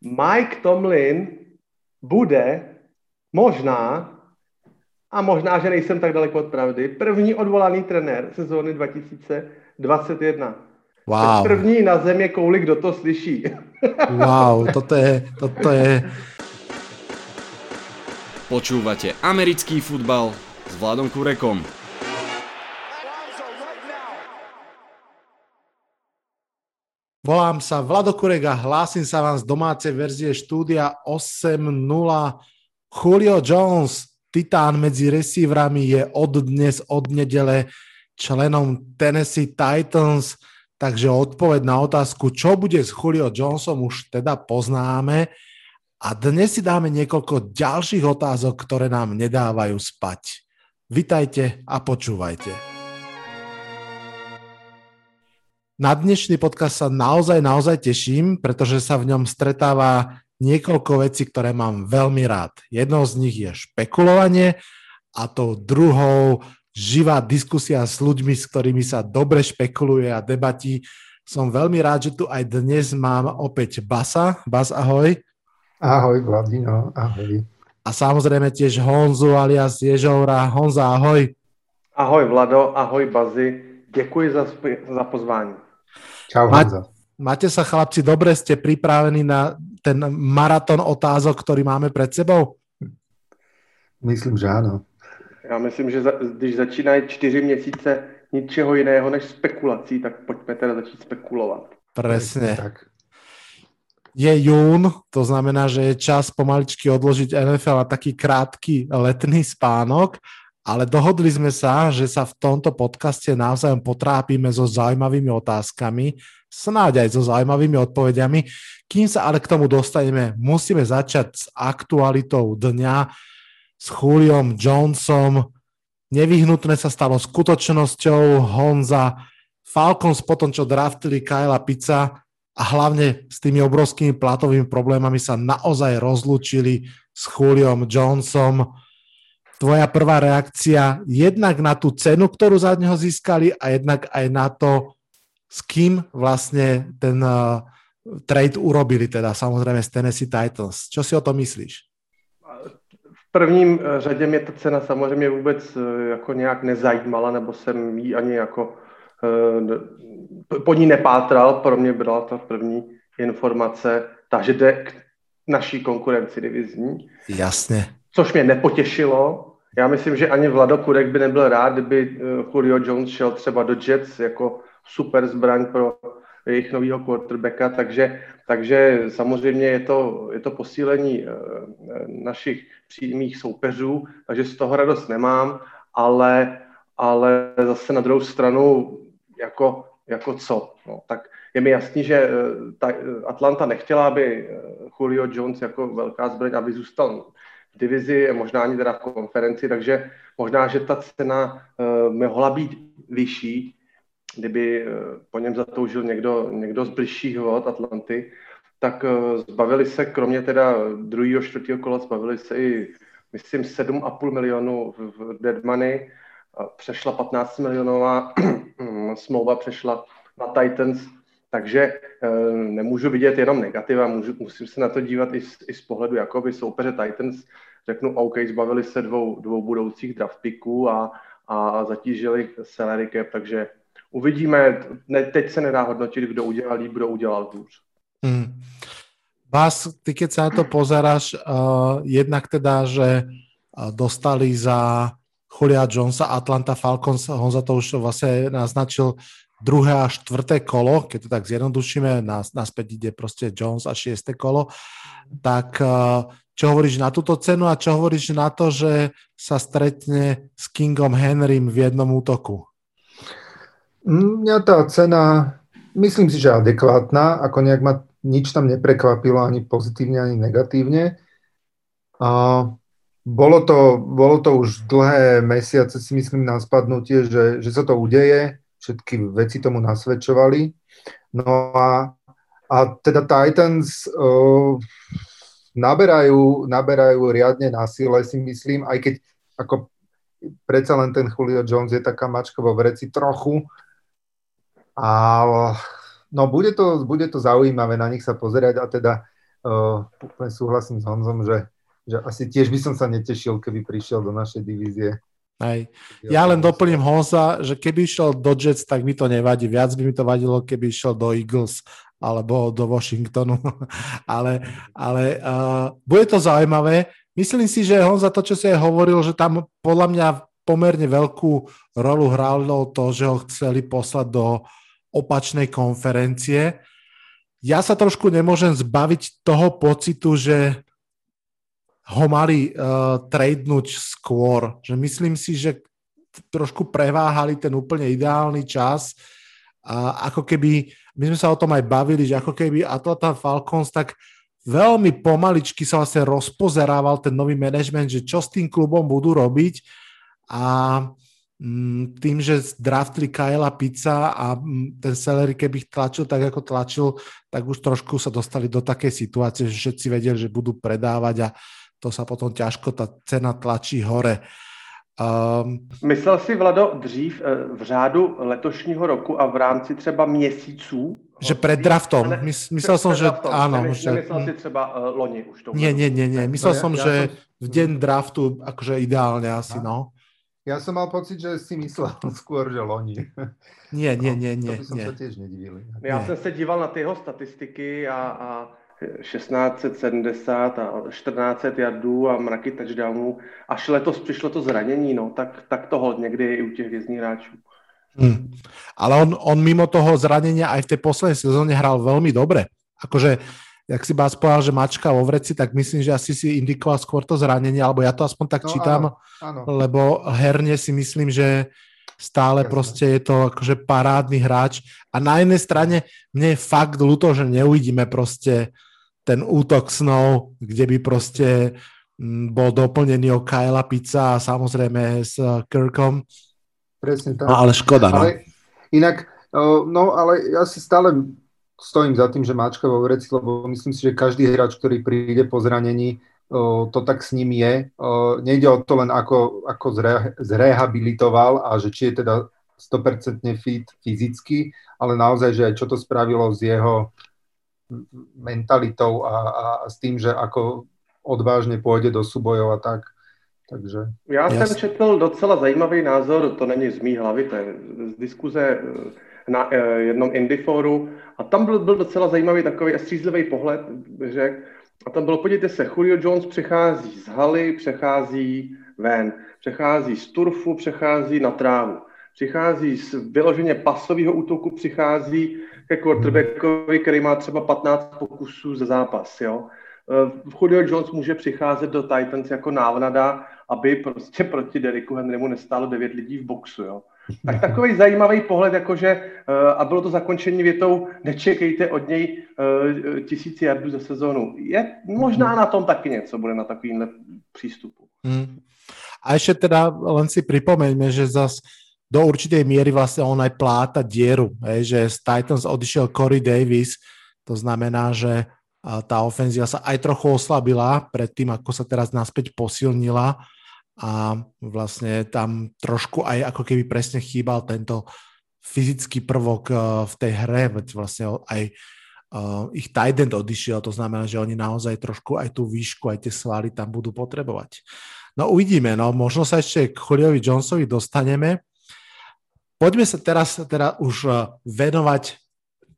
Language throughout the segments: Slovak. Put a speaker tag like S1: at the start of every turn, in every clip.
S1: Mike Tomlin bude možná, a možná, že nejsem tak daleko od pravdy, první odvolaný trenér sezóny 2021.
S2: Wow.
S1: První na země kouli, kdo to slyší.
S2: wow, toto je, toto je...
S3: Počúvate americký futbal s Vladom Kurekom.
S2: Volám sa Vlado Kurek a hlásim sa vám z domácej verzie štúdia 8.0. Julio Jones, titán medzi receiverami, je od dnes, od nedele členom Tennessee Titans, takže odpoveď na otázku, čo bude s Julio Jonesom, už teda poznáme. A dnes si dáme niekoľko ďalších otázok, ktoré nám nedávajú spať. Vitajte a počúvajte. Na dnešný podcast sa naozaj, naozaj teším, pretože sa v ňom stretáva niekoľko vecí, ktoré mám veľmi rád. Jednou z nich je špekulovanie a tou druhou živá diskusia s ľuďmi, s ktorými sa dobre špekuluje a debatí. Som veľmi rád, že tu aj dnes mám opäť Basa. Bas, ahoj.
S4: Ahoj, Vladino, ahoj.
S2: A samozrejme tiež Honzu alias Ježoura. Honza, ahoj.
S1: Ahoj, Vlado, ahoj, Bazi. Děkuji za, za pozvání.
S4: Čau, Honza.
S2: Máte sa, chlapci, dobre? Ste pripravení na ten maratón otázok, ktorý máme pred sebou?
S4: Myslím, že áno.
S1: Já myslím, že za, když začínají čtyři měsíce ničeho jiného než spekulací, tak pojďme teda začít spekulovat.
S2: Presne. Tak. Je jún, to znamená, že je čas pomaličky odložiť NFL a taký krátky letný spánok ale dohodli sme sa, že sa v tomto podcaste navzájom potrápime so zaujímavými otázkami, snáď aj so zaujímavými odpovediami. Kým sa ale k tomu dostaneme, musíme začať s aktualitou dňa, s Juliom Jonesom. Nevyhnutné sa stalo skutočnosťou Honza Falcons potom, čo draftili Kyla Pizza a hlavne s tými obrovskými platovými problémami sa naozaj rozlúčili s Juliom Jonesom tvoja prvá reakcia jednak na tú cenu, ktorú za neho získali a jednak aj na to, s kým vlastne ten uh, trade urobili, teda samozrejme z Tennessee Titans. Čo si o to myslíš?
S1: V prvním eh, řadě mě ta cena samozřejmě vůbec eh, jako nějak nezajímala, nebo jsem jí ani jako po ní nepátral, pro mě byla ta první informace, ta, že jde k naší konkurenci divizní.
S2: Jasně.
S1: Což mě nepotěšilo, já myslím, že ani Vlado Kurek by nebyl rád, kdyby eh, Julio Jones šel třeba do Jets jako super zbraň pro jejich nového quarterbacka, takže, takže samozřejmě je to, je to posílení eh, našich přímých soupeřů, takže z toho radost nemám, ale, ale zase na druhou stranu jako, jako co. No, tak je mi jasný, že eh, ta Atlanta nechtěla, aby Julio Jones jako velká zbraň, aby zůstal divizi, možná ani teda v konferenci, takže možná, že ta cena uh, mohla být vyšší, kdyby uh, po něm zatoužil někdo, někdo z bližších vod Atlanty, tak uh, zbavili se, kromě teda druhého, čtvrtého kola, zbavili se i, myslím, 7,5 milionů v, dead money, přešla 15 milionová smlouva, přešla na Titans, takže nemůžu vidět jenom negativa, můžu, musím se na to dívat i z, i z pohledu jakoby soupeře Titans, řeknu OK, zbavili se dvou, dvou budoucích draft picků a, a zatížili salary cap, takže uvidíme, ne, teď se nedá hodnotit, kdo udělal líp, kdo udělal hůř.
S2: Hmm. Vás, ty keď sa na to pozeráš, uh, jednak teda, že uh, dostali za Julia Jonesa Atlanta Falcons, Honza to už vlastne naznačil, druhé a štvrté kolo, keď to tak zjednodušíme, nás, naspäť ide proste Jones a šiesté kolo, tak uh, čo hovoríš na túto cenu a čo hovoríš na to, že sa stretne s Kingom Henrym v jednom útoku?
S4: Mňa tá cena, myslím si, že adekvátna, ako nejak ma nič tam neprekvapilo ani pozitívne, ani negatívne. A bolo to, bolo to už dlhé mesiace, si myslím, na spadnutie, že, že sa to udeje, všetky veci tomu nasvedčovali. No a, a teda Titans uh, naberajú, naberajú riadne na sile, si myslím, aj keď ako predsa len ten Julio Jones je taká mačka vo vreci trochu. A no bude to, bude to zaujímavé na nich sa pozerať a teda uh, úplne súhlasím s Honzom, že, že asi tiež by som sa netešil, keby prišiel do našej divízie.
S2: Hej. Ja len doplním Honza, že keby išiel do Jets, tak mi to nevadí. Viac by mi to vadilo, keby išiel do Eagles alebo do Washingtonu. ale ale uh, bude to zaujímavé. Myslím si, že Honza to, čo si aj hovoril, že tam podľa mňa pomerne veľkú rolu hralo to, že ho chceli poslať do opačnej konferencie. Ja sa trošku nemôžem zbaviť toho pocitu, že ho mali uh, tradenúť skôr. Že myslím si, že trošku preváhali ten úplne ideálny čas a ako keby, my sme sa o tom aj bavili, že ako keby Atlanta Falcons tak veľmi pomaličky sa vlastne rozpozerával ten nový management, že čo s tým klubom budú robiť a mm, tým, že draftli Kyla Pizza a mm, ten celery, keby ich tlačil tak, ako tlačil, tak už trošku sa dostali do takej situácie, že všetci vedeli, že budú predávať a to sa potom ťažko ta cena tlačí hore.
S1: Um, Myslel si, Vlado, dřív eh, v řádu letošního roku a v rámci třeba měsíců?
S2: Že před draftom. Ne, myslel jsem, že áno.
S1: Nemyslel, že... si třeba uh, loni už to.
S2: Nie, nie, nie, nie. Myslel no, som, ja, že ja som... v deň draftu akože ideálne asi, no.
S4: Ja som mal pocit, že si myslel skôr, že loni.
S2: Nie, nie, nie, nie.
S4: To by som nie. sa tiež nedivil.
S1: Já jsem se díval na ty jeho statistiky a, a 1670 a 1400 jardů a mraky touchdownů. Až letos přišlo to zranění, no, tak, tak to hodně někdy i u těch hvězdných hráčů.
S2: Hmm. Ale on, on mimo toho zranenia aj v tej poslednej sezóne hral veľmi dobre. Akože, jak si Bás povedal, že mačka vo vreci, tak myslím, že asi si indikoval skôr to zranenie, alebo ja to aspoň tak no, čítam, áno, áno. lebo herne si myslím, že stále Jasne. proste je to akože parádny hráč a na jednej strane mne je fakt ľúto, že neuvidíme proste ten útok snov, kde by proste mm, bol doplnený o Kyla Pizza a samozrejme s Kirkom.
S4: Presne tak.
S2: No, ale škoda, no.
S4: Ale inak, no ale ja si stále stojím za tým, že máčka vo vreci, lebo myslím si, že každý hráč, ktorý príde po zranení, to tak s ním je. Nejde o to len ako, ako zre, zrehabilitoval a že či je teda 100% fit fyzicky, ale naozaj, že aj čo to spravilo s jeho mentalitou a, a, a s tým, že ako odvážně pôjde do súbojov a tak. Takže...
S1: Já jsem četl docela zajímavý názor, to není z mý hlavy, to je z diskuze eh, na eh, jednom Indiforu. A tam byl, byl docela zajímavý takový a střízlivý pohled, řekl, a tam bylo, podívejte se, Julio Jones přechází z haly, přechází ven, přechází z turfu, přechází na trávu, přichází z vyloženě pasového útoku, přichází ke quarterbackovi, který má třeba 15 pokusů za zápas. Jo? Eh, Julio Jones může přicházet do Titans jako návnada, aby prostě proti Deriku Henrymu nestálo 9 lidí v boxu. Jo? Tak takový zajímavý pohled, jakože, eh, a bylo to zakončení větou, nečekejte od něj eh, tisíc jardů za sezónu. Je možná na tom taky něco, bude na takovýmhle přístupu. Hmm.
S2: A ještě teda len si připomeňme, že zas do určitej miery vlastne on aj pláta dieru, hej, že z Titans odišiel Corey Davis, to znamená, že tá ofenzia sa aj trochu oslabila pred tým, ako sa teraz naspäť posilnila a vlastne tam trošku aj ako keby presne chýbal tento fyzický prvok v tej hre, veď vlastne aj uh, ich tight end odišiel, to znamená, že oni naozaj trošku aj tú výšku, aj tie svaly tam budú potrebovať. No uvidíme, no možno sa ešte k Juliovi Jonesovi dostaneme, Poďme sa teraz teda už eh, venovať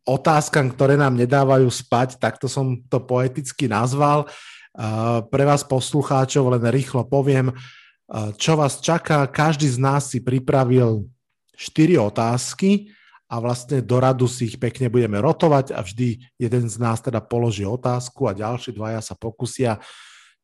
S2: otázkam, ktoré nám nedávajú spať, takto som to poeticky nazval. Eh, pre vás poslucháčov len rýchlo poviem, eh, čo vás čaká. Každý z nás si pripravil 4 otázky a vlastne do radu si ich pekne budeme rotovať a vždy jeden z nás teda položí otázku a ďalší dvaja sa pokusia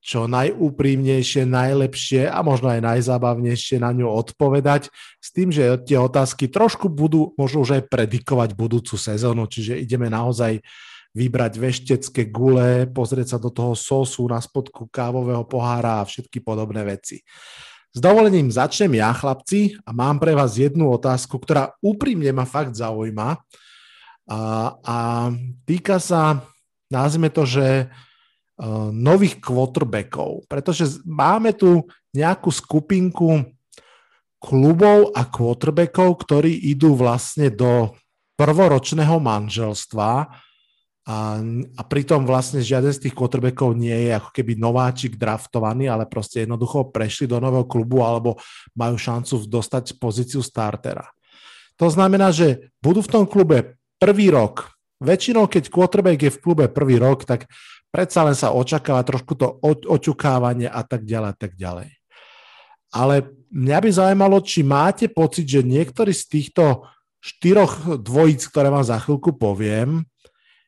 S2: čo najúprimnejšie, najlepšie a možno aj najzábavnejšie na ňu odpovedať, s tým, že tie otázky trošku budú možno už aj predikovať budúcu sezónu, čiže ideme naozaj vybrať veštecké gule, pozrieť sa do toho sosu na spodku kávového pohára a všetky podobné veci. S dovolením začnem ja, chlapci, a mám pre vás jednu otázku, ktorá úprimne ma fakt zaujíma. A, a týka sa, nazvime to, že uh, nových quarterbackov, pretože máme tu nejakú skupinku klubov a quarterbackov, ktorí idú vlastne do prvoročného manželstva a, a pritom vlastne žiaden z tých quarterbackov nie je ako keby nováčik draftovaný, ale proste jednoducho prešli do nového klubu alebo majú šancu dostať pozíciu startera. To znamená, že budú v tom klube prvý rok. Väčšinou, keď quarterback je v klube prvý rok, tak predsa len sa očakáva trošku to oťukávanie a tak ďalej a tak ďalej. Ale mňa by zaujímalo, či máte pocit, že niektorý z týchto štyroch dvojíc, ktoré vám za chvíľku poviem,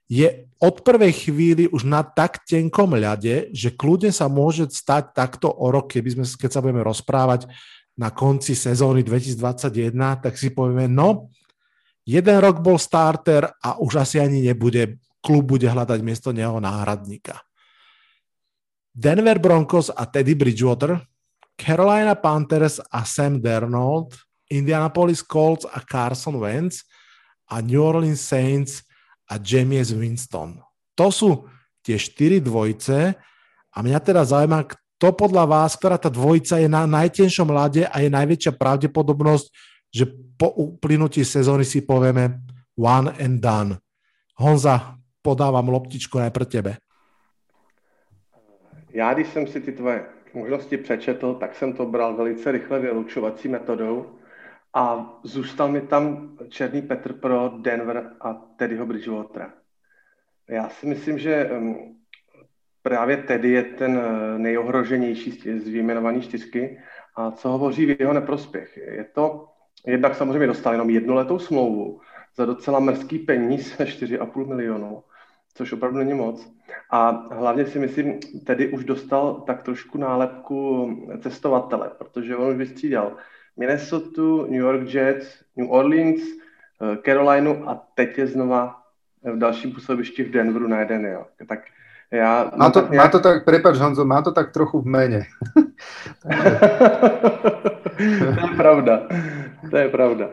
S2: je od prvej chvíli už na tak tenkom ľade, že kľudne sa môže stať takto o rok, keby sme, keď sa budeme rozprávať na konci sezóny 2021, tak si povieme, no, jeden rok bol starter a už asi ani nebude, klub bude hľadať miesto neho náhradníka. Denver Broncos a Teddy Bridgewater, Carolina Panthers a Sam Darnold, Indianapolis Colts a Carson Wentz a New Orleans Saints a James Winston. To sú tie štyri dvojice a mňa teda zaujíma, kto podľa vás, ktorá tá dvojica je na najtenšom lade a je najväčšia pravdepodobnosť, že po uplynutí sezóny si povieme one and done. Honza, podávam loptičku najprv tebe.
S1: Já, když jsem si ty tvoje možnosti přečetl, tak jsem to bral velice rychle vylučovací metodou a zůstal mi tam Černý Petr pro Denver a Teddyho Bridgewatera. Já si myslím, že právě Teddy je ten eh, nejohroženější z vyjmenovaných čtyřky a co hovoří v jeho neprospěch. Je to, jednak samozřejmě dostal jenom jednoletou smlouvu za docela mrzký peníz, 4,5 milionu, což opravdu není moc. A hlavně si myslím, Teddy už dostal tak trošku nálepku cestovatele, protože on už vystřídal Minnesota, New York Jets, New Orleans, eh, Carolinu a teď je znova v dalším působišti v Denveru na jeden, jo. Tak já...
S4: Má to, tak nějak... má to tak, prepač Honzo, má to tak trochu v mene.
S1: to je pravda, to je pravda.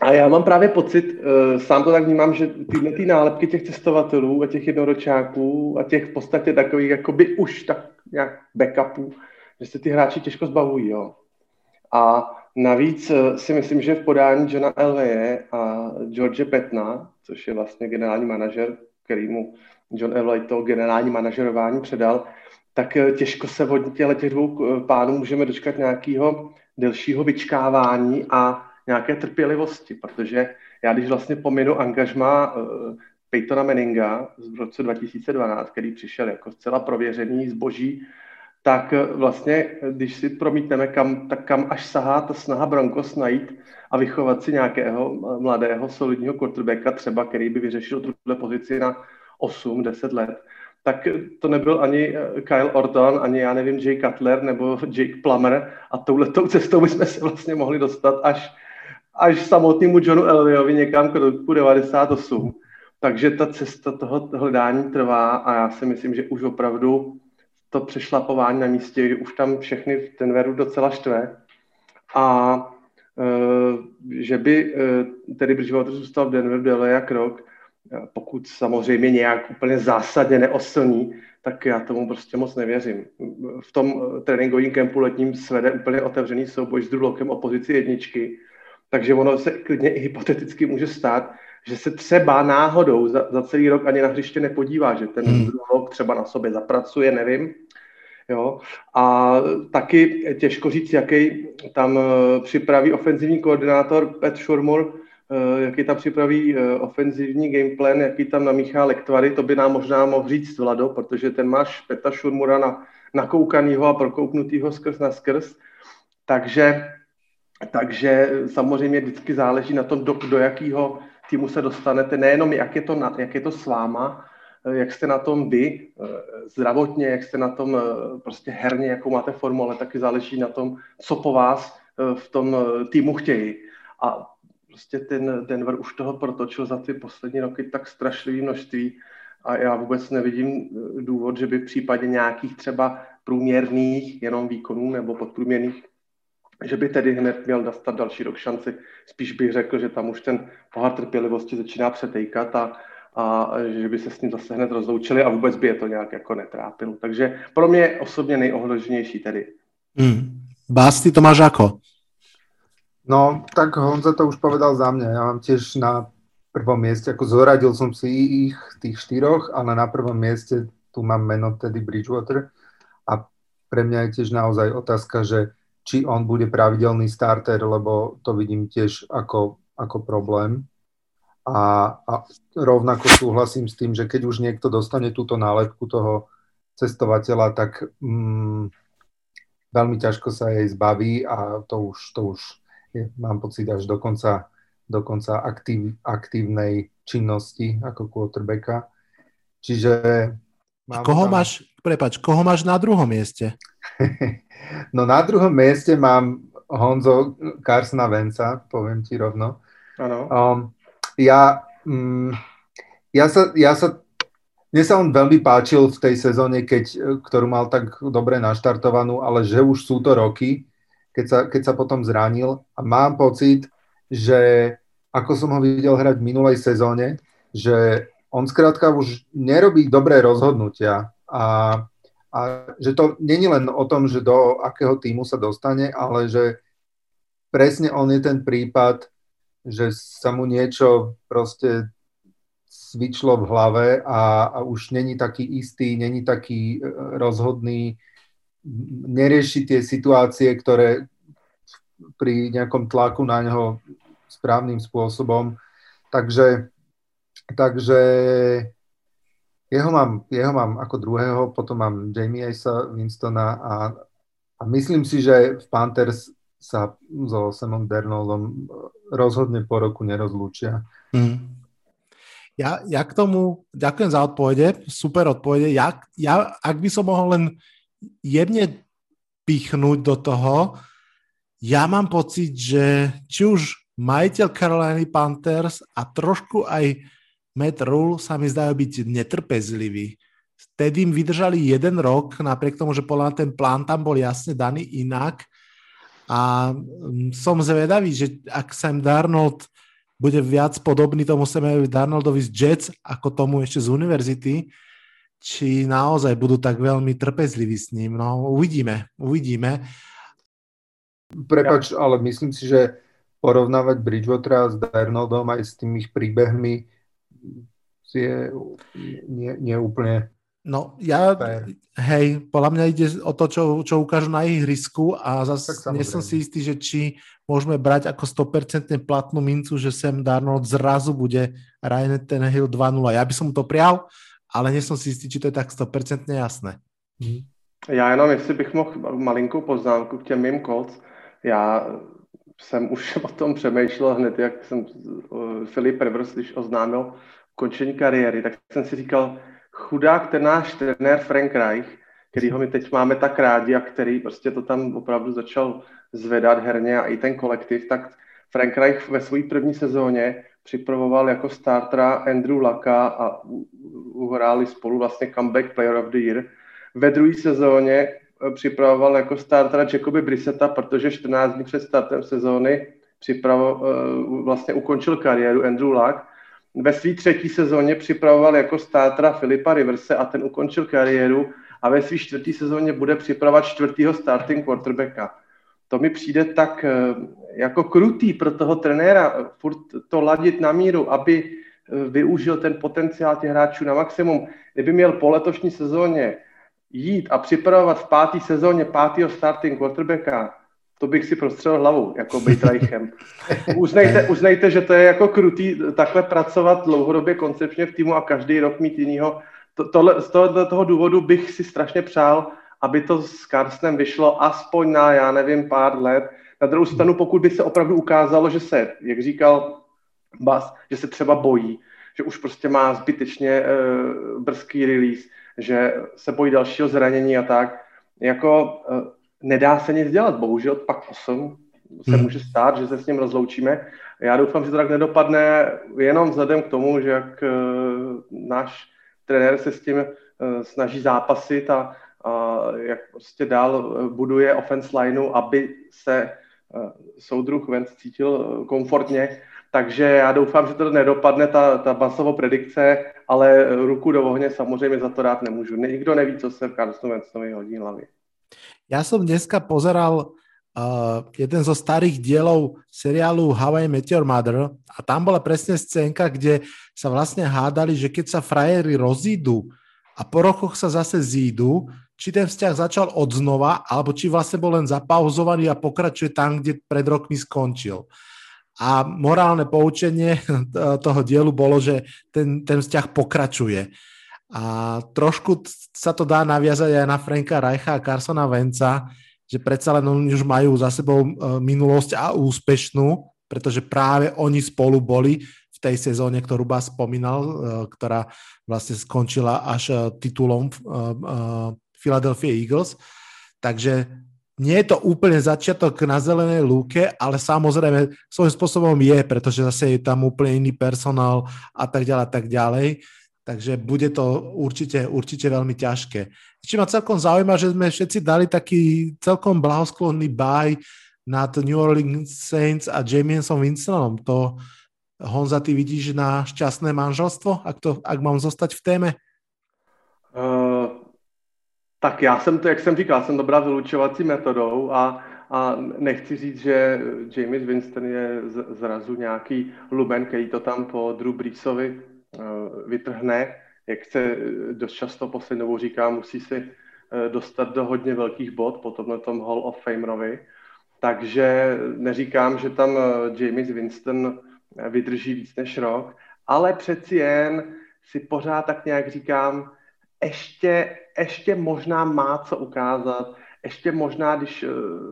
S1: A já mám právě pocit, uh, sám to tak vnímám, že tyhle ty nálepky těch cestovatelů a těch jednoročáků a těch v podstatě takových jakoby už tak nějak backupů, že se ty hráči těžko zbavují, jo. A navíc eh, si myslím, že v podání Johna Elwaye a George Petna, což je vlastně generální manažer, který mu John Elway to generální manažerování předal, tak eh, těžko se od těch dvou eh, pánů můžeme dočkat nějakého delšího vyčkávání a nějaké trpělivosti, protože já když vlastně pominu angažma Peytona Meninga z roce 2012, který přišel jako zcela prověřený zboží tak eh, vlastně, eh, když si promítneme, kam, tak kam až sahá ta snaha Broncos najít a vychovat si nějakého mladého, solidního quarterbacka, třeba, který by vyřešil tuhle pozici na 8-10 let, tak to nebyl ani Kyle Orton, ani já nevím, Jay Cutler nebo Jake Plummer a touhletou cestou jsme se vlastně mohli dostat až, až samotnému Johnu Elwayovi někam k roku 98. Takže ta cesta toho hledání trvá a já si myslím, že už opravdu to přešlapování na místě, že už tam všechny v ten veru docela štve. A e, že by e, tedy Bridgewater zůstal v Denveru déle jak rok, e, pokud samozřejmě nějak úplně zásadně neoslní, tak já tomu prostě moc nevěřím. V tom tréninkovém kempu letním svede úplně otevřený souboj s Drulokem o pozici jedničky, takže ono se klidně i hypoteticky může stát, že se třeba náhodou za, za celý rok ani na hřiště nepodívá, že ten hmm. rok třeba na sobě zapracuje, nevím. Jo? A taky těžko říct, jaký tam eh, připraví ofenzivní koordinátor Pet Šurmur, eh, jaký tam připraví eh, ofenzivní gameplan, jaký tam namíchá lektvary, to by nám možná mohl říct Vlado, protože ten máš Peta Šurmura na, nakoukanýho a prokouknutýho skrz na skrz. Takže, takže samozřejmě vždycky záleží na tom, do, do jakého týmu se dostanete, nejenom jak je to, jak je to s váma, eh, jak jste na tom vy eh, zdravotně, jak jste na tom prostě herně, jakou máte formu, ale taky záleží na tom, co po vás v tom týmu chtějí. A prostě ten Denver už toho protočil za ty poslední roky tak strašlivé množství a já vůbec nevidím důvod, že by v případě nějakých třeba průměrných jenom výkonů nebo podprůměrných že by tedy hned měl dostat další rok šanci. Spíš bych řekl, že tam už ten pohár trpělivosti začíná přetejkat a, a že by se s ním zase hned rozloučili a vůbec by je to nějak jako netrápilo. Takže pro mě osobně nejohroženější tedy.
S2: Hmm. Basti, to máš ako?
S4: No, tak Honza to už povedal za mňa. Ja mám tiež na prvom mieste, ako zoradil som si ich, tých štyroch, ale na prvom mieste tu mám meno tedy Bridgewater a pre mňa je tiež naozaj otázka, že či on bude pravidelný starter, lebo to vidím tiež ako, ako problém. A, a rovnako súhlasím s tým, že keď už niekto dostane túto nálepku toho cestovateľa, tak mm, veľmi ťažko sa jej zbaví a to už, to už je, mám pocit až do konca, do konca aktív, aktívnej činnosti ako quarterbacka. Čiže...
S2: Mám koho tam... máš, prepač, koho máš na druhom mieste?
S4: no na druhom mieste mám Honzo Karsna Venca, poviem ti rovno.
S1: Áno.
S4: Um, ja, mm, ja, sa, ja sa, mne sa on veľmi páčil v tej sezóne, keď, ktorú mal tak dobre naštartovanú, ale že už sú to roky, keď sa, keď sa potom zranil a mám pocit, že ako som ho videl hrať v minulej sezóne, že on skrátka už nerobí dobré rozhodnutia a, a že to není len o tom, že do akého týmu sa dostane, ale že presne on je ten prípad, že sa mu niečo proste svičlo v hlave a, a už není taký istý, není taký e, rozhodný, nerieši tie situácie, ktoré pri nejakom tlaku na neho správnym spôsobom. Takže, takže jeho, mám, jeho mám ako druhého, potom mám Jamie Asa, Winstona a, a myslím si, že v Panthers sa so Samom Dernoldom rozhodne po roku nerozlúčia. Mm.
S2: Ja, ja k tomu ďakujem za odpovede, super odpovede. Ja, ja, ak by som mohol len jemne pichnúť do toho, ja mám pocit, že či už majiteľ Carolina Panthers a trošku aj Matt Rule sa mi zdajú byť netrpezliví. Vtedy im vydržali jeden rok, napriek tomu, že podľa ten plán tam bol jasne daný inak a mm, som zvedavý, že ak Sam Darnold bude viac podobný tomu Samovi Darnoldovi z Jets, ako tomu ešte z univerzity, či naozaj budú tak veľmi trpezliví s ním. No, uvidíme, uvidíme.
S4: Prepač, ale myslím si, že porovnávať Bridgewatera s Darnoldom aj s tými ich príbehmi je nie, nie úplne
S2: No, ja, hej, podľa mňa ide o to, čo, čo ukážu na ihrisku a zase nie som si istý, že či môžeme brať ako 100% platnú mincu, že Sam Darnold zrazu bude Ryan Tannehill 2-0. Ja by som mu to prial, ale nie som si istý, či to je tak 100% jasné.
S1: Mhm. Já jenom, jestli bych mohl malinkou poznámku k těm mým Colts. Já jsem už o tom přemýšlel hned, jak jsem Filip Rivers, když oznámil končení kariéry, tak jsem si říkal, chudák ten náš trenér Frank Reich, ho my teď máme tak rádi a který prostě to tam opravdu začal zvedat herně a i ten kolektiv, tak Frank Reich ve své první sezóně připravoval jako startera Andrew Laka a uhráli spolu vlastně comeback player of the year. Ve druhé sezóně eh, připravoval jako startera Jacoby Brissetta, protože 14 dní před startem sezóny připravo, eh, vlastně ukončil kariéru Andrew Luck ve své třetí sezóně připravoval jako státra Filipa Riverse a ten ukončil kariéru a ve své čtvrtý sezóně bude připravovat čtvrtýho starting quarterbacka. To mi přijde tak eh, jako krutý pro toho trenéra, furt to ladit na míru, aby eh, využil ten potenciál těch hráčů na maximum. Kdyby měl po letošní sezóně jít a připravovat v páté sezóně pátého starting quarterbacka, to bych si prostřel hlavu, jako být Reichem. Uznejte, uznejte, že to je jako krutý takhle pracovat dlouhodobě koncepčně v týmu a každý rok mít jinýho. To, tohle, z toho, toho důvodu bych si strašně přál, aby to s Karstnem vyšlo aspoň na, já nevím, pár let. Na druhou stranu, pokud by se opravdu ukázalo, že se, jak říkal Bas, že se třeba bojí, že už prostě má zbytečně uh, brzký release, že se bojí dalšího zranění a tak, jako uh, nedá se nic dělat, bohužel pak 8 se hmm. může stát, že se s ním rozloučíme. Já doufám, že to tak nedopadne jenom vzhledem k tomu, že jak uh, náš trenér se s tím uh, snaží zápasit a, a jak prostě dál buduje offense lineu, aby se uh, soudruh Vence cítil komfortně. Takže já doufám, že to nedopadne, ta, ta basovo predikce, ale ruku do ohně samozřejmě za to dát nemůžu. Nikdo neví, co se v Carstonu Vencovi hodí hlavě.
S2: Ja som dneska pozeral uh, jeden zo starých dielov seriálu How I Met Your Mother a tam bola presne scénka, kde sa vlastne hádali, že keď sa frajeri rozídu a po rokoch sa zase zídu, či ten vzťah začal od znova, alebo či vlastne bol len zapauzovaný a pokračuje tam, kde pred rokmi skončil. A morálne poučenie toho dielu bolo, že ten, ten vzťah pokračuje. A trošku sa to dá naviazať aj na Franka Reicha a Carsona Venca, že predsa len oni už majú za sebou e, minulosť a úspešnú, pretože práve oni spolu boli v tej sezóne, ktorú Bas spomínal, e, ktorá vlastne skončila až e, titulom Philadelphia Eagles. Takže nie je to úplne začiatok na zelenej lúke, ale samozrejme svojím spôsobom je, pretože zase je tam úplne iný personál a tak ďalej a tak ďalej. Takže bude to určite, určite veľmi ťažké. Či ma celkom zaujíma, že sme všetci dali taký celkom blahosklonný baj nad New Orleans Saints a Jamiesom Winstonom. To, Honza, ty vidíš na šťastné manželstvo, ak, to, ak mám zostať v téme?
S1: Uh, tak já jsem to, jak jsem říkal, jsem dobrá vylučovací metodou a, a nechci říct, že James Winston je zrazu nějaký lumen, který to tam po Drew Breesovi Eh, vytrhne, jak se dost často poslednou říká, musí si eh, dostat do hodně velkých bod po tomhle tom Hall of Famerovi. Takže neříkám, že tam eh, James Winston vydrží víc než rok, ale přeci jen si pořád tak nějak říkám, ještě, ještě možná má co ukázat, ještě možná, když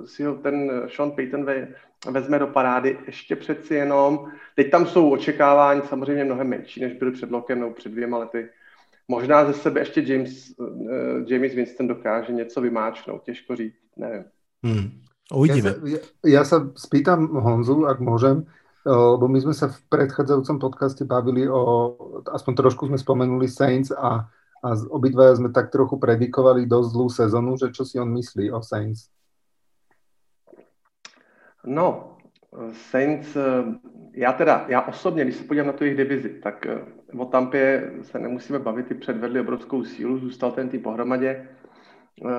S1: si ho ten Sean Payton vezme do parády ještě přeci jenom. Teď tam jsou očekávání samozřejmě mnohem menší, než byly před rokem nebo před dvěma lety. Možná ze sebe ještě James, uh, James Winston dokáže něco vymáčknout, těžko říct, nevím.
S2: Hmm. Uvidíme.
S4: Ja sa, ja, ja sa spýtam Honzu, ak môžem, lebo my sme sa v predchádzajúcom podcaste bavili o, aspoň trošku sme spomenuli Saints a, a obidvaja sme tak trochu predikovali dosť zlú sezonu, že čo si on myslí o Saints?
S1: No, Saints, já teda, já osobně, když se podívám na tu jejich divizi, tak eh, o Tampě se nemusíme bavit, ty předvedli obrovskou sílu, zůstal ten tým pohromadě. Eh,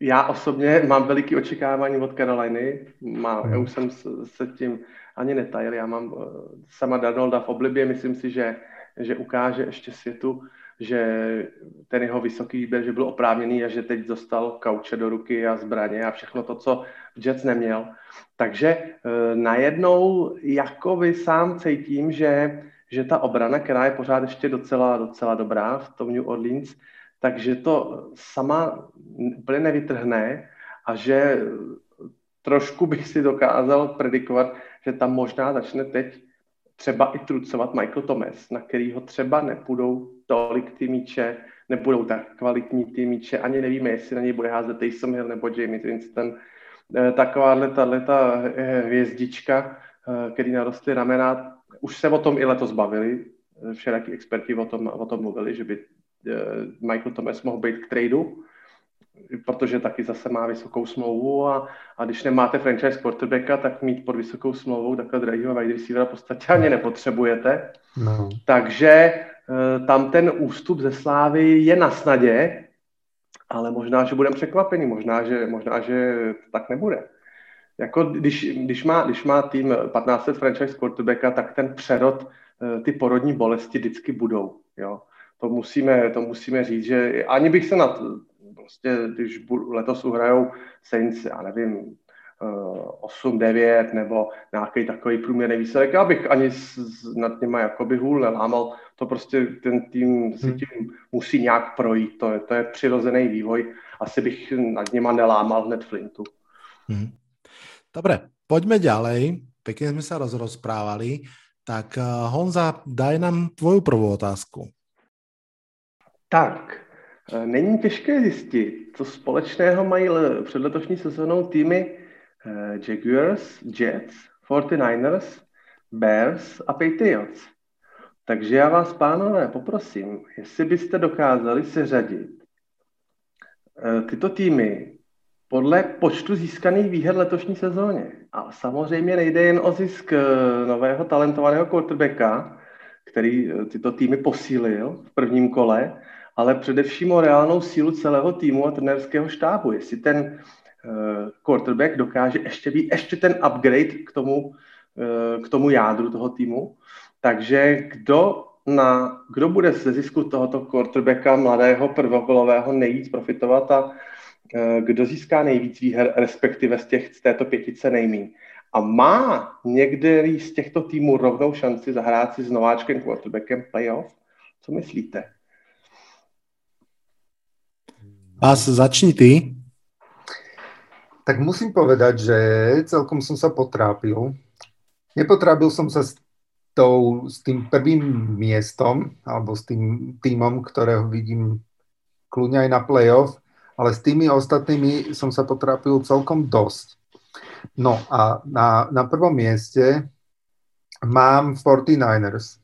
S1: já osobně mám veliký očekávání od Caroliny, má, já už jsem se tím ani netajil, já mám eh, sama Darnolda v oblibě, myslím si, že, že ukáže ještě světu, že ten jeho vysoký výběr, že byl oprávněný a že teď dostal kauče do ruky a zbraně a všechno to, co Jets neměl. Takže e, najednou jako vy sám cítím, že, že ta obrana, která je pořád ještě docela, docela dobrá v tom New Orleans, takže to sama úplně nevytrhne a že trošku bych si dokázal predikovat, že tam možná začne teď třeba i trucovat Michael Thomas, na kterýho třeba nepůjdou tolik ty míče, nebudou tak kvalitní ty míče, ani nevíme, jestli na něj bude házet Taysom Hill nebo Jamie Winston. Eh, takováhle ta, hvězdička, eh, který narostly ramena, už se o tom i letos bavili, všelaký experti o tom, o tom mluvili, že by Michael Thomas mohl být k tradu, protože taky zase má vysokou smlouvu a, a když nemáte franchise quarterbacka, tak mít pod vysokou smlouvou takhle drahého wide receivera v podstatě ani nepotřebujete. No. Takže e, tam ten ústup ze Slávy je na snadě, ale možná, že budeme překvapení, možná, že, možná, že tak nebude. Jako když, když, má, když má tým 15 let franchise quarterbacka, tak ten přerod, e, ty porodní bolesti vždycky budou. Jo. To musíme, to musíme říct, že ani bych se na prostě, když letos uhrajou Saints, já nevím, 8-9 eh, nebo nějaký takový průměrný výsledek. Já bych ani s, s, nad těma jakoby hůl nelámal. To prostě ten tým si hmm. tím musí nějak projít. To je, to je přirozený vývoj. Asi bych nad něma nelámal hned flintu.
S2: Hmm. Dobre, poďme ďalej. Pekne sme sa rozprávali. Tak eh, Honza, daj nám tvoju prvú otázku.
S1: Tak, není těžké zjistit, co společného mají před letošní sezónou týmy eh, Jaguars, Jets, 49ers, Bears a Patriots. Takže já vás, pánové, poprosím, jestli byste dokázali seřadit eh, tyto týmy podle počtu získaných výher letošní sezóně. A samozřejmě nejde jen o zisk nového talentovaného quarterbacka, který tyto týmy posílil v prvním kole, ale především o reálnou sílu celého týmu a trenérského štábu. Jestli ten quarterback dokáže ještě být ještě ten upgrade k tomu, k tomu jádru toho týmu. Takže kdo, na, kdo bude ze zisku tohoto quarterbacka mladého prvokolového nejvíc profitovat a kdo získá nejvíc výher, respektive z, těch, z této pětice nejmín. A má některý z těchto týmů rovnou šanci zahrát si s nováčkem quarterbackem playoff? Co myslíte?
S2: Vás začni ty.
S4: Tak musím povedať, že celkom som sa potrápil. Nepotrápil som sa s, tou, s tým prvým miestom, alebo s tým týmom, ktorého vidím kľudne aj na playoff, ale s tými ostatnými som sa potrápil celkom dosť. No a na, na prvom mieste mám 49ers,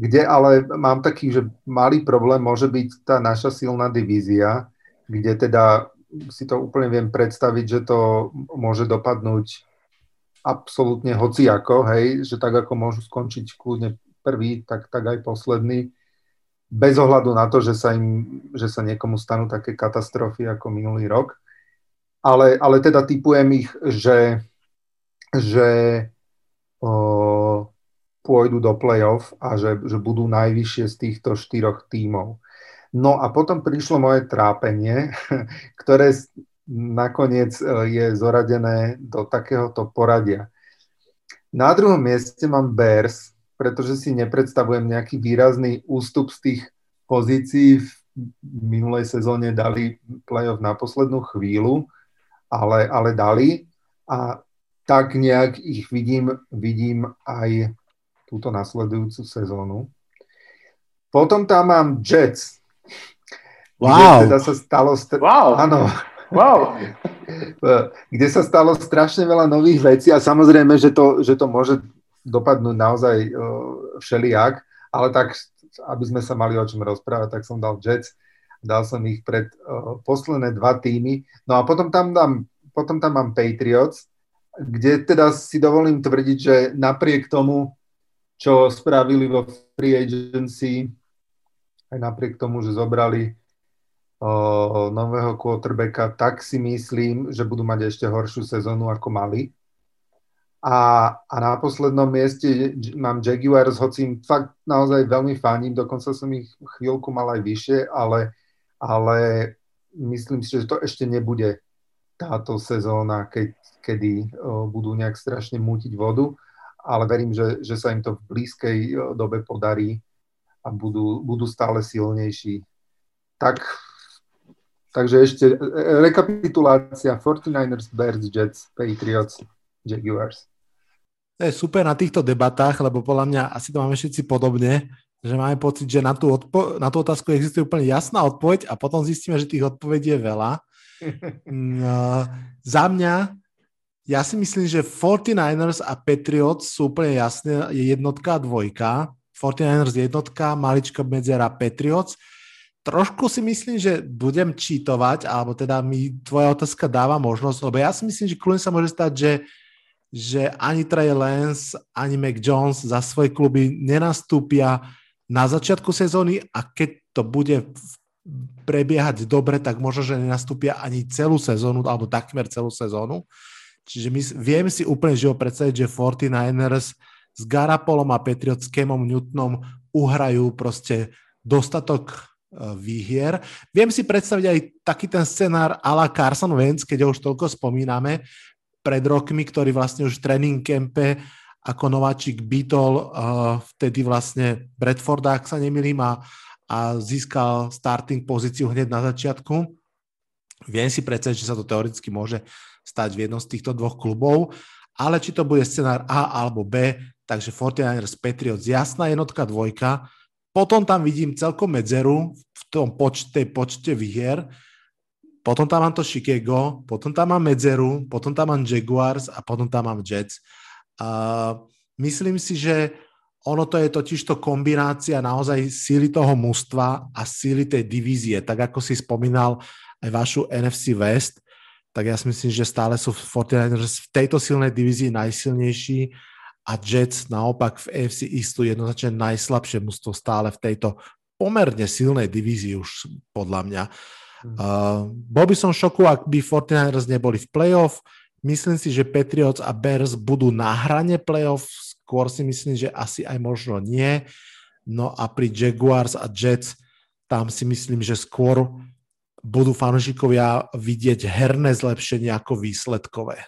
S4: kde ale mám taký, že malý problém môže byť tá naša silná divízia, kde teda si to úplne viem predstaviť, že to môže dopadnúť absolútne hociako, hej, že tak ako môžu skončiť kľudne prvý, tak, tak aj posledný, bez ohľadu na to, že sa, im, že sa niekomu stanú také katastrofy ako minulý rok. Ale, ale teda typujem ich, že, že o, pôjdu do play-off a že, že budú najvyššie z týchto štyroch tímov. No a potom prišlo moje trápenie, ktoré nakoniec e, je zoradené do takéhoto poradia. Na druhom mieste mám Bears, pretože si nepredstavujem nejaký výrazný ústup z tých pozícií v minulej sezóne dali playoff na poslednú chvíľu ale, ale dali a tak nejak ich vidím, vidím aj túto nasledujúcu sezónu. Potom tam mám Jets.
S2: Wow.
S4: Kde teda sa stalo... St-
S1: wow.
S4: Áno.
S1: Wow.
S4: kde sa stalo strašne veľa nových vecí a samozrejme, že to, že to môže dopadnúť naozaj uh, všelijak, ale tak, aby sme sa mali o čom rozprávať, tak som dal Jets dal som ich pred uh, posledné dva týmy. No a potom tam, dám, potom tam mám Patriots, kde teda si dovolím tvrdiť, že napriek tomu, čo spravili vo free agency, aj napriek tomu, že zobrali uh, nového quarterbacka, tak si myslím, že budú mať ešte horšiu sezónu ako mali. A, a na poslednom mieste mám Jaguars, hoci im fakt naozaj veľmi fánim, dokonca som ich chvíľku mal aj vyššie, ale ale myslím si, že to ešte nebude táto sezóna, keď, kedy budú nejak strašne mútiť vodu, ale verím, že, že sa im to v blízkej dobe podarí a budú, budú stále silnejší. Tak, takže ešte e, rekapitulácia 49ers, Bears, Jets, Patriots, Jaguars.
S2: To je super na týchto debatách, lebo podľa mňa asi to máme všetci podobne, že máme pocit, že na tú, odpo- na tú otázku existuje úplne jasná odpoveď a potom zistíme, že tých odpovedí je veľa. No, za mňa, ja si myslím, že 49ers a Patriots sú úplne jasné, je jednotka a dvojka. 49ers jednotka, malička medzera Patriots. Trošku si myslím, že budem čítovať, alebo teda mi tvoja otázka dáva možnosť, lebo ja si myslím, že kľudne sa môže stať, že že ani Trey Lance, ani Mac Jones za svoje kluby nenastúpia na začiatku sezóny a keď to bude prebiehať dobre, tak možno, že nenastúpia ani celú sezónu, alebo takmer celú sezónu. Čiže my, viem si úplne živo predstaviť, že 49ers s Garapolom a Patriot s Kemom Newtonom uhrajú proste dostatok e, výhier. Viem si predstaviť aj taký ten scenár ala Carson Wentz, keď ho už toľko spomíname, pred rokmi, ktorý vlastne už v tréning kempe ako nováčik bytol uh, vtedy vlastne Bradforda, ak sa nemýlim, a, a získal starting pozíciu hneď na začiatku. Viem si predstaviť, že sa to teoreticky môže stať v jednom z týchto dvoch klubov, ale či to bude scenár A alebo B, takže 49ers Patriots jasná jednotka, dvojka. Potom tam vidím celkom medzeru v tom počte, počte výhier. Potom tam mám to Chicago, potom tam mám medzeru, potom tam mám Jaguars a potom tam mám Jets. Uh, myslím si, že ono to je totiž to kombinácia naozaj síly toho mužstva a síly tej divízie. Tak ako si spomínal aj vašu NFC West, tak ja si myslím, že stále sú 49ers v tejto silnej divízii najsilnejší a Jets naopak v AFC Eastu jednoznačne najslabšie mužstvo stále v tejto pomerne silnej divízii už podľa mňa. Uh, bol by som šoku, ak by 49ers neboli v playoff. Myslím si, že Patriots a Bears budú na hrane playoff, skôr si myslím, že asi aj možno nie. No a pri Jaguars a Jets tam si myslím, že skôr budú fanúšikovia vidieť herné zlepšenie ako výsledkové.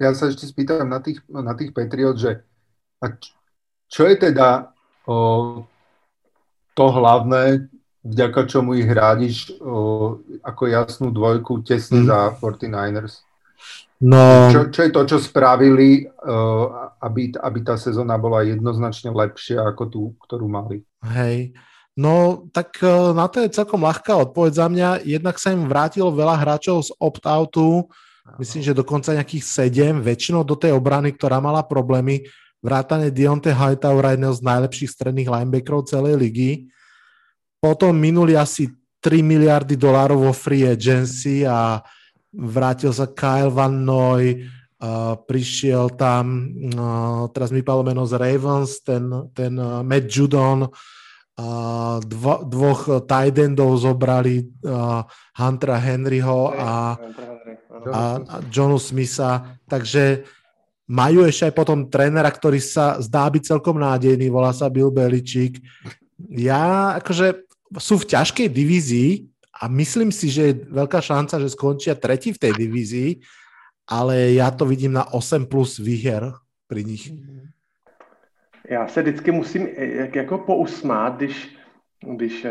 S4: Ja sa ešte spýtam na tých, na tých Patriots, že a čo je teda o, to hlavné, vďaka čomu ich hrádiš o, ako jasnú dvojku tesne mm. za 49ers? No, čo, čo je to, čo spravili, uh, aby, aby tá sezóna bola jednoznačne lepšia ako tú, ktorú mali?
S2: Hej, no tak uh, na to je celkom ľahká odpoveď za mňa. Jednak sa im vrátilo veľa hráčov z opt-outu, myslím, že dokonca nejakých sedem, väčšinou do tej obrany, ktorá mala problémy. Vrátane Dionte Hightower, jedného z najlepších stredných linebackerov celej ligy. Potom minuli asi 3 miliardy dolárov vo free agency a vrátil sa Kyle Van Noy, uh, prišiel tam, uh, teraz mi padlo meno z Ravens, ten, ten uh, Matt Judon, dvo, dvoch tight endov zobrali uh, Huntera Henryho a, a, a Johnu Smitha, takže majú ešte aj potom trénera, ktorý sa zdá byť celkom nádejný, volá sa Bill Beličík. Ja akože sú v ťažkej divízii a myslím si, že je veľká šanca, že skončia tretí v tej divízii, ale já to vidím na 8 plus výher pri nich.
S1: Já se vždycky musím jak, jako pousmát, když, když uh,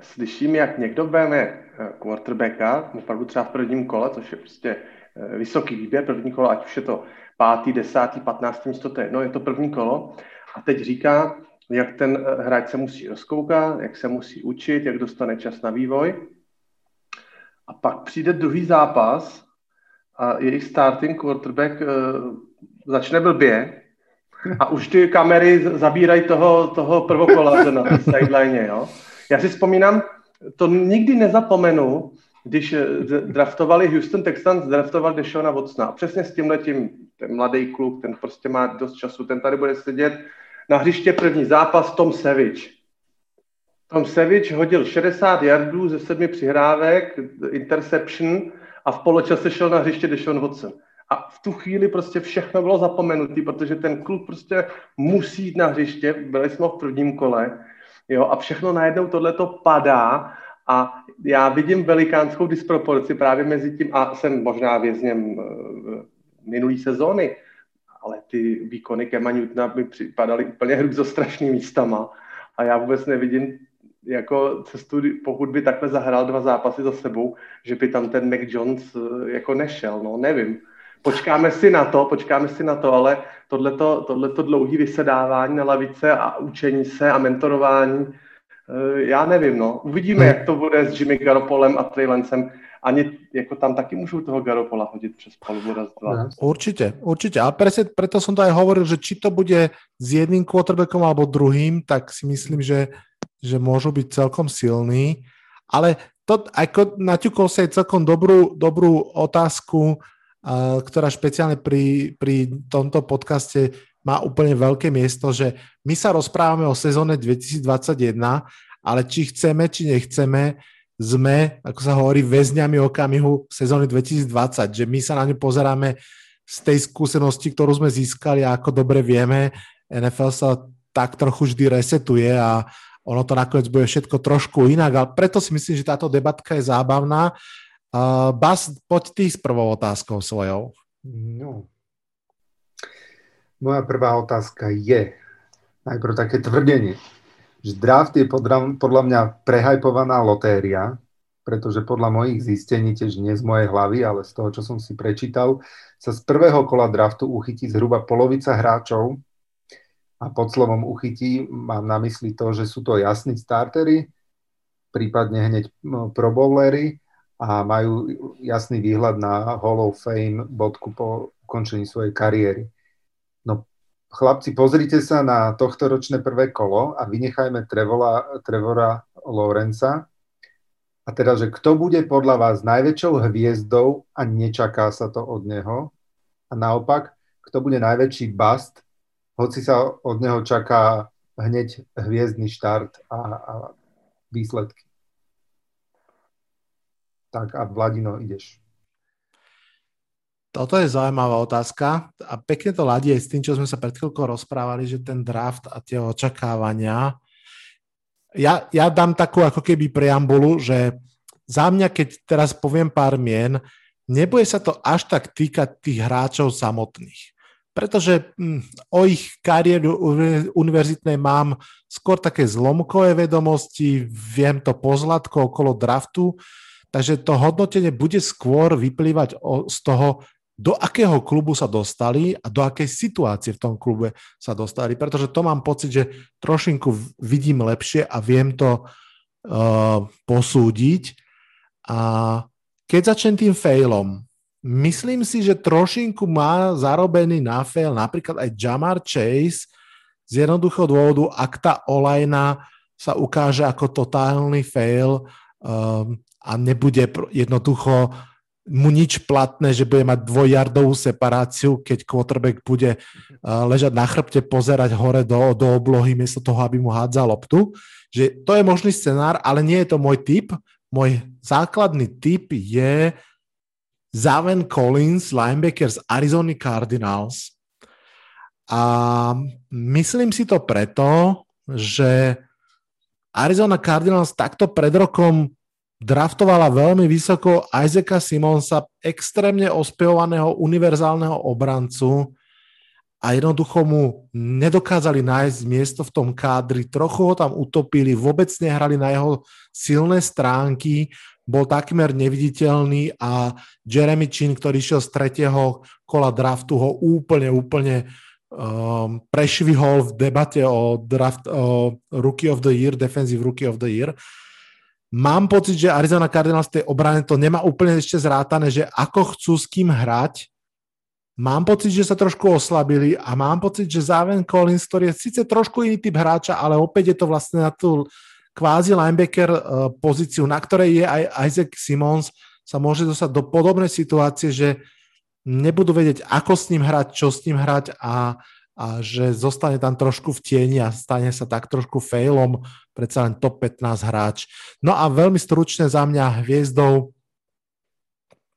S1: slyším, jak někdo vezme eh, quarterbacka, opravdu třeba v prvním kole, což je prostě uh, vysoký výběr, první kolo, ať už je to pátý, desátý, patnáctý místo, to je, no, je to první kolo. A teď říká, jak ten eh, hráč se musí rozkoukat, jak se musí učit, jak dostane čas na vývoj. A pak přijde druhý zápas a jejich starting quarterback uh, začne blbě a už ty kamery zabírají toho, toho prvokola na té sideline, jo. Já si vzpomínám, to nikdy nezapomenu, když eh, draftovali Houston Texans, draftovali Deshona Watsona. Přesně s tím letím, ten mladý kluk, ten prostě má dost času, ten tady bude sedět na hřiště první zápas Tom Savage. Tom Savage hodil 60 yardů ze sedmi přihrávek, interception a v poločase šel na hřiště Deshaun Watson. A v tu chvíli prostě všechno bylo zapomenutý, protože ten kluk prostě musí jít na hřiště, byli jsme v prvním kole, jo, a všechno najednou tohleto padá a já vidím velikánskou disproporci právě mezi tím, a jsem možná vězněm eh, minulý sezóny, ale ty výkony Kema Newtona mi připadaly úplně hrůzostrašný místama a já vůbec nevidím jako cestu, pokud by takhle zahrál dva zápasy za sebou, že by tam ten Mac Jones eh, jako nešel, no nevím. Počkáme si na to, počkáme si na to, ale tohleto, tohleto dlouhý vysedávání na lavice a učení se a mentorování, eh, já nevím, no. Uvidíme, jak to bude s Jimmy Garopolem a Trey Lancem ani jako tam taky můžu toho Garopola hodit přes palubu raz, dva.
S2: Určite, určite. A presne, preto som to aj hovoril, že či to bude s jedným quarterbackom alebo druhým, tak si myslím, že, že môžu byť celkom silní. Ale to, ako naťukol sa aj celkom dobrú, dobrú otázku, ktorá špeciálne pri, pri tomto podcaste má úplne veľké miesto, že my sa rozprávame o sezóne 2021, ale či chceme, či nechceme, sme, ako sa hovorí, väzňami okamihu sezóny 2020, že my sa na ňu pozeráme z tej skúsenosti, ktorú sme získali a ako dobre vieme, NFL sa tak trochu vždy resetuje a ono to nakoniec bude všetko trošku inak, ale preto si myslím, že táto debatka je zábavná. Uh, Bas, poď ty s prvou otázkou svojou. No.
S4: Moja prvá otázka je najprv také tvrdenie že draft je podľa, podľa mňa prehajpovaná lotéria, pretože podľa mojich zistení, tiež nie z mojej hlavy, ale z toho, čo som si prečítal, sa z prvého kola draftu uchytí zhruba polovica hráčov a pod slovom uchytí mám na mysli to, že sú to jasní startery, prípadne hneď pro bowlery a majú jasný výhľad na Hall of Fame bodku po ukončení svojej kariéry. No chlapci, pozrite sa na tohto ročné prvé kolo a vynechajme Trevora, Trevora Lorenza. A teda, že kto bude podľa vás najväčšou hviezdou a nečaká sa to od neho? A naopak, kto bude najväčší bust, hoci sa od neho čaká hneď hviezdny štart a, a výsledky? Tak a Vladino, ideš.
S2: Toto je zaujímavá otázka a pekne to ladí aj s tým, čo sme sa pred chvíľkou rozprávali, že ten draft a tie očakávania. Ja, ja dám takú ako keby preambulu, že za mňa, keď teraz poviem pár mien, nebude sa to až tak týkať tých hráčov samotných. Pretože hm, o ich kariéru univerzitnej mám skôr také zlomkové vedomosti, viem to pozlatko okolo draftu, takže to hodnotenie bude skôr vyplývať z toho, do akého klubu sa dostali a do akej situácie v tom klube sa dostali, pretože to mám pocit, že trošinku vidím lepšie a viem to uh, posúdiť. A keď začnem tým failom, myslím si, že trošinku má zarobený na fail napríklad aj Jamar Chase z jednoduchého dôvodu, ak tá olajna sa ukáže ako totálny fail um, a nebude jednoducho mu nič platné, že bude mať dvojjardovú separáciu, keď quarterback bude uh, ležať na chrbte, pozerať hore do, do oblohy, miesto toho, aby mu hádzal loptu. Že to je možný scenár, ale nie je to môj typ. Môj základný typ je Zaven Collins, linebacker z Arizona Cardinals. A myslím si to preto, že Arizona Cardinals takto pred rokom draftovala veľmi vysoko Isaaca Simonsa, extrémne ospevovaného univerzálneho obrancu a jednoducho mu nedokázali nájsť miesto v tom kádri, trochu ho tam utopili, vôbec nehrali na jeho silné stránky, bol takmer neviditeľný a Jeremy Chin, ktorý šiel z tretieho kola draftu, ho úplne, úplne um, prešvihol v debate o draft o Rookie of the Year, Defensive Rookie of the Year. Mám pocit, že Arizona Cardinals tej obrane to nemá úplne ešte zrátané, že ako chcú s kým hrať. Mám pocit, že sa trošku oslabili a mám pocit, že Záven Collins, ktorý je síce trošku iný typ hráča, ale opäť je to vlastne na tú kvázi linebacker uh, pozíciu, na ktorej je aj Isaac Simons, sa môže dostať do podobnej situácie, že nebudú vedieť, ako s ním hrať, čo s ním hrať a a že zostane tam trošku v tieni a stane sa tak trošku failom, predsa len top 15 hráč. No a veľmi stručne za mňa hviezdou,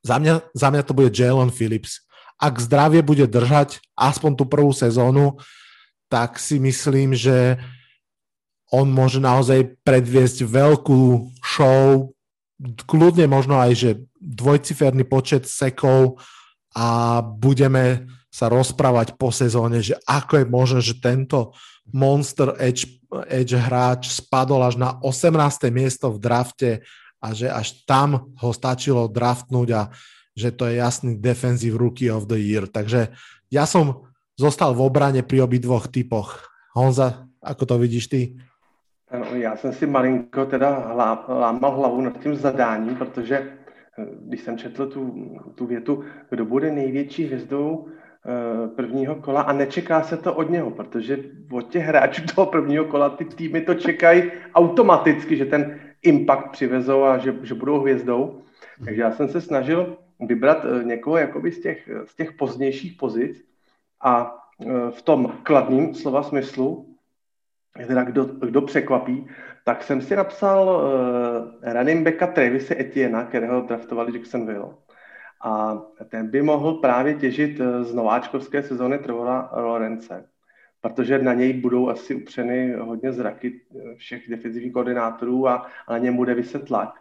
S2: za mňa, za mňa to bude Jalen Phillips. Ak zdravie bude držať aspoň tú prvú sezónu, tak si myslím, že on môže naozaj predviesť veľkú show, kľudne možno aj, že dvojciferný počet sekov a budeme sa rozprávať po sezóne, že ako je možné, že tento Monster Edge, Edge hráč spadol až na 18. miesto v drafte a že až tam ho stačilo draftnúť a že to je jasný defensive rookie of the year. Takže ja som zostal v obrane pri obidvoch typoch. Honza, ako to vidíš ty?
S1: Já jsem si malinko teda lámal hlavu nad tím zadáním, protože eh, když jsem četl tu, tu kdo bude největší hvězdou Eh, prvního kola a nečeká se to od něho, protože od těch hráčů toho prvního kola ty týmy to čekají automaticky, že ten impact přivezou a že, že budou hvězdou. Takže já jsem se snažil vybrat eh, někoho jakoby z těch, z těch pozdějších pozic a eh, v tom kladným slova smyslu, teda kdo, kdo překvapí, tak jsem si napsal uh, running backa Travise Etiena, kterého draftovali Jacksonville a ten by mohl právě těžit eh, z nováčkovské sezóny Trevora Lorence, protože na něj budou asi upřeny hodně zraky eh, všech defenzivních koordinátorů a, a na něm bude vyset tlak.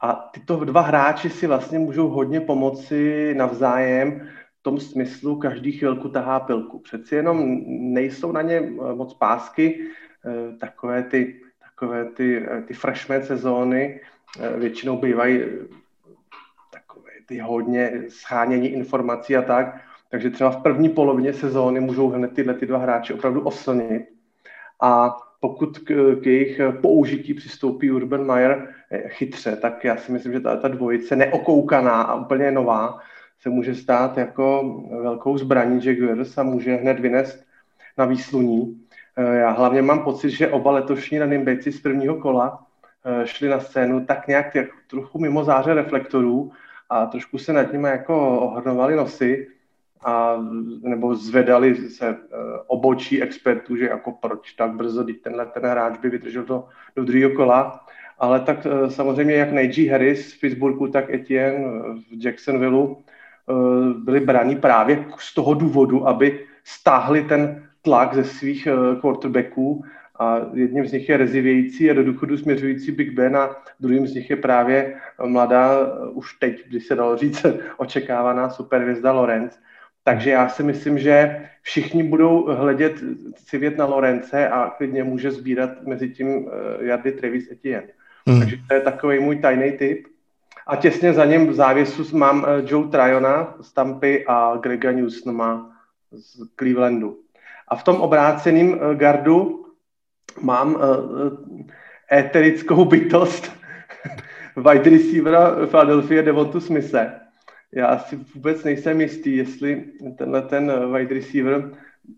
S1: A tyto dva hráči si vlastně můžou hodně pomoci navzájem v tom smyslu, každý chvilku tahá pilku. Přeci jenom nejsou na ně eh, moc pásky, takové ty, takové ty, ty freshman sezóny většinou bývají ty hodně schánění informací a tak. Takže třeba v první polovině sezóny můžou hned tyhle ty dva hráči opravdu oslnit. A pokud k, k jejich použití přistoupí Urban Meyer eh, chytře, tak já si myslím, že ta, ta dvojice neokoukaná a úplně nová se může stát jako velkou zbraní Jaguars a může hned vynést na výsluní. Eh, já hlavně mám pocit, že oba letošní running z prvního kola eh, šli na scénu tak nějak trochu mimo záře reflektorů a trošku se nad nimi jako ohrnovali nosy a nebo zvedali se uh, obočí expertů, že jako proč tak brzo, teď tenhle ten hráč by vydržel do, do druhého kola. ale tak eh, samozřejmě jak Najee Harris v Pittsburghu, tak Etienne v Jacksonvilleu byli braní právě z toho důvodu, aby stáhli ten tlak ze svých quarterbacků a jedním z nich je rezivějící a do důchodu směřující Big Ben a druhým z nich je právě mladá, už teď, když se dalo říct, očekávaná superhvězda Lorenz. Takže já si myslím, že všichni budou hledět civět na Lorence a klidně může sbírat mezi tím uh, jardy Travis Etienne. Hmm. Takže to je takový můj tajný tip. A těsně za ním v závěsu mám Joe Tryona z Tampy a Grega Newsoma z Clevelandu. A v tom obráceném gardu mám uh, éterickou bytost wide receivera Philadelphia Devontu Smise. Já si vůbec nejsem jistý, jestli tenhle ten wide receiver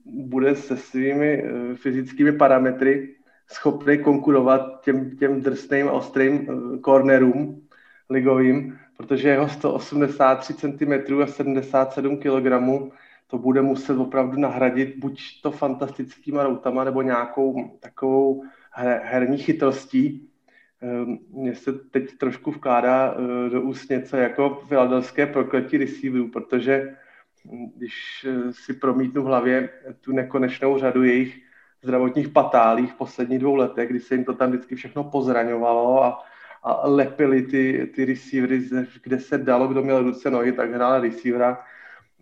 S1: bude se svými eh, fyzickými parametry schopný konkurovat těm, těm drsným, ostrým eh, cornerům ligovým, protože jeho 183 cm a 77 kg to bude muset opravdu nahradit buď to fantastickýma routama, nebo nějakou takovou herní chytrostí, Ehm, mně se teď trošku vkládá eh, do úst něco jako filadelské prokletí receiverů, protože hm, když eh, si promítnu v hlavě tu nekonečnou řadu jejich zdravotních patálí v posledních dvou letech, kdy se jim to tam vždycky všechno pozraňovalo a, a lepili ty, ty receivery, kde se dalo, kdo měl ruce, nohy, tak hrál receivera.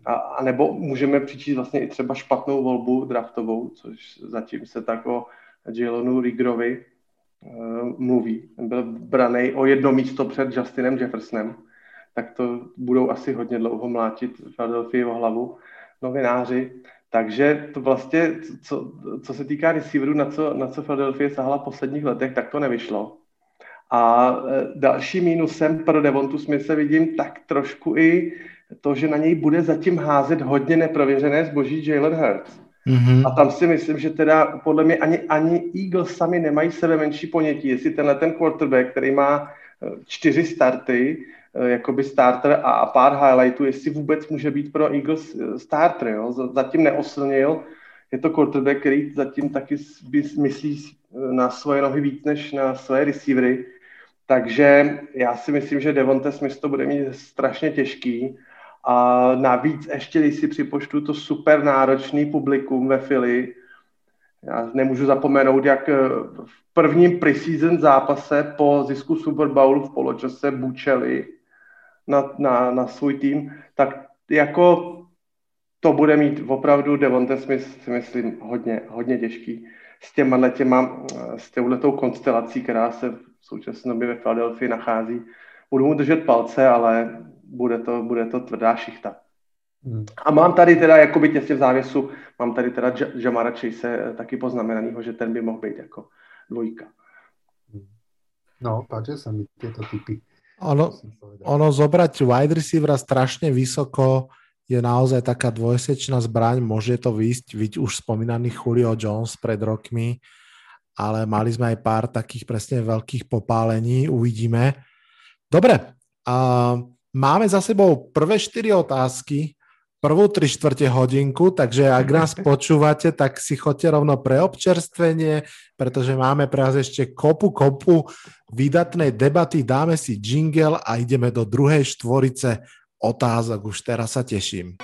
S1: A, a nebo můžeme přičíst vlastně i třeba špatnou volbu draftovou, což zatím se tak o Jalonu Rigrovi Eh, mluví. Byl braný o jedno místo před Justinem Jeffersonem, tak to budou asi hodně dlouho mlátit Philadelphia o hlavu novináři. Takže to vlastně, co, co se týká receiverů, na co, na co Philadelphia sahla v posledních letech, tak to nevyšlo. A eh, další mínusem pro Devontu Smithe vidím tak trošku i to, že na něj bude zatím házet hodně neprověřené zboží Jalen Hurts. Mm-hmm. A tam si myslím, že teda podle mě ani, ani Eagles sami nemají sebe menší ponětí, jestli tenhle ten quarterback, který má eh, čtyři starty, eh, jakoby starter a pár highlightů, jestli vůbec může být pro Eagles eh, starter. Jo? Zatím neoslnil. Je to quarterback, který zatím taky myslí na svoje nohy víc než na své receivery. Takže já si myslím, že Devonte Smith to bude mít strašně těžký a navíc ještě, když si připočtu to super náročný publikum ve Fili, já nemůžu zapomenout, jak eh, v prvním preseason zápase po zisku Super Bowlu v poločase bučeli na, na, na svůj tým, tak jako to bude mít opravdu Devonte Smith, si myslím, hodně, hodně těžký s těma těma, eh, s touhletou konstelací, která se v současné době ve Philadelphia nachází. Budu mu držet palce, ale bude to, bude to tvrdá šichta. Hmm. A mám tady teda, jakoby těsně v závěsu, mám tady teda Jamara Chase eh, taky poznamenanýho, že ten by mohl být jako dvojka.
S4: Hmm. No, páči sa mi tieto typy.
S2: Ono, ono zobrať wide receivera strašne vysoko je naozaj taká dvojsečná zbraň, môže to výjsť, vidť už spomínaný Julio Jones pred rokmi, ale mali sme aj pár takých presne veľkých popálení, uvidíme. Dobre, a Máme za sebou prvé 4 otázky, prvú 3 štvrte hodinku, takže ak nás počúvate, tak si chodte rovno pre občerstvenie, pretože máme pre vás ešte kopu, kopu vydatnej debaty, dáme si jingle a ideme do druhej štvorice otázok. Už teraz sa teším.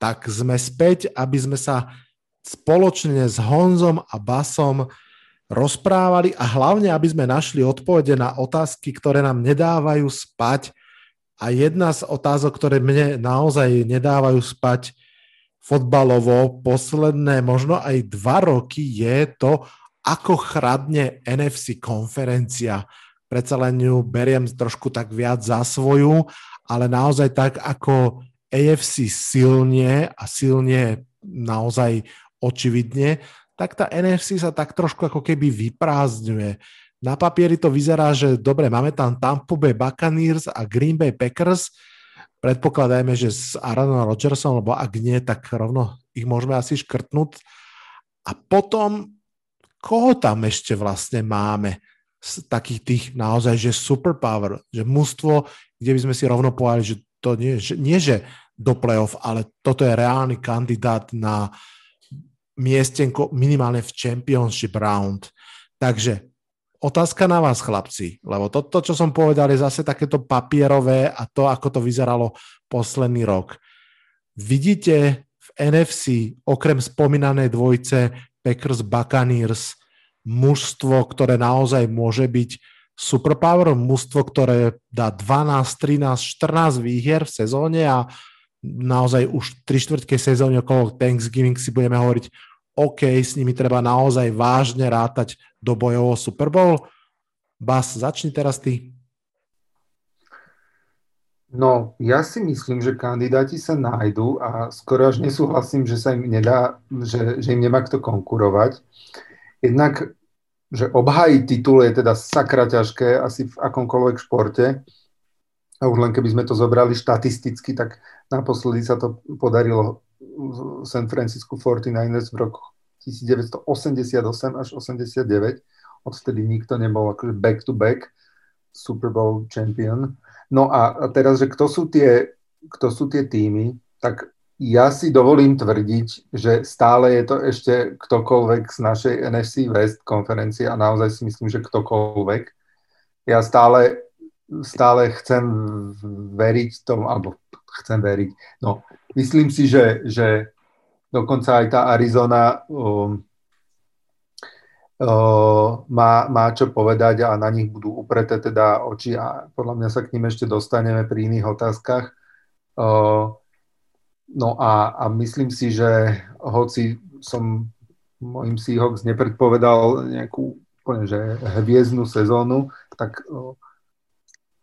S2: Tak sme späť, aby sme sa spoločne s Honzom a Basom rozprávali a hlavne, aby sme našli odpovede na otázky, ktoré nám nedávajú spať. A jedna z otázok, ktoré mne naozaj nedávajú spať fotbalovo posledné možno aj dva roky je to, ako chradne NFC konferencia. Predsa len ju beriem trošku tak viac za svoju, ale naozaj tak ako AFC silne a silne naozaj očividne, tak tá NFC sa tak trošku ako keby vyprázdňuje. Na papieri to vyzerá, že dobre, máme tam Tampa Bay Buccaneers a Green Bay Packers. Predpokladajme, že s Aaronom Rodgersom, lebo ak nie, tak rovno ich môžeme asi škrtnúť. A potom, koho tam ešte vlastne máme z takých tých naozaj, že superpower, že mužstvo, kde by sme si rovno povedali, že to nie, že, nie že do playoff, ale toto je reálny kandidát na miestenko minimálne v Championship Round. Takže otázka na vás, chlapci, lebo to, to, čo som povedal, je zase takéto papierové a to, ako to vyzeralo posledný rok. Vidíte v NFC, okrem spomínanej dvojce Packers Buccaneers, mužstvo, ktoré naozaj môže byť superpower, mužstvo, ktoré dá 12, 13, 14 výhier v sezóne a naozaj už 3 štvrtke sezóny okolo Thanksgiving si budeme hovoriť, OK, s nimi treba naozaj vážne rátať do bojov Super Bowl. Bas, začni teraz ty.
S4: No, ja si myslím, že kandidáti sa nájdú a skoro až nesúhlasím, že sa im nedá, že, že im nemá kto konkurovať. Jednak, že obhájiť titul je teda sakra ťažké asi v akomkoľvek športe. A už len keby sme to zobrali štatisticky, tak naposledy sa to podarilo San Francisco 49ers v roku 1988 až 89. Odvtedy nikto nebol akože back to back Super Bowl champion. No a, teraz, že kto sú tie, kto sú tie týmy, tak ja si dovolím tvrdiť, že stále je to ešte ktokoľvek z našej NFC West konferencie a naozaj si myslím, že ktokoľvek. Ja stále, stále chcem veriť tomu, alebo chcem veriť. No, myslím si, že, že dokonca aj tá Arizona um, uh, má, má čo povedať a na nich budú upreté teda oči a podľa mňa sa k ním ešte dostaneme pri iných otázkach. Uh, no a, a myslím si, že hoci som mojim Seahawks nepredpovedal nejakú úplne, že hviezdnu sezónu, tak uh,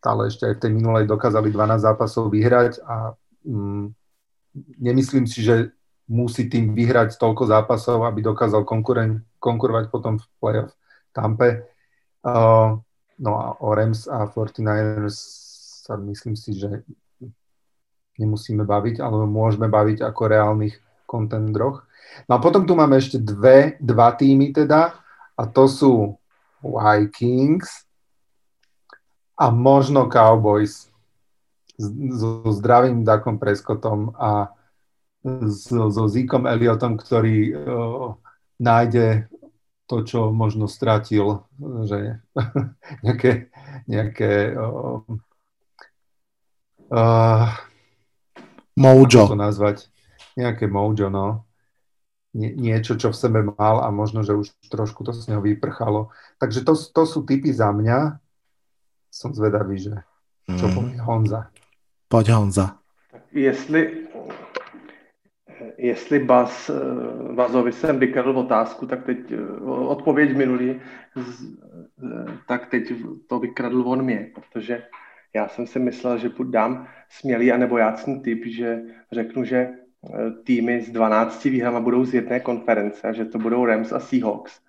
S4: stále ešte aj v tej minulej dokázali 12 zápasov vyhrať a mm, nemyslím si, že musí tým vyhrať toľko zápasov, aby dokázal konkuren- konkurovať potom v playoff Tampe. Uh, no a o Rams a 49ers sa myslím si, že nemusíme baviť, ale môžeme baviť ako reálnych kontendroch. No a potom tu máme ešte dve, dva týmy teda a to sú Vikings a možno Cowboys so zdravým Dakom Preskotom a so, so Zíkom Eliotom, ktorý uh, nájde to, čo možno stratil, že nejaké, nejaké uh, uh,
S2: mojo.
S4: to nazvať? Nejaké mojo, no. Nie, niečo, čo v sebe mal a možno, že už trošku to z neho vyprchalo. Takže to, to sú typy za mňa som zvedavý, že čo mm. povie Honza.
S2: Poď Honza.
S1: Jestli, jestli Bas, Bazovi jsem vykradl otázku, tak teď odpověď minulý, tak teď to vykradl on mě, protože já jsem si myslel, že dám smělý a nebo jácný typ, že řeknu, že týmy z 12 výhrama budou z jedné konference a že to budou Rams a Seahawks.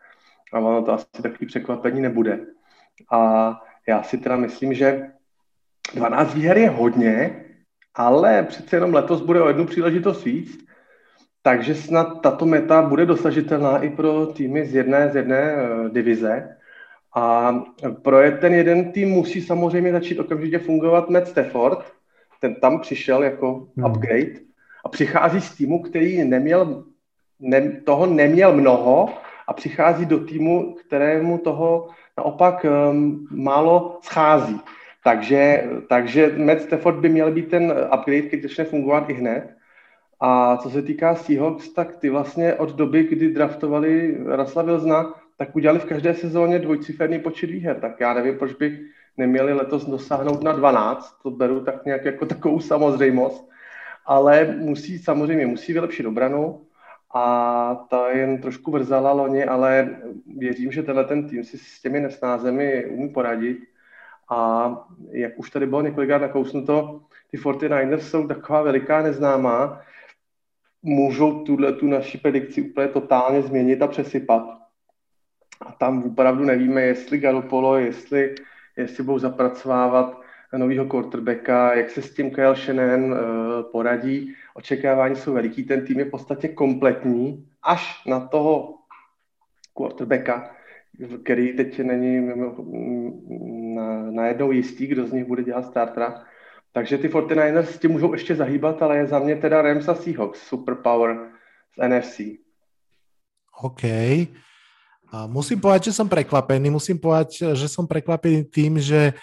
S1: A ono to asi takový překvapení nebude. A já si teda myslím, že 12 výher je hodně, ale přece jenom letos bude o jednu příležitost víc, takže snad tato meta bude dosažitelná i pro týmy z jedné, z jedné uh, divize. A pro ten jeden tým musí samozřejmě začít okamžitě fungovat Matt Stafford. Ten tam přišel jako hmm. upgrade a přichází z týmu, který neměl, ne, toho neměl mnoho a přichází do týmu, kterému toho naopak um, málo schází. Takže, takže Matt Stafford by měl být ten upgrade, který začne fungovat i hned. A co se týká Seahawks, tak ty vlastně od doby, kdy draftovali Rasla Wilsona, tak udělali v každé sezóně dvojciferný počet výher. Tak já nevím, proč by neměli letos dosáhnout na 12, to beru tak nějak jako takovou samozřejmost, ale musí samozřejmě musí vylepšit obranu, a ta jen trošku vrzala loni, ale věřím, že tenhle ten tým si s těmi nesnázemi umí poradit. A jak už tady bylo několikrát nakousnuto, ty 49ers jsou taková veliká neznámá, můžou tuhle tu naši predikci úplně totálně změnit a přesypat. A tam opravdu nevíme, jestli Garoppolo, jestli, jestli budou zapracovávat nového quarterbacka, jak se s tím Kyle Shannon uh, poradí. Očekávání jsou veliký, ten tým je v podstatě kompletní, až na toho quarterbacka, který teď není na, najednou jistý, kdo z nich bude dělat startera. Takže ty 49ers s tím můžou ještě zahýbat, ale je za mě teda Rams a Seahawks, superpower z NFC.
S2: OK. A musím povedať, že som prekvapený. Musím povedať, že som prekvapený tým, že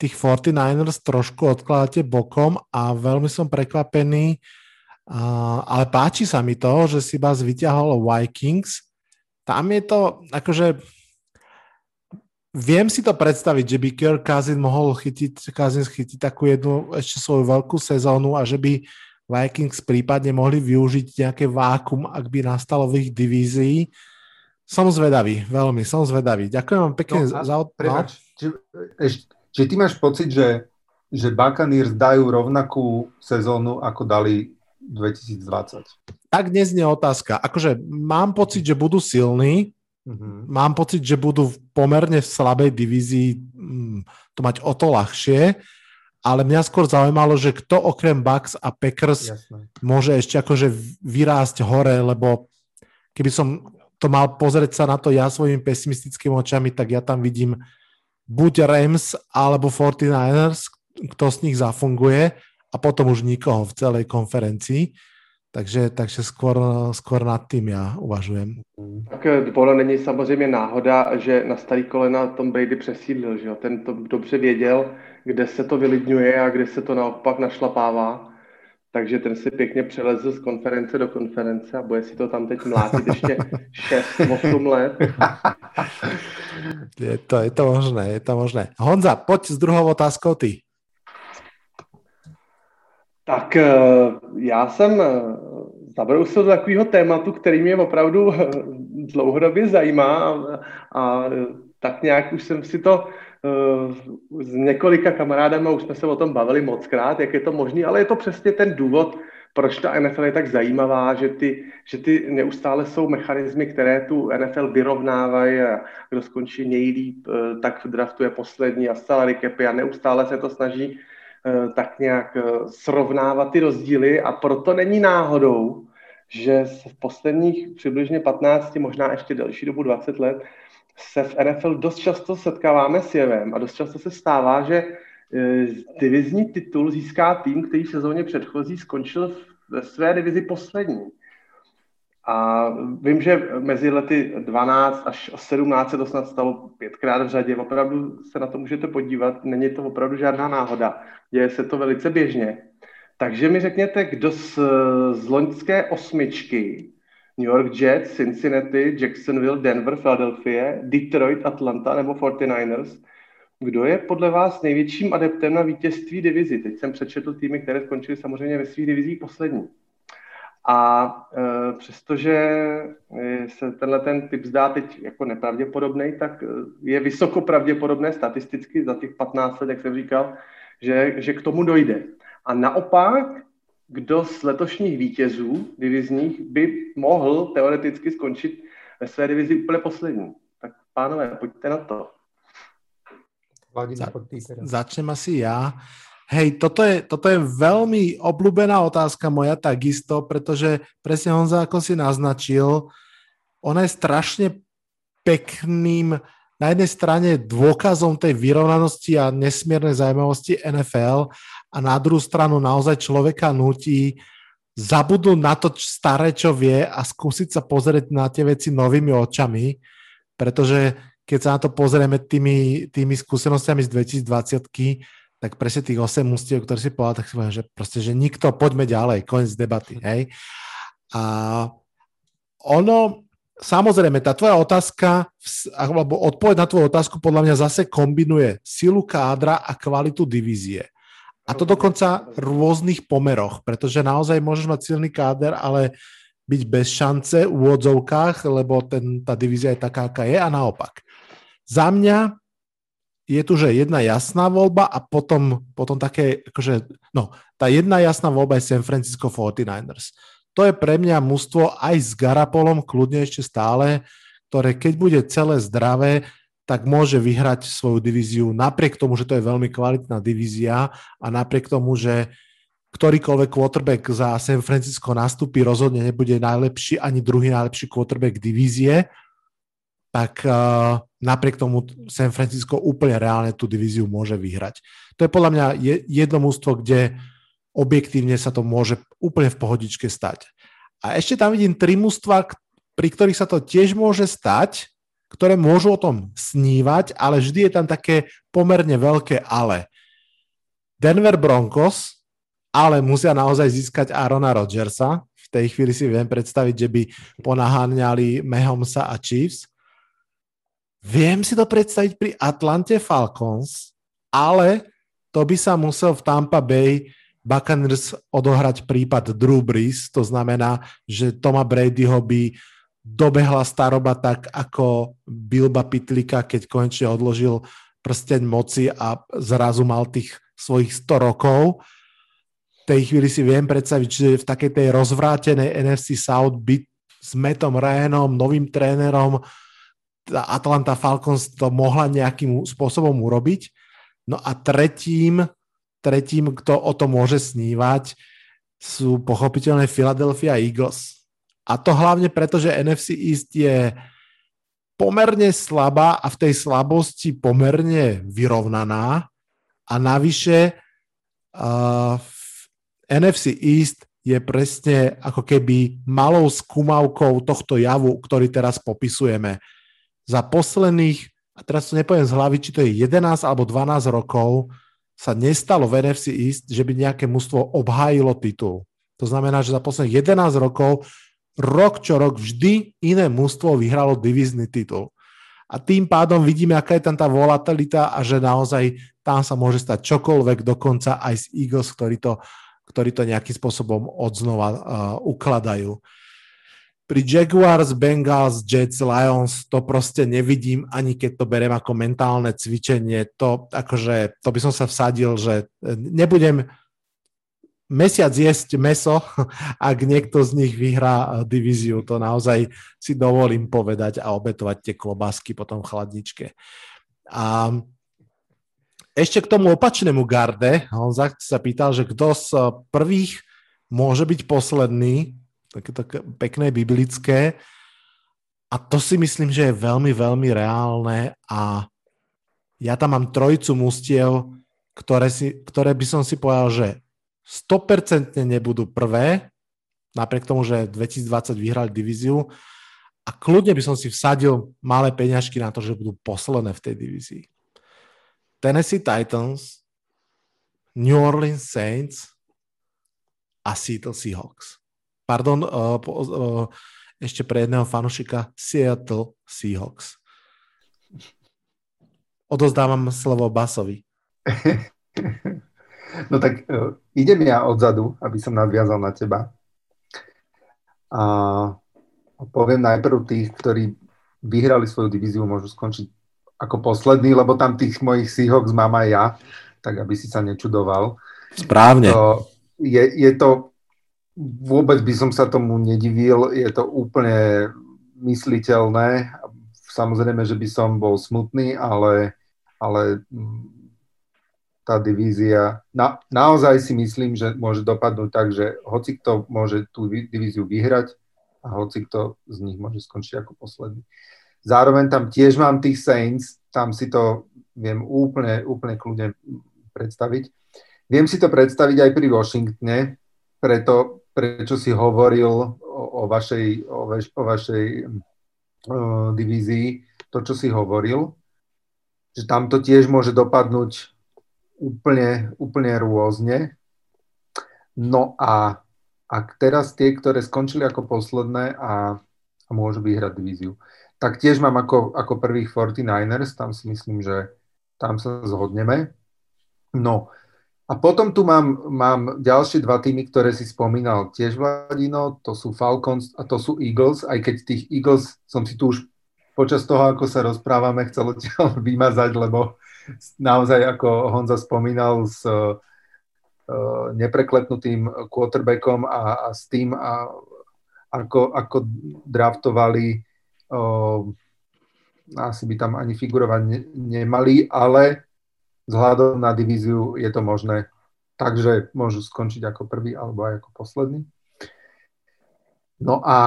S2: tých 49ers trošku odkladáte bokom a veľmi som prekvapený, uh, ale páči sa mi to, že si vás vyťahol Vikings. Tam je to, akože viem si to predstaviť, že by Kirk Cousins mohol chytiť, Cousins chytiť takú jednu ešte svoju veľkú sezónu a že by Vikings prípadne mohli využiť nejaké vákum, ak by nastalo v ich divízii. Som zvedavý, veľmi, som zvedavý. Ďakujem vám pekne no, za...
S4: Prepač, no. ešte, Čiže ty máš pocit, že, že Buccaneers dajú rovnakú sezónu, ako dali 2020?
S2: Tak dnes nie otázka. Akože mám pocit, že budú silní, mm-hmm. mám pocit, že budú v pomerne v slabej divízii mm, to mať o to ľahšie, ale mňa skôr zaujímalo, že kto okrem Bucks a Packers Jasné. môže ešte akože vyrásť hore, lebo keby som to mal pozrieť sa na to ja svojimi pesimistickými očami, tak ja tam vidím buď Rams alebo 49ers, kto z nich zafunguje a potom už nikoho v celej konferencii. Takže, takže skôr, skôr nad tým já uvažujem.
S1: Tak ono není samozřejmě náhoda, že na starý kolena Tom Brady přesídlil, že jo? Ten to dobře věděl, kde se to vylidňuje a kde se to naopak našlapává. Takže ten si pěkně přelezl z konference do konference a bude si to tam teď mlátit ještě 6-8 let.
S2: Je to, je to možné, je to možné. Honza, pojď s druhou otázkou ty.
S1: Tak eh, já jsem eh, zabrousil do takového tématu, který mě opravdu eh, dlouhodobě zajímá a, a tak nějak už jsem si to s několika kamarádama, už jsme se o tom bavili moc krát, jak je to možné, ale je to přesně ten důvod, proč ta NFL je tak zajímavá, že ty, že ty neustále jsou mechanismy, které tu NFL vyrovnávají a kdo skončí nejlíp, eh, tak v draftu je poslední a salary capy a neustále se to snaží eh, tak nějak eh, srovnávat ty rozdíly a proto není náhodou, že v posledních přibližně 15, možná ještě delší dobu 20 let, se v NFL dost často setkáváme s jevem a dost často se stává, že e, divizní titul získá tým, který v sezóně předchozí skončil ve své divizi poslední. A vím, že mezi lety 12 až 17 se to snad stalo pětkrát v řadě. Opravdu se na to můžete podívat, není to opravdu žádná náhoda. Děje se to velice běžně. Takže mi řekněte, kdo z, z loňské osmičky New York Jets, Cincinnati, Jacksonville, Denver, Philadelphia, Detroit, Atlanta nebo 49ers. Kdo je podle vás největším adeptem na vítězství divizi? Teď jsem přečetl týmy, které skončily samozřejmě ve svých divizích poslední. A e, přestože e, se tenhle ten typ zdá teď jako nepravděpodobný, tak e, je vysoko pravděpodobné statisticky za těch 15 let, jak jsem říkal, že, že k tomu dojde. A naopak kdo z letošních vítězů divizních by mohl teoreticky skončit ve své divizi úplně poslední. Tak pánové, pojďte na to.
S2: Za, začnem asi ja. Hej, toto je, toto je veľmi obľúbená otázka moja takisto, pretože presne Honza, ako si naznačil, ona je strašne pekným na jednej strane dôkazom tej vyrovnanosti a nesmiernej zaujímavosti NFL a na druhú stranu naozaj človeka nutí zabudnúť na to staré, čo vie a skúsiť sa pozrieť na tie veci novými očami, pretože keď sa na to pozrieme tými, tými skúsenostiami z 2020 tak presne tých 8 ústiev, ktoré si povedal, tak si poviem, že proste, že nikto, poďme ďalej, koniec debaty, hej. A ono, samozrejme, tá tvoja otázka, alebo odpoveď na tvoju otázku podľa mňa zase kombinuje silu kádra a kvalitu divízie. A to dokonca v rôznych pomeroch, pretože naozaj môžeš mať silný káder, ale byť bez šance v úvodzovkách, lebo ten, tá divízia je taká, aká je a naopak. Za mňa je tu, že jedna jasná voľba a potom, potom také, akože, no, tá jedna jasná voľba je San Francisco 49ers. To je pre mňa mužstvo aj s Garapolom, kľudne ešte stále, ktoré keď bude celé zdravé, tak môže vyhrať svoju divíziu napriek tomu, že to je veľmi kvalitná divízia a napriek tomu, že ktorýkoľvek quarterback za San Francisco nastúpi, rozhodne nebude najlepší ani druhý najlepší quarterback divízie, tak uh, napriek tomu San Francisco úplne reálne tú divíziu môže vyhrať. To je podľa mňa jedno mústvo, kde objektívne sa to môže úplne v pohodičke stať. A ešte tam vidím tri mústva, pri ktorých sa to tiež môže stať, ktoré môžu o tom snívať, ale vždy je tam také pomerne veľké ale. Denver Broncos, ale musia naozaj získať Arona Rodgersa. V tej chvíli si viem predstaviť, že by ponaháňali Mahomesa a Chiefs. Viem si to predstaviť pri Atlante Falcons, ale to by sa musel v Tampa Bay Buccaneers odohrať prípad Drew Brees, to znamená, že Toma Bradyho by dobehla staroba tak, ako Bilba Pitlika, keď konečne odložil prsteň moci a zrazu mal tých svojich 100 rokov. V tej chvíli si viem predstaviť, že v takej tej rozvrátenej NFC South by s Metom Ryanom, novým trénerom, Atlanta Falcons to mohla nejakým spôsobom urobiť. No a tretím, tretím, kto o to môže snívať, sú pochopiteľne Philadelphia Eagles a to hlavne preto, že NFC East je pomerne slabá a v tej slabosti pomerne vyrovnaná a navyše uh, NFC East je presne ako keby malou skúmavkou tohto javu, ktorý teraz popisujeme. Za posledných, a teraz to nepoviem z hlavy, či to je 11 alebo 12 rokov, sa nestalo v NFC East, že by nejaké mužstvo obhájilo titul. To znamená, že za posledných 11 rokov rok čo rok vždy iné mužstvo vyhralo divízny titul. A tým pádom vidíme, aká je tam tá volatilita a že naozaj tam sa môže stať čokoľvek, dokonca aj z Eagles, ktorí to, ktorí to nejakým spôsobom odznova uh, ukladajú. Pri Jaguars, Bengals, Jets, Lions to proste nevidím, ani keď to berem ako mentálne cvičenie. To, akože, to by som sa vsadil, že nebudem mesiac jesť meso, ak niekto z nich vyhrá eh, divíziu. To naozaj si dovolím povedať a obetovať tie klobásky potom v chladničke. A ešte k tomu opačnému garde, on sa pýtal, že kto z prvých môže byť posledný, také to pekné biblické. A to si myslím, že je veľmi, veľmi reálne a ja tam mám trojicu mustiev, ktoré, si, ktoré by som si povedal, že 100% nebudú prvé, napriek tomu, že 2020 vyhrali divíziu a kľudne by som si vsadil malé peňažky na to, že budú posledné v tej divízii. Tennessee Titans, New Orleans Saints a Seattle Seahawks. Pardon, uh, uh, ešte pre jedného fanušika Seattle Seahawks. Odozdávam slovo Basovi.
S4: No tak uh, idem ja odzadu, aby som nadviazal na teba. A poviem najprv tých, ktorí vyhrali svoju divíziu, môžu skončiť ako posledný, lebo tam tých mojich Seahawks mám aj ja, tak aby si sa nečudoval.
S2: Správne.
S4: To, je, je to, vôbec by som sa tomu nedivil, je to úplne mysliteľné. Samozrejme, že by som bol smutný, ale, ale tá divízia, na, naozaj si myslím, že môže dopadnúť tak, že hoci kto môže tú divíziu vyhrať a hoci kto z nich môže skončiť ako posledný. Zároveň tam tiež mám tých Saints, tam si to viem úplne, úplne kľudne predstaviť. Viem si to predstaviť aj pri Washingtone, preto, prečo si hovoril o, o vašej, o, vaš, o vašej o, divízii, to, čo si hovoril, že tam to tiež môže dopadnúť úplne, úplne rôzne. No a ak teraz tie, ktoré skončili ako posledné a, a môžu vyhrať divíziu, tak tiež mám ako, ako prvých 49ers, tam si myslím, že tam sa zhodneme. No a potom tu mám, mám ďalšie dva týmy, ktoré si spomínal tiež Vladino, to sú Falcons a to sú Eagles, aj keď tých Eagles som si tu už počas toho, ako sa rozprávame, chcel vymazať, lebo naozaj, ako Honza spomínal, s uh, nepreklepnutým quarterbackom a, a s tým, a, ako, ako draftovali, uh, asi by tam ani figurovať ne, nemali, ale vzhľadom na divíziu je to možné. Takže môžu skončiť ako prvý alebo aj ako posledný. No a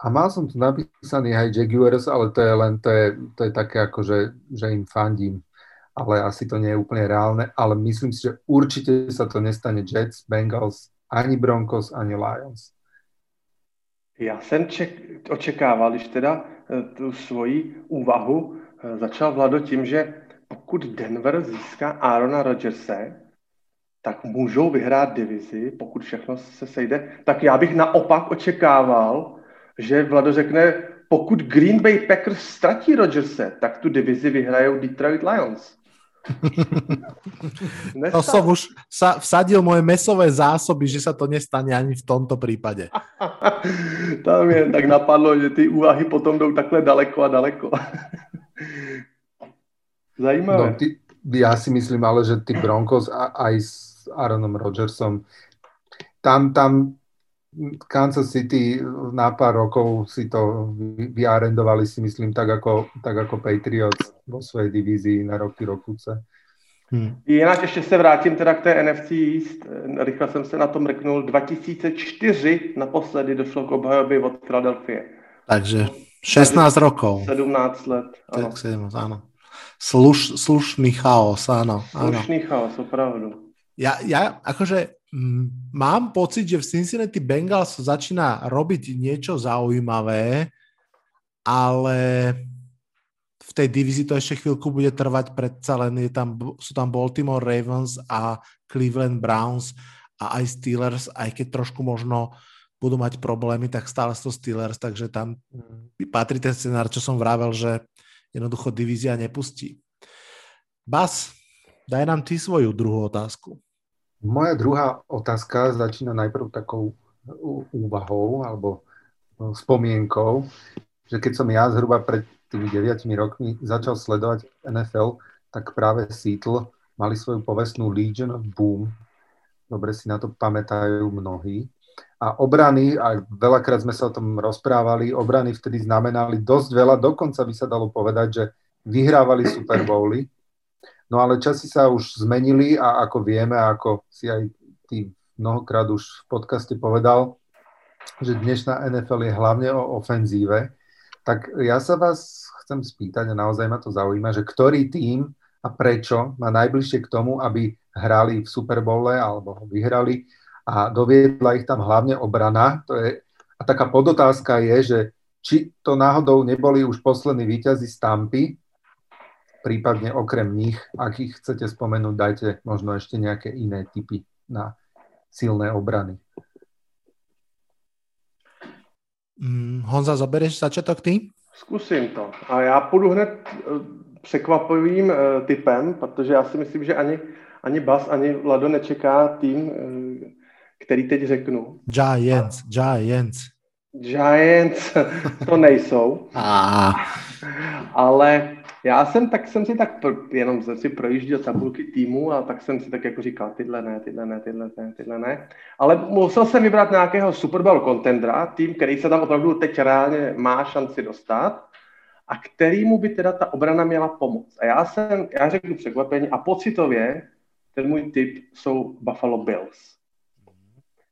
S4: a mal som tu napísaný aj Jaguars, ale to je len, to je, to je také ako, že, že im fandím. Ale asi to nie je úplne reálne. Ale myslím si, že určite sa to nestane Jets, Bengals, ani Broncos, ani Lions.
S1: Já jsem ček, očekával, když teda eh, tu svoji úvahu eh, začal Vlado tím, že pokud Denver získá Aarona Rodgerse, tak můžou vyhrát divizi, pokud všechno se sejde. Tak já bych naopak očekával, že Vlado řekne, pokud Green Bay Packers ztratí Rodgerse, tak tu divizi vyhrajou Detroit Lions.
S2: to som už sa, vsadil moje mesové zásoby, že sa to nestane ani v tomto prípade.
S1: Tam je tak napadlo, že ty úvahy potom jdou takhle daleko a daleko. Zajímavé. No,
S4: ty, ja si myslím ale, že ty Broncos a, aj s Aaronom Rodgersom, tam, tam Kansas City na pár rokov si to vyarendovali si myslím tak ako, tak ako Patriots vo svojej divízii na roky rokuce.
S1: Hmm. Jinak ještě se vrátím teda k té NFC East. Rychle jsem se na tom mrknul. 2004 naposledy došlo k obhajobě od Philadelphia.
S2: Takže 16 rokov.
S1: 17 let.
S2: Ano. Tak 17, áno. Sluš, slušný chaos, áno.
S1: Slušný chaos, opravdu.
S2: Ja, ja akože mám pocit, že v Cincinnati Bengals začína robiť niečo zaujímavé, ale v tej divízii to ešte chvíľku bude trvať, predsa len je tam, sú tam Baltimore Ravens a Cleveland Browns a aj Steelers, aj keď trošku možno budú mať problémy, tak stále sú Steelers, takže tam patrí ten scenár, čo som vravel, že jednoducho divízia nepustí. Bas, daj nám ty svoju druhú otázku.
S4: Moja druhá otázka začína najprv takou úvahou alebo spomienkou, že keď som ja zhruba pred tými 9 rokmi začal sledovať NFL, tak práve Seattle mali svoju povestnú Legion of Boom. Dobre si na to pamätajú mnohí. A obrany, a veľakrát sme sa o tom rozprávali, obrany vtedy znamenali dosť veľa, dokonca by sa dalo povedať, že vyhrávali Super Bowly No ale časy sa už zmenili a ako vieme, ako si aj ty mnohokrát už v podcaste povedal, že dnešná NFL je hlavne o ofenzíve, tak ja sa vás chcem spýtať a naozaj ma to zaujíma, že ktorý tým a prečo má najbližšie k tomu, aby hrali v Super Bowle alebo vyhrali a doviedla ich tam hlavne obrana. To je, a taká podotázka je, že či to náhodou neboli už poslední víťazi z Tampy, prípadne okrem nich, ak ich chcete spomenúť, dajte možno ešte nejaké iné typy na silné obrany.
S2: Mm, Honza, zabereš začátek ty?
S1: Zkusím to. A já půjdu hned eh, překvapivým eh, typem, protože já si myslím, že ani, ani Bas, ani Vlado nečeká tým, eh, který teď řeknu.
S2: Giants, Giants.
S1: Giants to nejsou. Ale já jsem, tak jsem si tak pro, jenom jsem si projížděl tabulky týmu a tak jsem si tak jako říkal, tyhle ne, tyhle ne, tyhle ne, tyhle ne. Ale musel jsem vybrat nějakého Super Bowl contendera, tým, který se tam opravdu teď reálně má šanci dostat a kterýmu by teda ta obrana měla pomoct. A já jsem, já řeknu překvapení a pocitově ten můj tip jsou Buffalo Bills.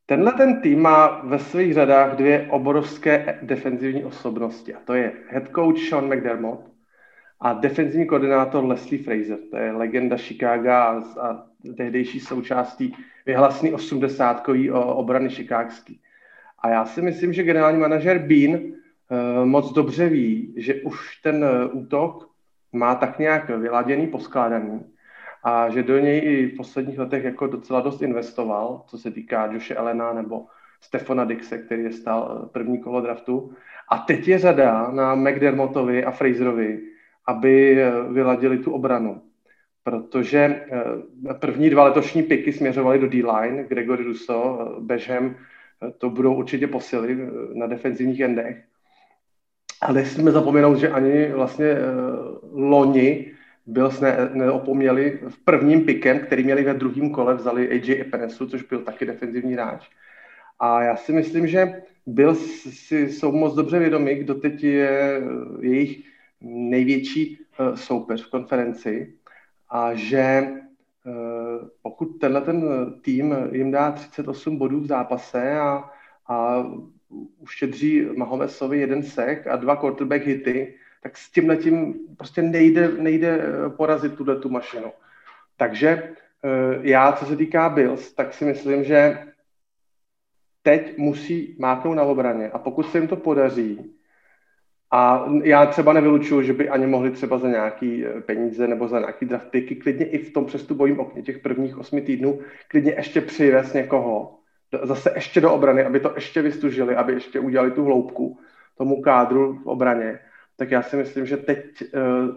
S1: Tenhle ten tým má ve svých řadách dvě obrovské defenzivní osobnosti a to je head coach Sean McDermott a defenzivní koordinátor Leslie Fraser. To je legenda Chicago a, a tehdejší součástí vyhlasný osmdesátkový obrany šikákský. A já si myslím, že generální manažer Bean uh, moc dobře ví, že už ten uh, útok má tak nějak vyladěný, poskládaný a že do něj i v posledních letech jako docela dost investoval, co se týká Joshe Elena nebo Stefana Dixe, který je stál eh, první kolo draftu. A teď je řada na McDermottovi a Fraserovi, aby eh, vyladili tu obranu. Protože eh, první dva letošní piky směřovaly do D-line, Gregory Russo, Bežem, to budou určitě posily na defenzivních endech. Ale nesmíme zapomenout, že ani vlastně loni byl ne, neopomněli v prvním pikem, který měli ve druhém kole, vzali AJ Epenesu, což byl taky defenzivní hráč. A já si myslím, že byl si, jsou moc dobře vědomi, kdo teď je jejich největší uh, soupeř v konferenci a že uh, pokud tenhle ten tým jim dá 38 bodů v zápase a, a uštědří Mahomesovi jeden sek a dva quarterback hity, tak s tím letím prostě nejde, nejde eh, porazit tuhle tu mašinu. Takže já, co se týká Bills, tak si myslím, že teď musí máknout na obraně a pokud se jim to podaří, a já třeba nevylučuju, že by ani mohli třeba za nějaký eh, peníze nebo za nějaký draft picky, klidně i v tom přestupovém okně těch prvních osmi týdnů, klidně ještě přivez někoho, zase ještě do obrany, aby to ještě vystužili, aby ještě udělali tu hloubku tomu kádru v obraně, tak já si myslím, že teď uh,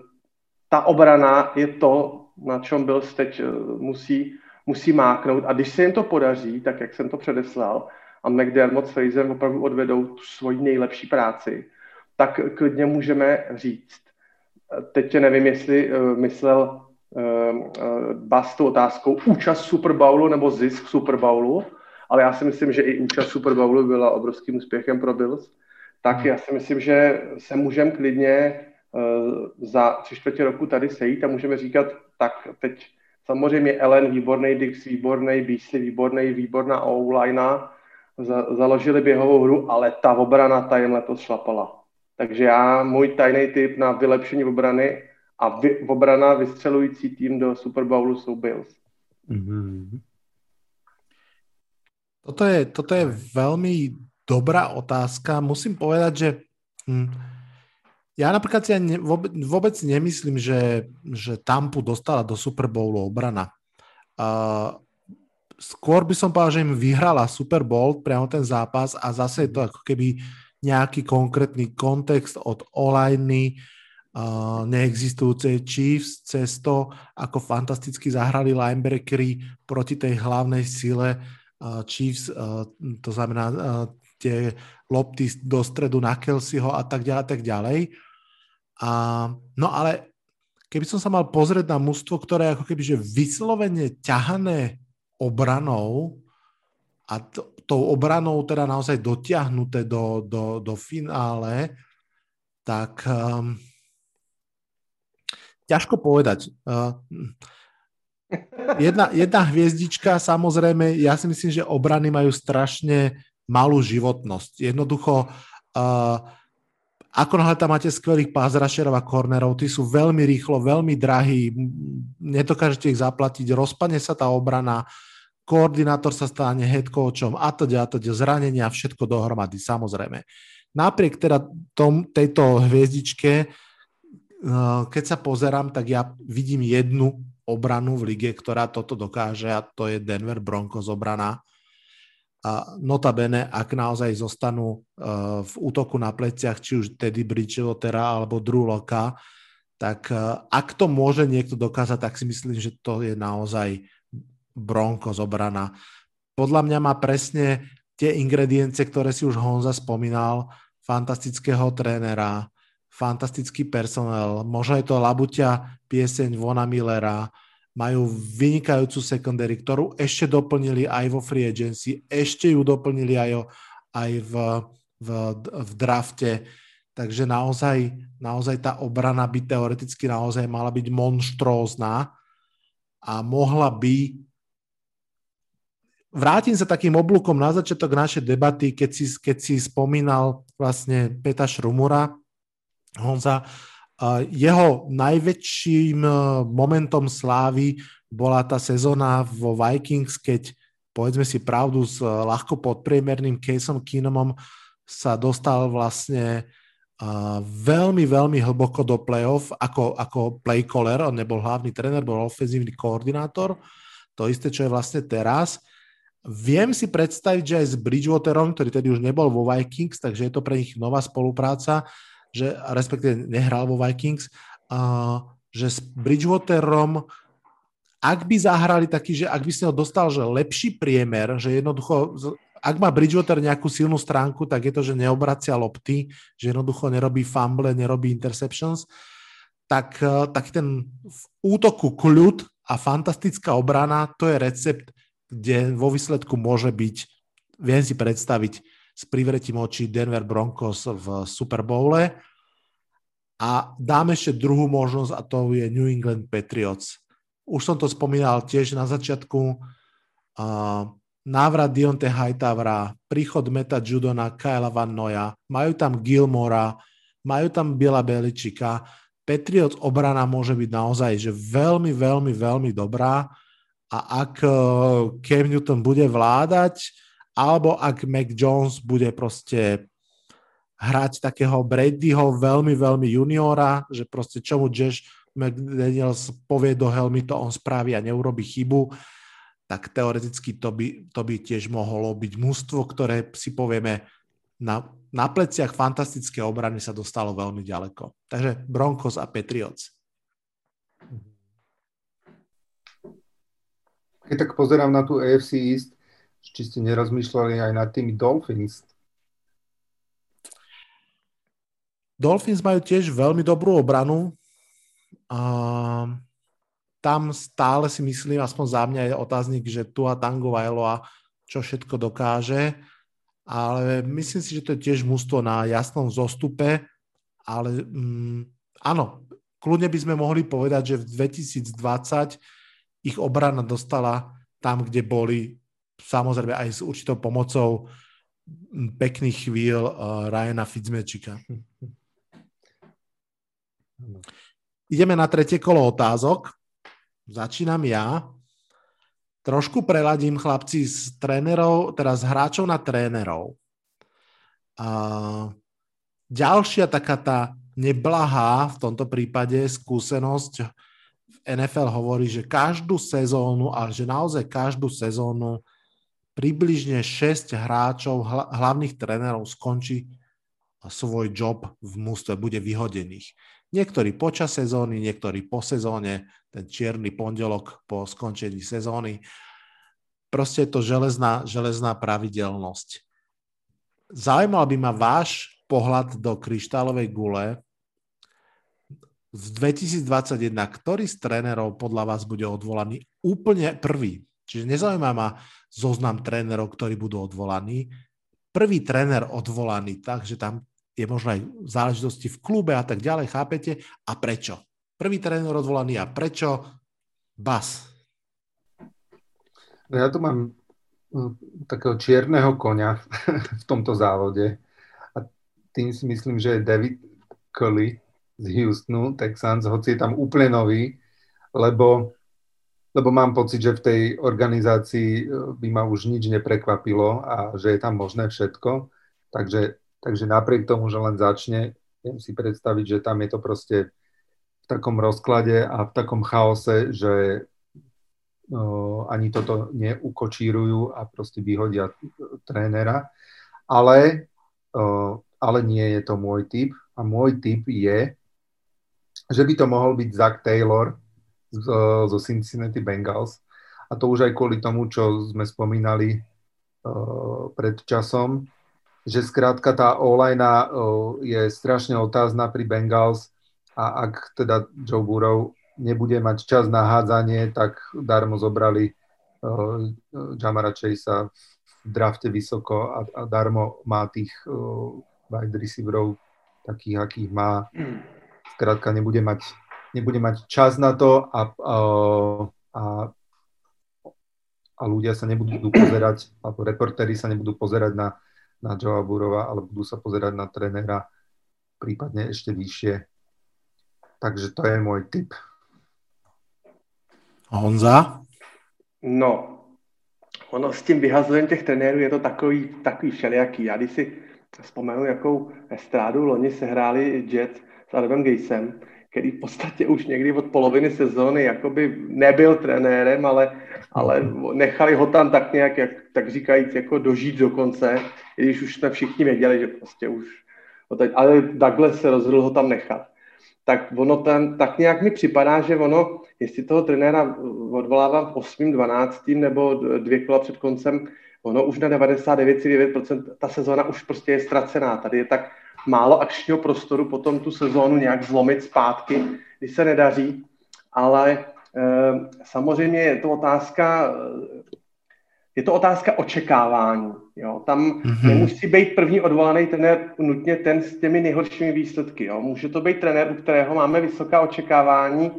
S1: ta obrana je to, na čem byl teď uh, musí, musí máknout. A když se jim to podaří, tak jak jsem to předeslal, a McDermott s Frazerem opravdu odvedou tu svoji nejlepší práci, tak klidně můžeme říct. Teď nevím, jestli uh, myslel uh, uh, Bas tu otázkou účast Super Bowlu nebo zisk Super Bowlu, ale já si myslím, že i účast Super Bowlu byla obrovským úspěchem pro Bills. Tak hmm. já si myslím, že se můžeme klidně za tři čtvrtě roku tady sejít a můžeme říkat, tak teď samozřejmě Ellen výborný, Dix výborný, Beasley výborný, výborná za, založili běhovou hru, ale ta obrana ta jim letos šlapala. Takže já, můj tajný tip na vylepšení obrany a vy, obrana vystřelující tým do Super Bowlu jsou Bills. Mm-hmm.
S2: Toto je, toto je veľmi dobrá otázka. Musím povedať, že hm, ja napríklad si ne, vôbec, vôbec nemyslím, že, že Tampu dostala do Super Bowlu obrana. Uh, skôr by som povedal, že im vyhrala Super Bowl, priamo ten zápas a zase je to ako keby nejaký konkrétny kontext od online uh, neexistujúcej Chiefs cez to, ako fantasticky zahrali linebackery proti tej hlavnej sile uh, Chiefs, uh, to znamená uh, tie lopty do stredu na Kelseyho a tak ďalej, tak ďalej. A, no ale keby som sa mal pozrieť na mužstvo, ktoré ako keby že vyslovene ťahané obranou a to, tou obranou teda naozaj dotiahnuté do, do, do finále, tak um, ťažko povedať. Uh, jedna, jedna hviezdička, samozrejme, ja si myslím, že obrany majú strašne malú životnosť. Jednoducho, uh, ako náhle tam máte skvelých pázrašerov a kornerov, tí sú veľmi rýchlo, veľmi drahí, nedokážete ich zaplatiť, rozpadne sa tá obrana, koordinátor sa stane head coachom a to a teda zranenia, všetko dohromady, samozrejme. Napriek teda tom, tejto hviezdičke, eh, keď sa pozerám, tak ja vidím jednu obranu v lige, ktorá toto dokáže a to je Denver Broncos obrana. A notabene, ak naozaj zostanú uh, v útoku na pleciach, či už Teddy Bridgewatera alebo Drew Locka, tak uh, ak to môže niekto dokázať, tak si myslím, že to je naozaj Bronco zobraná. Podľa mňa má presne tie ingrediencie, ktoré si už Honza spomínal, fantastického trénera, fantastický personel, možno je to Labuťa pieseň Vona Millera, majú vynikajúcu secondary, ktorú ešte doplnili aj vo free agency, ešte ju doplnili aj, aj v, v, v drafte, takže naozaj, naozaj tá obrana by teoreticky naozaj mala byť monštrózna a mohla by vrátim sa takým oblúkom na začiatok našej debaty, keď si, keď si spomínal vlastne Peta Šrumura, Honza, jeho najväčším e, momentom slávy bola tá sezóna vo Vikings, keď povedzme si pravdu s e, ľahko podpriemerným Caseom Keenumom sa dostal vlastne uh, veľmi, veľmi hlboko do playoff ako, ako play caller, on nebol hlavný tréner, bol ofenzívny koordinátor, to isté, čo je vlastne teraz. Viem si predstaviť, že aj s Bridgewaterom, ktorý tedy už nebol vo Vikings, takže je to pre nich nová spolupráca, že respektíve nehral vo Vikings, uh, že s Bridgewaterom, ak by zahrali taký, že ak by si ho dostal, že lepší priemer, že jednoducho, ak má Bridgewater nejakú silnú stránku, tak je to, že neobracia lopty, že jednoducho nerobí fumble, nerobí interceptions, tak, tak ten v útoku kľud a fantastická obrana, to je recept kde vo výsledku môže byť, viem si predstaviť, s privretím očí Denver Broncos v Super Bowle. A dám ešte druhú možnosť a to je New England Patriots. Už som to spomínal tiež na začiatku. Uh, návrat Dionte Hightowera, príchod Meta Judona, Kyla Van Noya, majú tam Gilmora, majú tam Bila Beličika. Patriots obrana môže byť naozaj že veľmi, veľmi, veľmi dobrá a ak eh, Cam Newton bude vládať alebo ak Mac Jones bude proste hrať takého Bradyho veľmi, veľmi juniora, že proste čo mu Josh McDaniels povie do helmy, to on spraví a neurobi chybu, tak teoreticky to by, to by tiež mohlo byť mústvo, ktoré si povieme na, na pleciach fantastické obrany sa dostalo veľmi ďaleko. Takže Broncos a Patriots.
S4: Keď tak pozerám na tú AFC East, či ste nerozmýšľali aj nad tými Dolphins.
S2: Dolphins majú tiež veľmi dobrú obranu. Uh, tam stále si myslím, aspoň za mňa je otáznik, že tu a Tango Vailoa čo všetko dokáže, ale myslím si, že to je tiež mústvo na jasnom zostupe, ale mm, áno, kľudne by sme mohli povedať, že v 2020 ich obrana dostala tam, kde boli, samozrejme aj s určitou pomocou pekných chvíľ uh, Ryana Fitzmagicka. Ideme na tretie kolo otázok začínam ja. Trošku preladím chlapci z trénerov, teda z hráčov na trénerov. A ďalšia taká tá neblahá v tomto prípade skúsenosť NFL hovorí, že každú sezónu, a že naozaj každú sezónu približne 6 hráčov, hlavných trénerov skončí svoj job v mústve, bude vyhodených. Niektorí počas sezóny, niektorí po sezóne, ten čierny pondelok po skončení sezóny. Proste je to železná, železná pravidelnosť. Zaujímal by ma váš pohľad do kryštálovej gule z 2021. Ktorý z trénerov podľa vás bude odvolaný úplne prvý? Čiže nezaujíma ma zoznam trénerov, ktorí budú odvolaní. Prvý tréner odvolaný tak, že tam je možno aj záležitosti v klube a tak ďalej, chápete? A prečo? Prvý tréner odvolaný a prečo? Bas.
S4: No ja tu mám hm, takého čierneho konia v tomto závode a tým si myslím, že je David Cully z Houstonu, Texans, hoci je tam úplne nový, lebo, lebo mám pocit, že v tej organizácii hm, by ma už nič neprekvapilo a že je tam možné všetko. Takže Takže napriek tomu, že len začne, viem si predstaviť, že tam je to proste v takom rozklade a v takom chaose, že uh, ani toto neukočírujú a proste vyhodia trénera. Ale, ale nie je to môj typ. A môj typ je, že by to mohol byť Zach Taylor z, zo Cincinnati Bengals. A to už aj kvôli tomu, čo sme spomínali uh, pred časom, že skrátka tá online je strašne otázna pri Bengals a ak teda Joe Burrow nebude mať čas na hádzanie, tak darmo zobrali uh, Jamara Chasea v drafte vysoko a, a darmo má tých uh, wide receiverov takých, akých má. Skrátka nebude mať, nebude mať čas na to a, uh, a a ľudia sa nebudú pozerať, alebo reportéri sa nebudú pozerať na na Joa Burova, ale budú sa pozerať na trénera prípadne ešte vyššie. Takže to je môj tip.
S2: Honza?
S1: No, ono s tím vyhazováním těch trenérů je to takový, takový všelijaký. Já když si vzpomenu, jakou estrádu loni se hráli Jets s Adamem Gatesem, který v podstatě už někdy od poloviny sezóny jakoby nebyl trenérem, ale, ale nechali ho tam tak nějak, jak, tak říkajíc, jako dožít do konce, i když už jsme všichni věděli, že prostě už, ale Douglas se rozhodl ho tam nechat. Tak ono ten, tak nějak mi připadá, že ono, jestli toho trenéra odvolávám v 8. 12. nebo dvě kola před koncem, ono už na 99,9% ta sezóna už prostě je ztracená. Tady je tak málo akčního prostoru potom tu sezónu nějak zlomit zpátky, když se nedaří, ale e, samozřejmě je to otázka je to otázka očekávání. Jo. Tam mm-hmm. nemusí být první odvolaný trenér nutně ten s těmi nejhoršími výsledky. Jo. Může to být trenér, u kterého máme vysoká očekávání,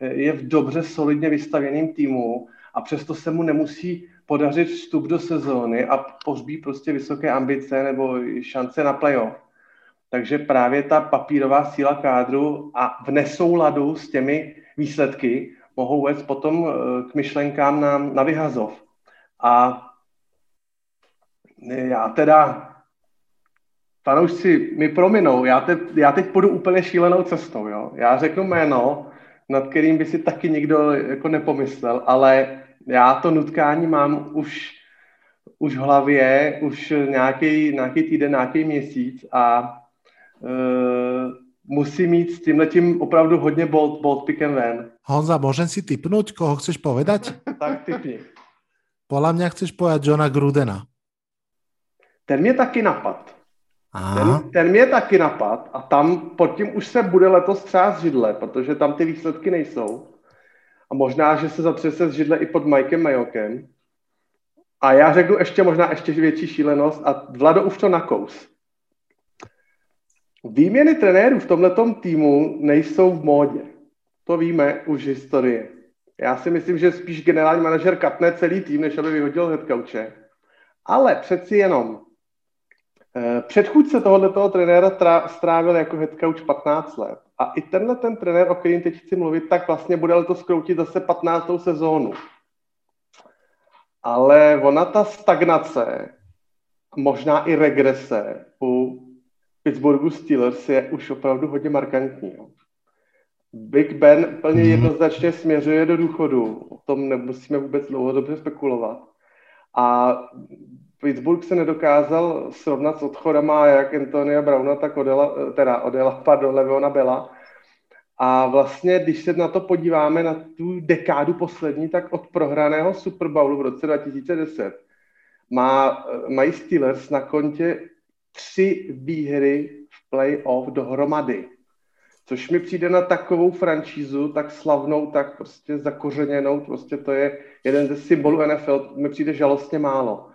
S1: eh, je v dobře solidně vystavěným týmu a přesto se mu nemusí podařit vstup do sezóny a pohřbí prostě vysoké ambice nebo šance na playoff. Takže právě ta papírová síla kádru a v nesouladu s těmi výsledky mohou vést potom eh, k myšlenkám na, na vyhazov. A Já teda, fanoušci mi prominou, já, te, já teď půjdu úplně šílenou cestou, jo. Já řeknu jméno, nad kterým by si taky nikdo jako nepomyslel, ale já to nutkání mám už, už v hlavě, už nějaký, nějaký týden, nějaký měsíc a musí mít s tímhletím opravdu hodně bold, bold pickem ven.
S2: Honza, môžem si typnúť, koho chceš povedať?
S1: tak typni.
S2: Podľa mňa chceš povedať Johna Grudena.
S1: Ten mě taky napad. Ten, ten mě taky napad a tam pod tím už se bude letos třást židle, protože tam ty výsledky nejsou. A možná, že se zatřese z židle i pod Mikem Majokem. A já řeknu ještě možná ještě větší šílenost a Vlado už to nakous. Výměny trenérů v tomto týmu nejsou v módě. To víme už historie. Já si myslím, že spíš generální manažer katne celý tým, než aby vyhodil headcoache. Ale přeci jenom eh, Předchůdce tohoto trenéra strávil jako headcoach 15 let. A i tenhle ten trenér, o kterým teď chci mluvit, tak vlastně bude letos kroutit zase 15. sezónu. Ale ona ta stagnace, možná i regrese u Pittsburghu Steelers je už opravdu hodně markantní. Big Ben plně mm. jednoznačně směřuje do důchodu. O tom nemusíme vůbec dlouhodobě spekulovat. A Pittsburgh se nedokázal srovnat s odchodama jak Antonia Browna, tak Odela, teda Odela, pardon, Leveona Bella. A vlastně, když se na to podíváme, na tu dekádu poslední, tak od prohraného Super Bowlu v roce 2010 má, mají Steelers na kontě tři výhry v playoff dohromady. Což mi přijde na takovou franšízu, tak slavnou, tak prostě zakořeněnou, prostě to je jeden ze symbolů NFL, mi přijde žalostně málo.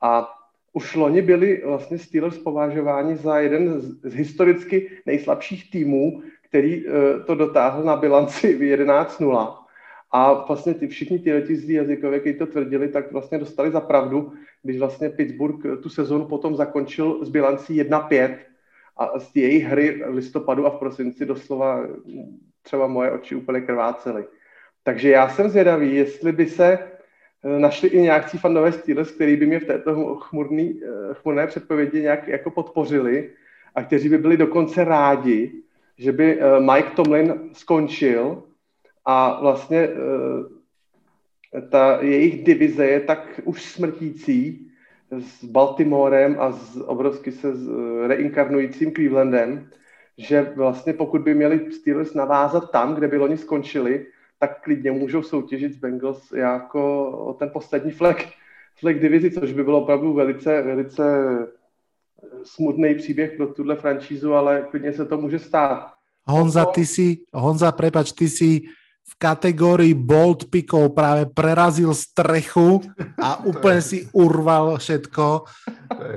S1: A už loni byli vlastně Steelers považováni za jeden z, historicky nejslabších týmů, který uh, to dotáhl na bilanci 11-0. A vlastně ty, všichni ty zlí jazykové, kteří to tvrdili, tak vlastně dostali za pravdu, když vlastně Pittsburgh tu sezonu potom zakončil s bilancí 1-5 a z jejich hry v listopadu a v prosinci doslova třeba moje oči úplně krvácely. Takže já jsem zvědavý, jestli by se eh, našli i nějaký fandové Steelers, který by mě v této chmurný, eh, chmurné předpovědi nějak jako podpořili a kteří by byli dokonce rádi, že by eh, Mike Tomlin skončil a vlastně ta jejich divize je tak už smrtící s Baltimorem a s obrovsky se s reinkarnujícím Clevelandem, že vlastně pokud by měli Steelers navázat tam, kde by oni skončili, tak klidně můžou soutěžit s Bengals jako o ten poslední flek, flek divizi, což by bylo opravdu velice, velice smutný příběh pro tuhle franšízu, ale klidně se to může stát.
S2: Honza, ty si, Honza, prepač, ty si v kategórii bold pickov práve prerazil strechu a úplne si urval všetko.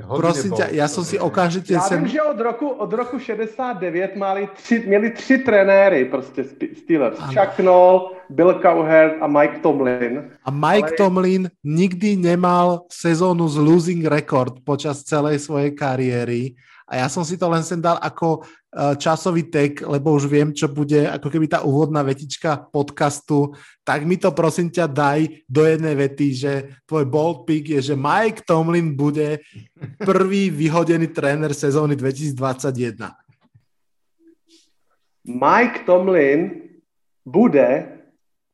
S2: Prosím ťa, ja som si okamžite...
S1: Já sem... vím, že od roku, od roku 69 mali tři, měli tři trenéry prostě Steelers. Ano. Chuck Noll, Bill Cowherd a Mike Tomlin.
S2: A Mike Ale... Tomlin nikdy nemal sezónu z losing record počas celej svojej kariéry a ja som si to len sem dal ako eh, časový tek, lebo už viem, čo bude ako keby tá úvodná vetička podcastu, tak mi to prosím ťa daj do jednej vety, že tvoj bold pick je, že Mike Tomlin bude prvý vyhodený tréner sezóny 2021.
S1: Mike Tomlin bude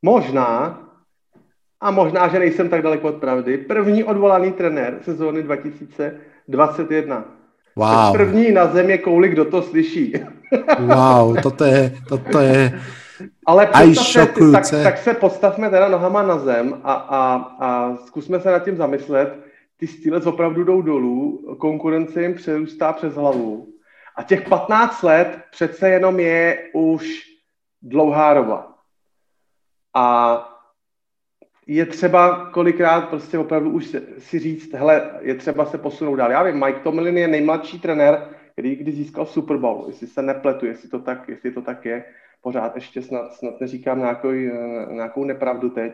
S1: možná, a možná, že nejsem tak daleko od pravdy, první odvolaný trenér sezóny 2021.
S2: Wow.
S1: První na zemi kouli, kdo to slyší.
S2: wow, toto je, toto je
S1: ale aj tak, tak se postavme teda nohama na zem a, a, a zkusme se nad tím zamyslet. Ty Steelers opravdu jdou dolů, konkurence jim přerůstá přes hlavu. A těch 15 let přece jenom je už dlouhá doba. A je třeba kolikrát prostě opravdu už si říct, hele, je třeba se posunout dál. Já vím, Mike Tomlin je nejmladší trenér, který kdy získal Super Bowl, jestli se nepletu, jestli to tak, jestli to tak je, pořád ještě snad, snad neříkám nějakou, nějakou nepravdu teď.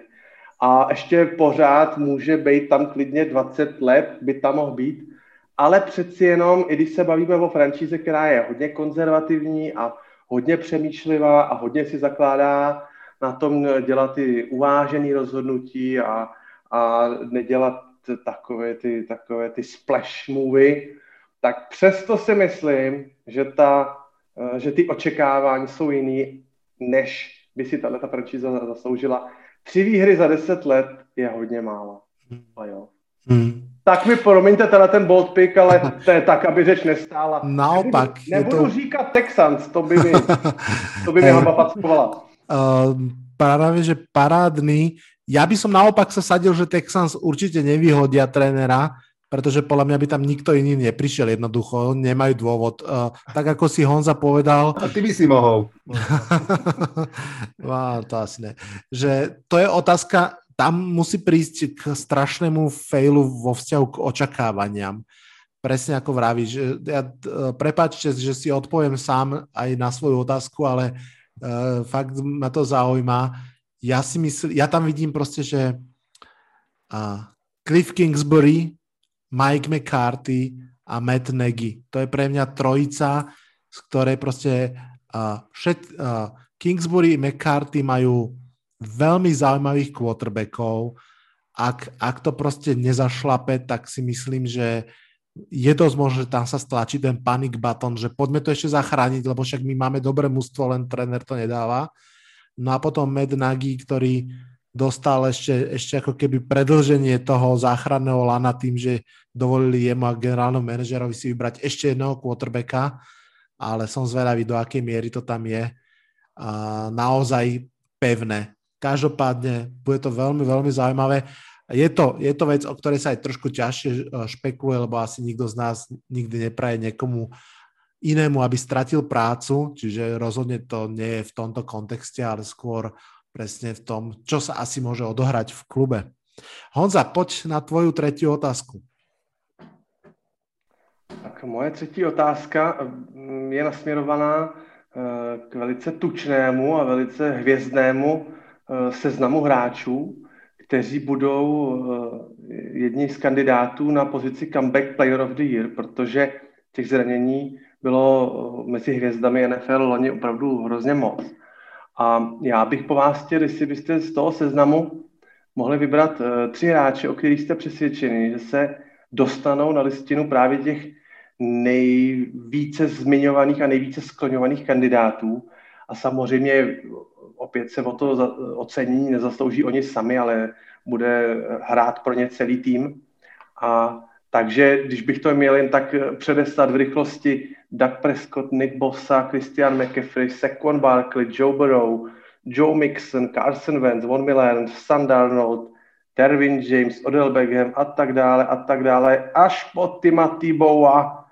S1: A ještě pořád může být tam klidně 20 let, by tam mohl být, ale přeci jenom, i když se bavíme o franšíze, která je hodně konzervativní a hodně přemýšlivá a hodně si zakládá na tom dělat ty uvážené rozhodnutí a, a nedělat takové ty, takové ty splash movie, tak přesto si myslím, že, ta, eh, že ty očekávání jsou jiný, než by si tato franšíza zasloužila. Tři výhry za deset let je hodně málo. A jo. Hmm. Tak mi promiňte teda ten bold pick, ale to je tak, aby řeč nestála.
S2: Naopak.
S1: Nebudu, nebudu to... říkat Texans, to by mi, to by mi packovala.
S2: Uh, práve, že parádny. Ja by som naopak sa sadil, že Texans určite nevyhodia trénera, pretože podľa mňa by tam nikto iný neprišiel jednoducho, nemajú dôvod. Uh, tak ako si Honza povedal...
S4: A ty by si mohol.
S2: no, to asi ne. Že to je otázka, tam musí prísť k strašnému failu vo vzťahu k očakávaniam. Presne ako vravíš. Ja, uh, prepáčte, že si odpoviem sám aj na svoju otázku, ale uh, fakt ma to zaujíma. Ja si myslím, ja tam vidím proste, že uh, Cliff Kingsbury Mike McCarthy a Matt Nagy. To je pre mňa trojica, z ktorej proste uh, všet, uh, Kingsbury a McCarthy majú veľmi zaujímavých quarterbackov. Ak, ak to proste nezašlape, tak si myslím, že je dosť možné, že tam sa stlačí ten panic button, že poďme to ešte zachrániť, lebo však my máme dobré mužstvo, len tréner to nedáva. No a potom Matt Nagy, ktorý dostal ešte, ešte ako keby predlženie toho záchranného lana tým, že dovolili jemu a generálnom manažerovi si vybrať ešte jedného quarterbacka, ale som zvedavý, do akej miery to tam je a naozaj pevné. Každopádne bude to veľmi, veľmi zaujímavé. Je to, je to vec, o ktorej sa aj trošku ťažšie e, špekuluje, lebo asi nikto z nás nikdy nepraje niekomu inému, aby stratil prácu, čiže rozhodne to nie je v tomto kontexte, ale skôr presne v tom, čo sa asi môže odohrať v klube. Honza, poď na tvoju tretiu otázku.
S1: Tak moje třetí otázka mm, je nasměrovaná eh, k velice tučnému a velice hvězdnému eh, seznamu hráčů, kteří budou eh, jedni z kandidátů na pozici comeback player of the year, protože těch zranění bylo mezi hvězdami NFL loni opravdu hrozně moc. A já bych po vás chtěl, jestli byste z toho seznamu mohli vybrat uh, tři hráče, o kterých jste přesvědčeni, že se dostanou na listinu právě těch nejvíce zmiňovaných a nejvíce skloňovaných kandidátů. A samozřejmě opět se o to ocení nezaslouží oni sami, ale bude hrát pro ně celý tým. A takže když bych to měl jen tak předestat v rychlosti, Doug Prescott, Nick Bossa, Christian McCaffrey, Saquon Barkley, Joe Burrow, Joe Mixon, Carson Wentz, Von Miller, Sam Darnold, Dervin James, Odell Beckham a tak dále a tak dále, až po Timothy Bowa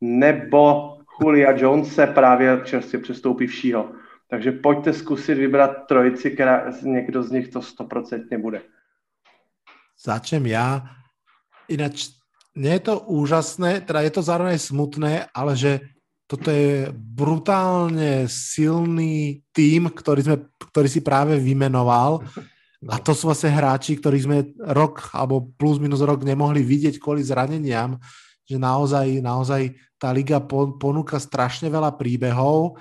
S1: nebo Julia Jonese právě čerstvě přestoupivšího. Takže pojďte zkusit vybrat trojici, která někdo z nich to stoprocentně bude.
S2: Začnem já. Ináč nie je to úžasné, teda je to zároveň smutné, ale že toto je brutálne silný tím, ktorý, sme, ktorý si práve vymenoval. A to sú vlastne hráči, ktorí sme rok alebo plus minus rok nemohli vidieť kvôli zraneniam, že naozaj, naozaj tá liga ponúka strašne veľa príbehov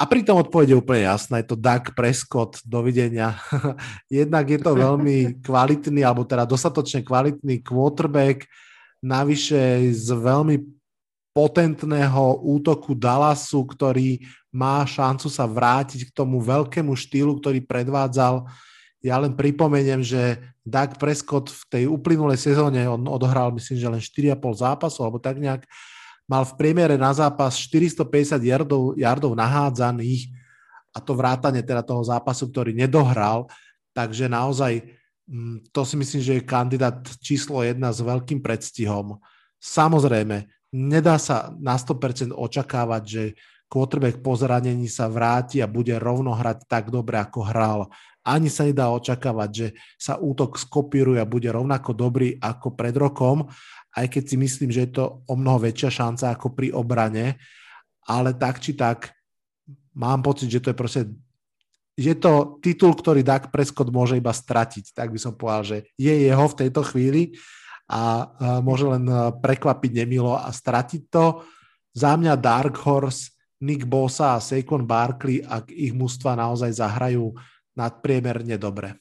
S2: a pritom odpoveď je úplne jasná, je to Doug Prescott, dovidenia. Jednak je to veľmi kvalitný, alebo teda dostatočne kvalitný quarterback, navyše z veľmi potentného útoku Dallasu, ktorý má šancu sa vrátiť k tomu veľkému štýlu, ktorý predvádzal. Ja len pripomeniem, že Doug Prescott v tej uplynulej sezóne, on odohral myslím, že len 4,5 zápasov, alebo tak nejak, mal v priemere na zápas 450 yardov, yardov nahádzaných a to vrátane teda toho zápasu, ktorý nedohral, takže naozaj mm, to si myslím, že je kandidát číslo jedna s veľkým predstihom. Samozrejme, nedá sa na 100% očakávať, že quarterback po zranení sa vráti a bude rovno hrať tak dobre, ako hral. Ani sa nedá očakávať, že sa útok skopíruje a bude rovnako dobrý ako pred rokom aj keď si myslím, že je to o mnoho väčšia šanca ako pri obrane, ale tak či tak mám pocit, že to je proste je to titul, ktorý Dak Prescott môže iba stratiť, tak by som povedal, že je jeho v tejto chvíli a môže len prekvapiť nemilo a stratiť to. Za mňa Dark Horse, Nick Bosa a Saquon Barkley, ak ich mústva naozaj zahrajú nadpriemerne dobre.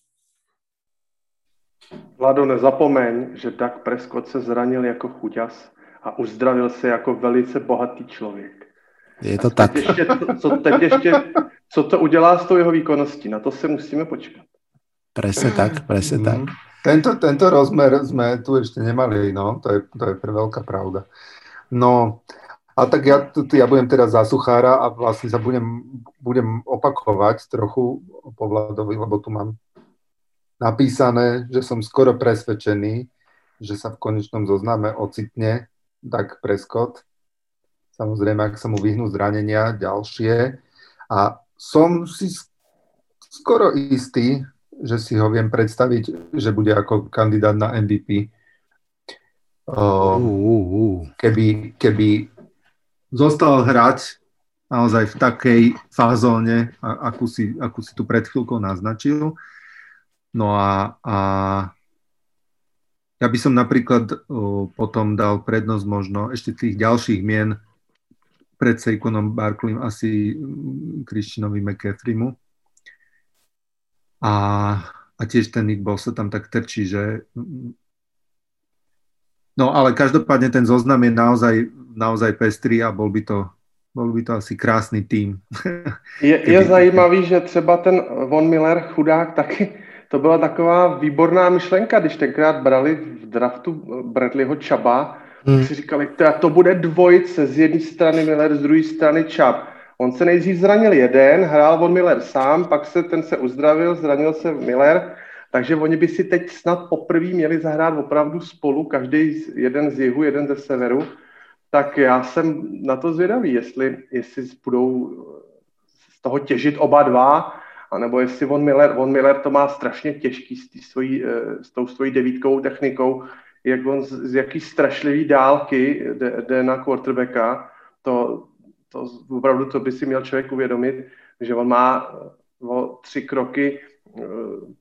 S1: Vlado, nezapomeň, že Doug Prescott se zranil jako chuťas a uzdravil se jako velice bohatý člověk.
S2: Je to tak.
S1: Ještě, co, teď ještě, co to udělá s tou jeho výkonností, na to se musíme počkat.
S2: Presne tak, presne mm. tak.
S4: Tento, tento rozmer sme tu ešte nemali, no, to je, to je veľká pravda. No, a tak ja, ja budem teraz za suchára a vlastne sa budem, budem opakovať trochu po Vladovi, lebo tu mám napísané, že som skoro presvedčený, že sa v konečnom zozname ocitne tak Prescott. Samozrejme, ak sa mu vyhnú zranenia ďalšie. A som si skoro istý, že si ho viem predstaviť, že bude ako kandidát na MVP. Uh. Keby, keby zostal hrať naozaj v takej fázóne, akú si, akú si tu pred chvíľkou naznačil. No a, a ja by som napríklad uh, potom dal prednosť možno ešte tých ďalších mien pred Seikonom Barkleym asi Krištinovi McCaffreymu a, a tiež ten Nick sa tam tak trčí, že no ale každopádne ten zoznam je naozaj, naozaj pestrý a bol by to, bol by to asi krásný tým.
S1: Je, je zajímavý, že třeba ten Von Miller chudák taky, to byla taková výborná myšlenka, když tenkrát brali v draftu Bradleyho Čaba, hmm. si říkali, to bude dvojice, z jedné strany Miller, z druhé strany Čab On se nejdřív zranil jeden, hrál on Miller sám, pak se ten se uzdravil, zranil se Miller, takže oni by si teď snad poprvé měli zahrát opravdu spolu, každý jeden z jihu, jeden ze severu. Tak já jsem na to zvědavý, jestli, jestli budou z toho těžit oba dva, anebo jestli von Miller, von Miller to má strašně těžký s, svojí, eh, s tou svojí devítkovou technikou, jak on z, z jaký strašlivý dálky jde, jde na quarterbacka, to, to opravdu to by si měl člověk uvědomit, že on má eh, o tři kroky eh,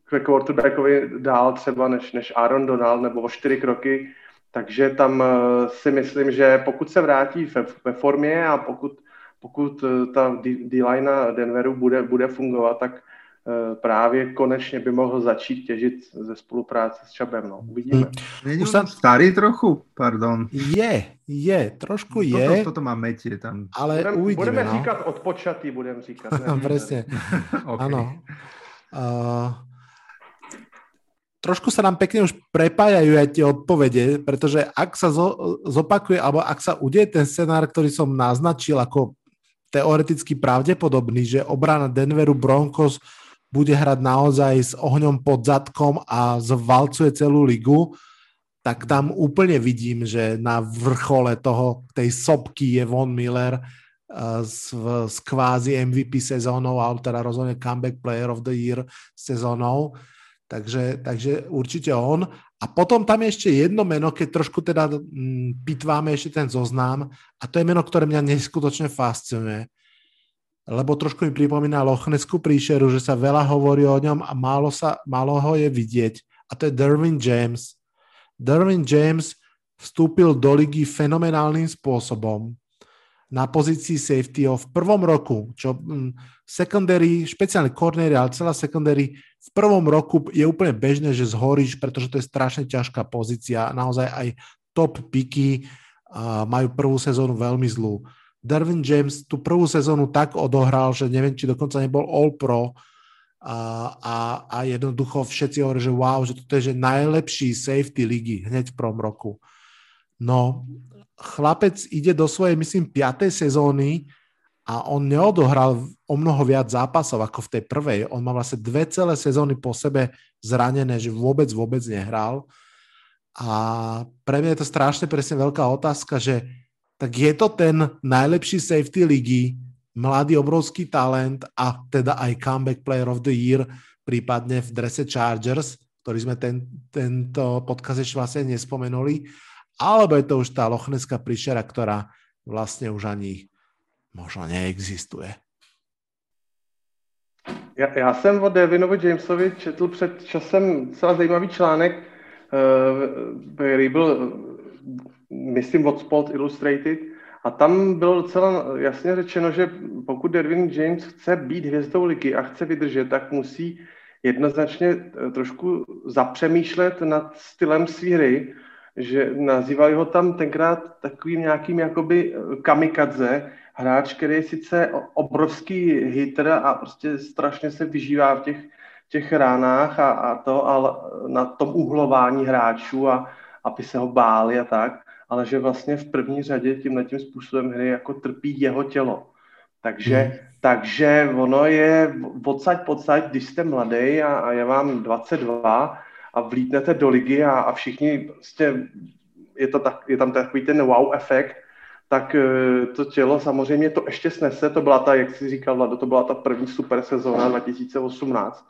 S1: k quarterbackovi dál třeba než, než Aaron Donald, nebo o čtyři kroky, takže tam eh, si myslím, že pokud se vrátí ve, ve formě a pokud, pokud ta D-line Denveru bude, bude fungovat, tak Eh, právě konečně by mohl začít těžit ze spolupráce s Čabem. No. Uvidíme.
S4: Hmm. Už sa... starý trochu? Pardon.
S2: Je, je, trošku je.
S4: Toto, toto má metie tam.
S2: Ale
S1: budem,
S2: uvidíme.
S1: Budeme
S2: no.
S1: říkat odpočatý, budeme říkat.
S2: Presne. okay. Áno. Uh, trošku sa nám pekne už prepájajú aj tie odpovede, pretože ak sa zo, zopakuje, alebo ak sa udeje ten scenár, ktorý som naznačil ako teoreticky pravdepodobný, že obrana Denveru Broncos bude hrať naozaj s ohňom pod zadkom a zvalcuje celú ligu, tak tam úplne vidím, že na vrchole toho, tej sopky je Von Miller uh, s, s kvázi MVP sezónou, alebo teda rozhodne comeback player of the year sezónou. Takže, takže určite on. A potom tam je ešte jedno meno, keď trošku teda mm, pitváme ešte ten zoznam, a to je meno, ktoré mňa neskutočne fascinuje lebo trošku mi pripomína Lochneskú príšeru, že sa veľa hovorí o ňom a málo, sa, málo ho je vidieť. A to je Derwin James. Derwin James vstúpil do ligy fenomenálnym spôsobom na pozícii safety v prvom roku, čo mm, secondary, špeciálne cornery, ale celá secondary v prvom roku je úplne bežné, že zhoríš, pretože to je strašne ťažká pozícia. Naozaj aj top piky majú prvú sezónu veľmi zlú. Darwin James tú prvú sezónu tak odohral, že neviem, či dokonca nebol All Pro a, a, a jednoducho všetci hovorí, že wow, že toto je že najlepší safety ligy hneď v prvom roku. No, chlapec ide do svojej, myslím, piatej sezóny a on neodohral o mnoho viac zápasov ako v tej prvej. On má vlastne dve celé sezóny po sebe zranené, že vôbec, vôbec nehral. A pre mňa je to strašne presne veľká otázka, že tak je to ten najlepší safety ligy, mladý obrovský talent a teda aj comeback player of the year, prípadne v drese Chargers, ktorý sme ten, tento podcast ešte vlastne nespomenuli, alebo je to už tá lochneská príšera, ktorá vlastne už ani možno neexistuje.
S1: Já, já jsem o Devinovi Jamesovi četl před časem celá zajímavý článek, uh, který byl myslím od Sport Illustrated, a tam bylo docela jasně řečeno, že pokud Derwin James chce být hvězdou ligy a chce vydržet, tak musí jednoznačně eh, trošku zapřemýšlet nad stylem své hry, že nazývali ho tam tenkrát takovým nějakým jakoby eh, kamikadze, hráč, který je sice obrovský hitter a prostě strašně se vyžívá v těch, těch ránách a, a to, ale na tom uhlování hráčů a aby se ho báli a tak, ale že vlastně v první řadě tímhle tím způsobem hry jako trpí jeho tělo. Takže, hmm. takže ono je odsaď podsaď, když jste mladý a, a je vám 22 a vlítnete do ligy a, a všichni prostě je, to tak, je tam takový ten wow efekt, tak eh, to tělo samozřejmě to ještě snese, to byla ta, jak jsi říkal, Vlado, to byla ta první super sezóna 2018.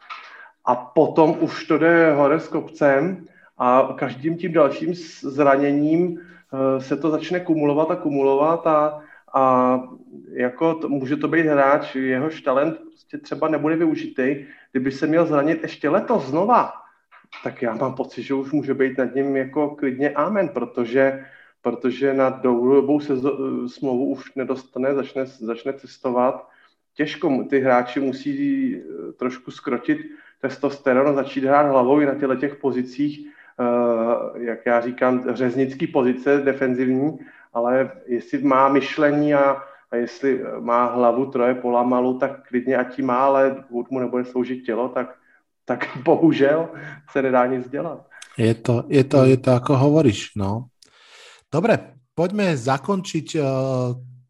S1: A potom už to jde hore s kopcem a každým tím dalším zraněním eh, se to začne kumulovat a kumulovat a, a jako to, může to být hráč, jehož talent prostě třeba nebude využitý. Kdyby se měl zranit ještě letos znova, tak já mám pocit, že už může být nad ním jako klidně amen, protože, protože na dlouhodobou smlouvu už nedostane, začne, začne cestovat. Těžko ty hráči musí eh, trošku skrotit testosteron, začít hrát hlavou i na těchto těch pozicích, eh, jak já říkám, řeznický pozice defenzivní, ale jestli má myšlení a, a jestli má hlavu troje polamalu, tak klidně ať má, ale pokud mu nebude sloužit tělo, tak, tak bohužel se nedá nic dělat.
S2: Je to, je to, je to ako hovoríš, no. Dobre, poďme zakončiť uh,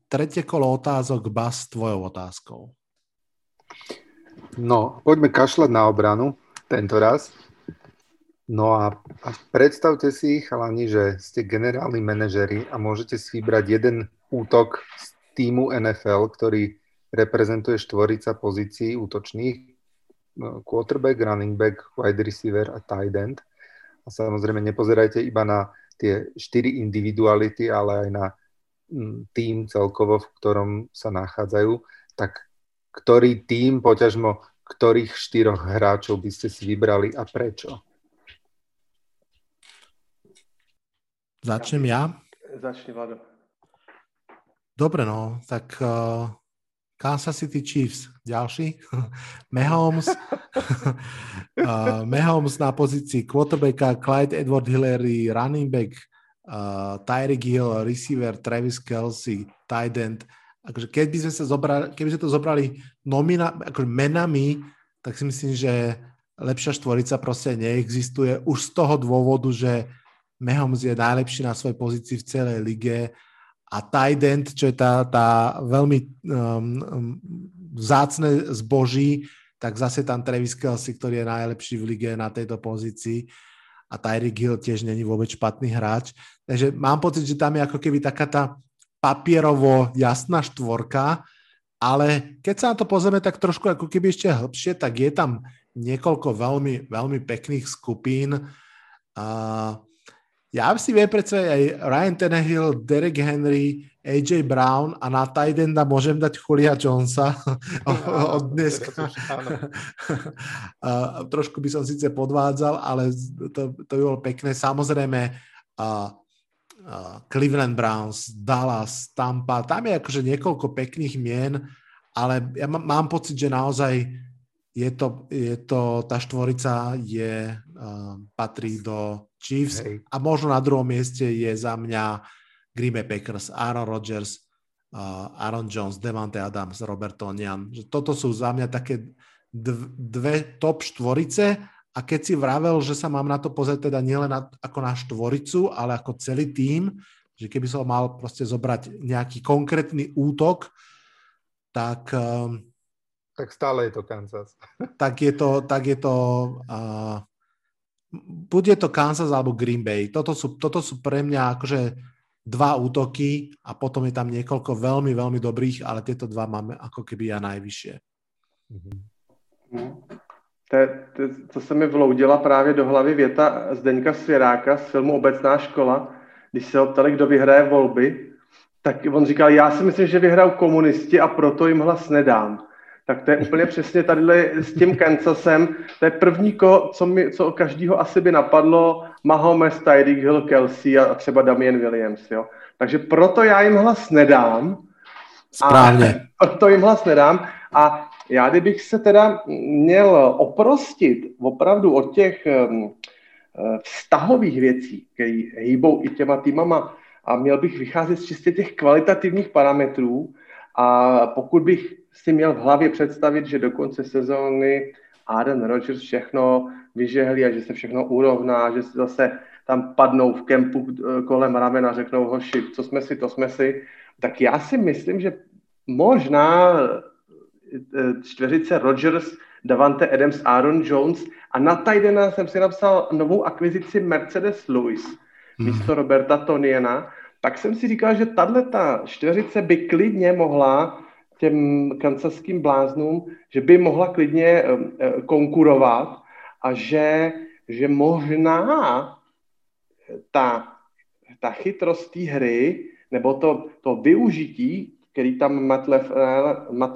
S2: tretie kolo otázok Bas s tvojou otázkou.
S4: No, poďme kašľať na obranu tento raz. No a, a predstavte si, chalani, že ste generálni manažeri a môžete si vybrať jeden útok z týmu NFL, ktorý reprezentuje štvorica pozícií útočných, quarterback, running back, wide receiver a tight end. A samozrejme nepozerajte iba na tie štyri individuality, ale aj na mm, tým celkovo, v ktorom sa nachádzajú, tak ktorý tým, poťažmo ktorých štyroch hráčov by ste si vybrali a prečo?
S2: Začnem ja?
S1: Začni, Vlado.
S2: Dobre, no, tak uh, Kansas City Chiefs, ďalší. Mahomes, uh, Mahomes na pozícii quarterbacka, Clyde Edward Hillary, running back, uh, Tyreek Hill, receiver, Travis Kelsey, tight end, akože keby sme, sa zobrali, keby sme to zobrali nomina, akože menami, tak si myslím, že lepšia štvorica proste neexistuje. Už z toho dôvodu, že Mahomes je najlepší na svojej pozícii v celej lige a tight end, čo je tá, tá veľmi um, um, vzácne zboží, tak zase tam Travis Kelsey, ktorý je najlepší v lige na tejto pozícii a Tyreek Hill tiež není vôbec špatný hráč. Takže mám pocit, že tam je ako keby taká tá papierovo jasná štvorka, ale keď sa na to pozrieme tak trošku ako keby ešte hĺbšie, tak je tam niekoľko veľmi, veľmi pekných skupín. Uh, ja si viem predstaviť aj Ryan Tannehill, Derek Henry, AJ Brown a na Tidenda môžem dať Julia Jonesa od dneska. uh, trošku by som síce podvádzal, ale to, to by bolo pekné. Samozrejme, uh, Cleveland Browns, Dallas, Tampa, tam je akože niekoľko pekných mien, ale ja mám pocit, že naozaj je to, je to tá štvorica je, uh, patrí do Chiefs Hej. a možno na druhom mieste je za mňa Green Bay Packers, Aaron Rodgers, uh, Aaron Jones, Devante Adams, Robert Tonian. Toto sú za mňa také dve top štvorice a keď si vravel, že sa mám na to pozrieť teda nielen na, ako na štvoricu, ale ako celý tím, že keby som mal proste zobrať nejaký konkrétny útok, tak... Um,
S4: tak stále je to Kansas.
S2: Tak je to, tak je to uh, bude to Kansas alebo Green Bay. Toto sú, toto sú pre mňa akože dva útoky a potom je tam niekoľko veľmi, veľmi dobrých, ale tieto dva máme ako keby ja najvyššie.
S1: Mm-hmm. To, to, to se mi vloudila právě do hlavy věta Zdeňka Svěráka z filmu Obecná škola, když se ho ptali, kdo vyhraje volby, tak on říkal, já si myslím, že vyhrajou komunisti a proto jim hlas nedám. Tak to je úplně přesně tady s tím Kansasem. To je první ko, co, mi, co každýho asi by napadlo, Mahomes, Tyreek Hill, Kelsey a třeba Damien Williams. Jo. Takže proto já jim hlas nedám.
S2: Správně.
S1: A proto jim hlas nedám. A já kdybych se teda měl oprostit opravdu od těch um, vztahových věcí, které hýbou i těma týmama a měl bych vycházet z čistě těch kvalitativních parametrů a pokud bych si měl v hlavě představit, že do konce sezóny Aaron Rodgers všechno vyžehlí a že se všechno urovná, že si zase tam padnou v kempu eh, kolem ramena řeknou, hoši, co jsme si, to jsme si, tak já si myslím, že možná eh, čtveřice Rodgers, Davante Adams, Aaron Jones a na Tidena jsem si napsal novou akvizici Mercedes Lewis mm. místo Roberta Toniena, tak jsem si říkal, že tahle ta čtveřice by klidně mohla těm kancaským bláznům, že by mohla klidně eh, konkurovat a že, že možná ta, ta chytrost té hry nebo to, to využití, který tam Matt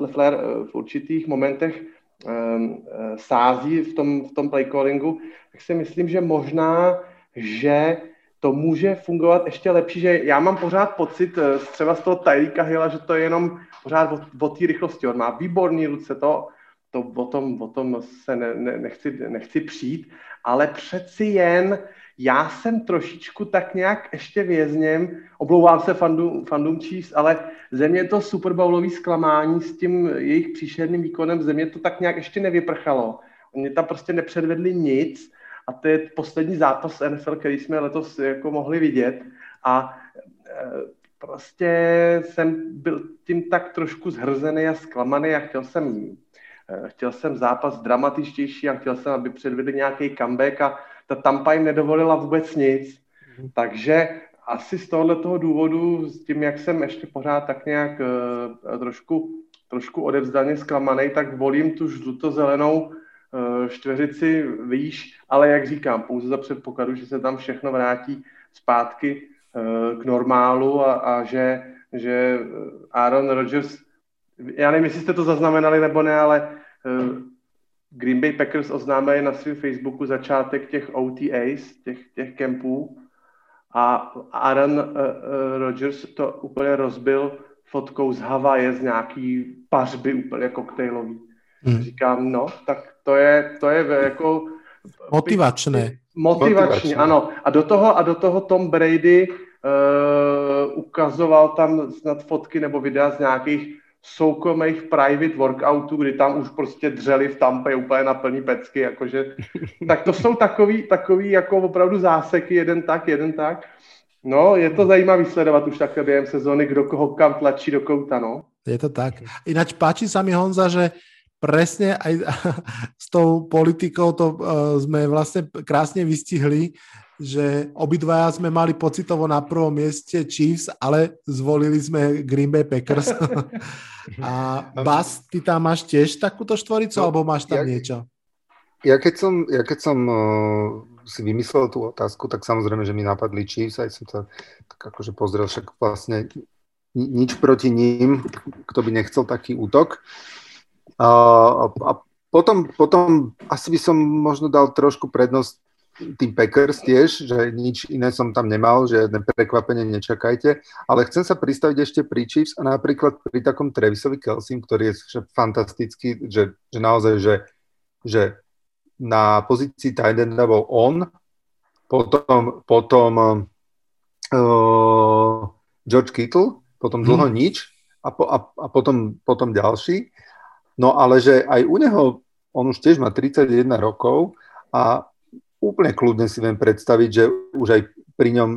S1: Leffler, eh, v určitých momentech um, sází v tom, v tom play callingu, tak si myslím, že možná, že to může fungovat ještě lepší, že já mám pořád pocit třeba z toho Tyreeka Hilla, že to je jenom pořád o, o té rychlosti. On má výborný ruce, to, to o, tom, o tom se ne, ne, nechci, nechci přijít, ale přeci jen já jsem trošičku tak nějak ještě vězněm, oblouvám se fandům, fandům Chiefs, ale země to Super Bowlový zklamání s tím jejich příšerným výkonem, země to tak nějak ještě nevyprchalo. Oni tam prostě nepředvedli nic a to je poslední zápas NFL, který jsme letos jako mohli vidět a e, prostě jsem byl tím tak trošku zhrzený a zklamaný a chtěl jsem, e, chtěl jsem zápas dramatičtější a chtěl jsem, aby předvedli nějaký comeback a ta Tampa jim nedovolila vůbec nic. Mm. Takže asi z tohohle toho důvodu, s tím, jak jsem ještě pořád tak nějak uh, trošku, trošku odevzdaně zklamaný, tak volím tu žluto-zelenou uh, čtveřici výš, ale jak říkám, pouze za předpokladu, že se tam všechno vrátí zpátky k normálu a, a že, že Aaron Rodgers, já nevím, jestli jste to zaznamenali nebo ne, ale uh, Green Bay Packers oznámili na svém Facebooku začátek těch OTAs, těch, těch kempů a Aaron uh, Rodgers to úplně rozbil fotkou z Havaje z nějaký pařby úplně koktejlový. Hmm. Říkám, no, tak to je, to je jako...
S2: Motivačné.
S1: Motivačně, ano. A do toho, a do toho Tom Brady uh, ukazoval tam snad fotky nebo videa z nějakých soukromých private workoutů, kdy tam už prostě dřeli v Tampe úplně na plný pecky, jakože, tak to jsou takový, takový jako opravdu záseky, jeden tak, jeden tak. No, je to zajímavé sledovat už takhle během sezóny, kdo koho kam tlačí do kouta, no.
S2: Je to tak. Ináč páči sa mi Honza, že presne aj s tou politikou to uh, sme vlastne krásne vystihli, že obidvaja sme mali pocitovo na prvom mieste Chiefs, ale zvolili sme Green Bay Packers. A Bas, ty tam máš tiež takúto štvoricu, no, alebo máš tam ja, niečo?
S4: Ja keď som, ja keď som uh, si vymyslel tú otázku, tak samozrejme, že mi napadli Chiefs, aj som to tak akože pozrel, však vlastne nič proti ním, kto by nechcel taký útok. A potom, potom asi by som možno dal trošku prednosť tým Packers tiež, že nič iné som tam nemal, že žiadne prekvapenie nečakajte, ale chcem sa pristaviť ešte pri Chiefs a napríklad pri takom Travisovi Kelsim, ktorý je fantastický, že, že naozaj, že, že na pozícii tight bol on, potom, potom uh, George Kittle, potom dlho hmm. nič a, po, a, a potom, potom ďalší. No ale že aj u neho, on už tiež má 31 rokov a úplne kľudne si viem predstaviť, že už aj pri ňom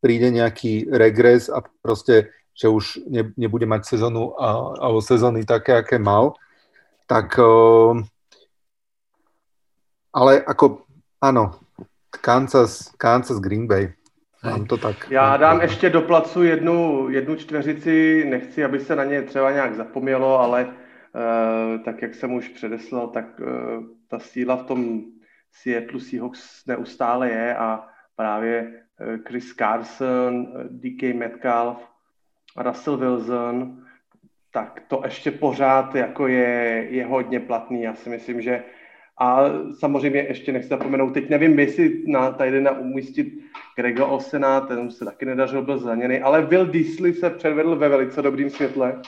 S4: príde nejaký regres a proste, že už ne, nebude mať sezónu alebo sezóny také, aké mal. Tak, ale ako, áno, Kansas, Kansas Green Bay. Mám to tak.
S1: Já dám ještě do placu jednu, jednu čtveřici, nechci, aby se na ně třeba nějak zapomnělo, ale tak, jak jsem už předeslal, tak uh, ta síla v tom Seattle Seahawks neustále je a právě eh, Chris Carson, eh, DK Metcalf, Russell Wilson, tak to ještě pořád jako je, je hodně platný. Já si myslím, že a samozřejmě ještě nechci zapomenout, teď nevím, jestli na tady na umístit Grega Osena, ten se taky nedařil, byl zraněný, ale Will Disley se předvedl ve velice dobrým světle.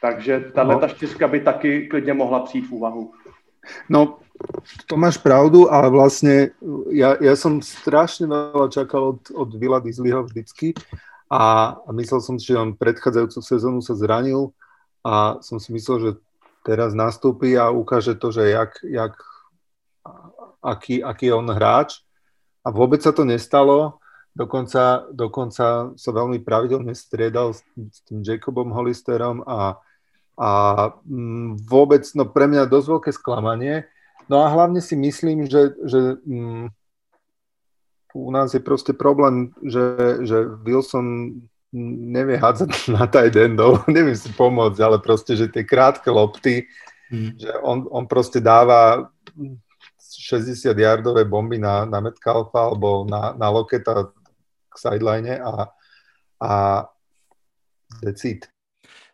S1: Takže tahle no. ta čtyřka by taky klidně mohla přijít v úvahu.
S4: No, to máš pravdu, ale vlastne ja, ja som strašne veľa čakal od, od Vila Disneyho vždycky a, a myslel som si, že on predchádzajúcu sezónu sa zranil a som si myslel, že teraz nastúpi a ukáže to, že jak, jak, aký, aký je on hráč a vôbec sa to nestalo. Dokonca, dokonca sa veľmi pravidelne striedal s, s tým Jacobom Hollisterom a, a mm, vôbec, no pre mňa dosť veľké sklamanie. No a hlavne si myslím, že, že m, mm, u nás je proste problém, že, že Wilson nevie hádzať na tight endov, neviem si pomôcť, ale proste, že tie krátke lopty, mm. že on, on proste dáva 60 yardové bomby na, na Metcalfa alebo na, na Loketa sideline a, a decid.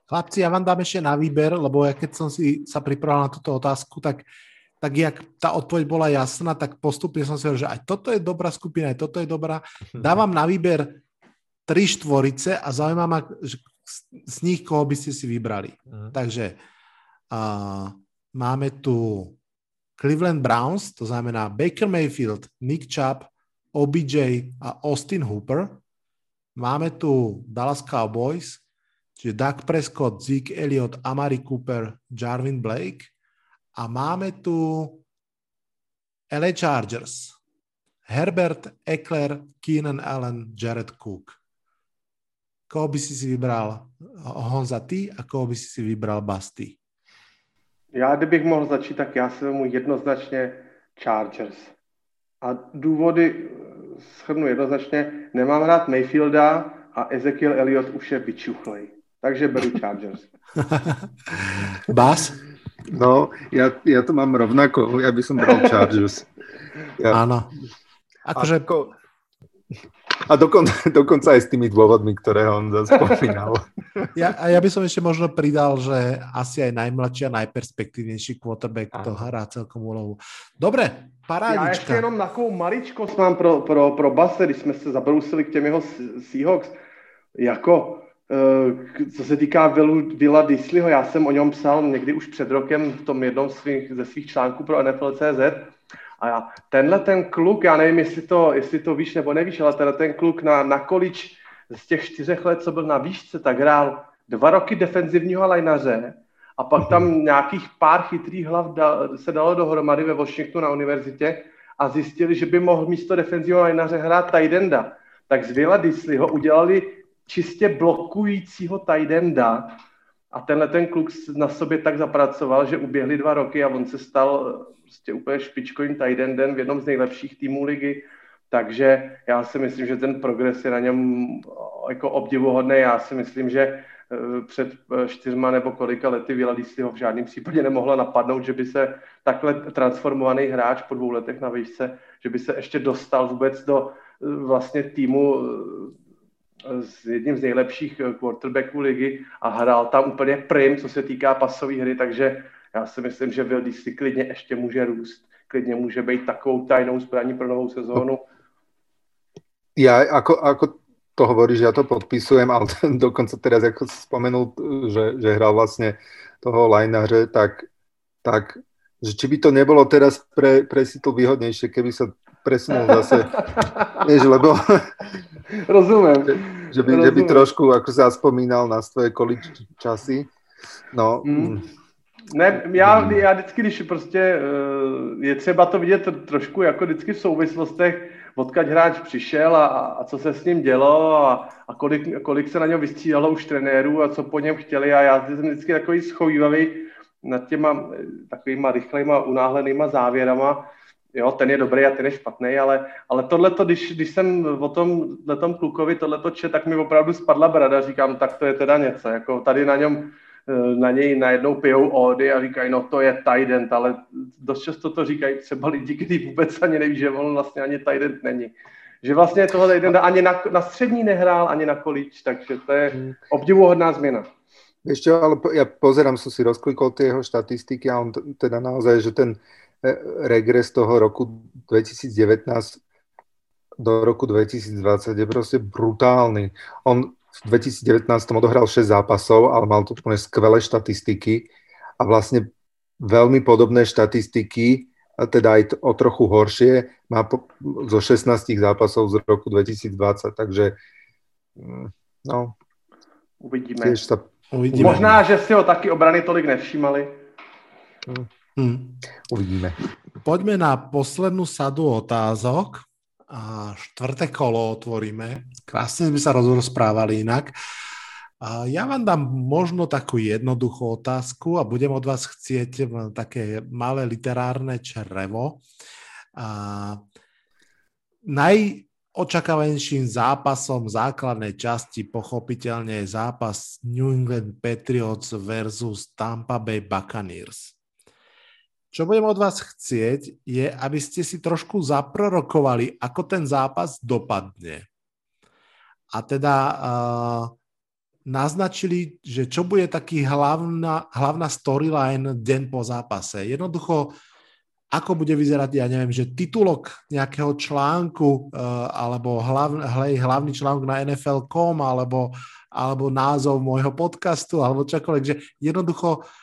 S2: Chlapci, ja vám dám ešte na výber, lebo ja keď som si sa pripravil na túto otázku, tak, tak jak tá odpoveď bola jasná, tak postupne som si hovoril, že aj toto je dobrá skupina, aj toto je dobrá. Dávam na výber tri štvorice a zaujíma ma, že z nich koho by ste si vybrali. Uh-huh. Takže uh, máme tu Cleveland Browns, to znamená Baker Mayfield, Nick Chubb, OBJ a Austin Hooper. Máme tu Dallas Cowboys, čiže Doug Prescott, Zeke Elliott, Amari Cooper, Jarvin Blake. A máme tu LA Chargers, Herbert Eckler, Keenan Allen, Jared Cook. Koho by si si vybral Honza ty a koho by si si vybral Basty?
S1: Já, kdybych mohl začít, tak já se mu jednoznačně Chargers. A důvody shrnu jednoznačně. Nemám rád Mayfielda a Ezekiel Elliott už je vyčuchlej. Takže beru Chargers.
S2: Bas?
S4: No, ja, ja to mám rovnako. Ja by som bral Chargers.
S2: Ja, Áno.
S4: Akože... Ako, a dokonca, dokonca aj s tými dôvodmi, ktoré on spomínal.
S2: Ja, a ja by som ešte možno pridal, že asi aj najmladší a najperspektívnejší quarterback to hrá celkom úlohu. Dobre, parádička.
S1: Já ještě jenom takovou maličkost mám pro, pro, pro Base, když jsme se zabrousili k těm jeho Seahawks. Jako, eh, co se týká Villa Disleyho, já jsem o něm psal někdy už před rokem v tom jednom svých, ze svých článků pro NFL.cz a tenhle ten kluk, já nevím, jestli to, jestli to víš nebo nevíš, ale tenhle ten kluk na, na količ z těch čtyřech let, co byl na výšce, tak hrál dva roky defenzivního lajnaře a pak tam mhm. nějakých pár chytrých hlav da, se dalo dohromady ve Washingtonu na univerzitě a zjistili, že by mohl místo defenzivního lajnaře hrát Tidenda. Tak z Vila ho udělali čistě blokujícího Tidenda a tenhle ten kluk na sobě tak zapracoval, že uběhly dva roky a on se stal prostě úplně špičkovým tight v jednom z nejlepších týmů ligy. Takže já si myslím, že ten progres je na něm jako obdivuhodný. Já si myslím, že eh, před eh, čtyřma nebo kolika lety Vila ho v žádném případě nemohla napadnout, že by se takhle transformovaný hráč po dvou letech na výšce, že by se ještě dostal vůbec do eh, vlastně týmu s jedním z nejlepších quarterbacků ligy a hrál tam úplně prim, co se týká pasové hry, takže já si myslím, že Will si klidně ještě může růst, klidně může být takovou tajnou zbraní pro novou sezónu.
S4: Ja, ako, ako to hovoríš, ja to podpisujem, ale dokonca teraz, ako si spomenul, že, že hral vlastne toho lineaře, tak, tak že či by to nebolo teraz pre, pre Seattle výhodnejšie, keby sa presunul zase, vieš, lebo...
S1: Rozumiem.
S4: Že, že, by, Rozumiem. že by trošku, ako sa spomínal na svoje količ časy, no... Mm. mm.
S1: Ne, já, já vždycky, když prostě eh, je třeba to vidět trošku jako vždycky v souvislostech, odkaď hráč přišel a, a co se s ním dělo a, a kolik, kolik se na něm vystřídalo už trenérů a co po něm chtěli a já jsem vždycky takový schovývavý nad těma eh, takovýma rychlejma, unáhlenýma závěrama, jo, ten je dobrý a ten je špatný, ale, ale tohleto, když, když jsem o tom, tom klukovi tohleto čet, tak mi opravdu spadla brada, říkám, tak to je teda něco, jako tady na něm Eh, na něj najednou pijou ódy a říkají, no to je Tident, ale dost často to říkají třeba lidi, kteří vůbec ani neví, že on vlastně ani Tident není. Že vlastně toho Tidenta ani na, na střední nehrál, ani na kolíč, takže to je hmm. obdivuhodná změna.
S4: Ešte, ale ja pozerám, som si rozklikol tie jeho štatistiky a on teda naozaj, že ten regres toho roku 2019 do roku 2020 je proste brutálny. On v 2019 odohral 6 zápasov, ale mal tu úplne skvelé štatistiky a vlastne veľmi podobné štatistiky, a teda aj o trochu horšie, má po, zo 16 zápasov z roku 2020, takže mm, no,
S1: Uvidíme. Tiež
S4: sa...
S1: Uvidíme. Možná, že si ho taky obrany tolik nevšímali.
S2: Hmm.
S4: Uvidíme.
S2: Poďme na poslednú sadu otázok a štvrté kolo otvoríme. Krásne sme sa rozprávali inak. A ja vám dám možno takú jednoduchú otázku a budem od vás chcieť také malé literárne črevo. A najočakávanejším zápasom základnej časti pochopiteľne je zápas New England Patriots versus Tampa Bay Buccaneers. Čo budem od vás chcieť, je, aby ste si trošku zaprorokovali, ako ten zápas dopadne. A teda uh, naznačili, že čo bude taký hlavná, hlavná storyline deň po zápase. Jednoducho, ako bude vyzerať, ja neviem, že titulok nejakého článku uh, alebo hlav, hlavný, hlavný článok na NFL.com alebo, alebo názov môjho podcastu alebo čokoľvek, že jednoducho uh,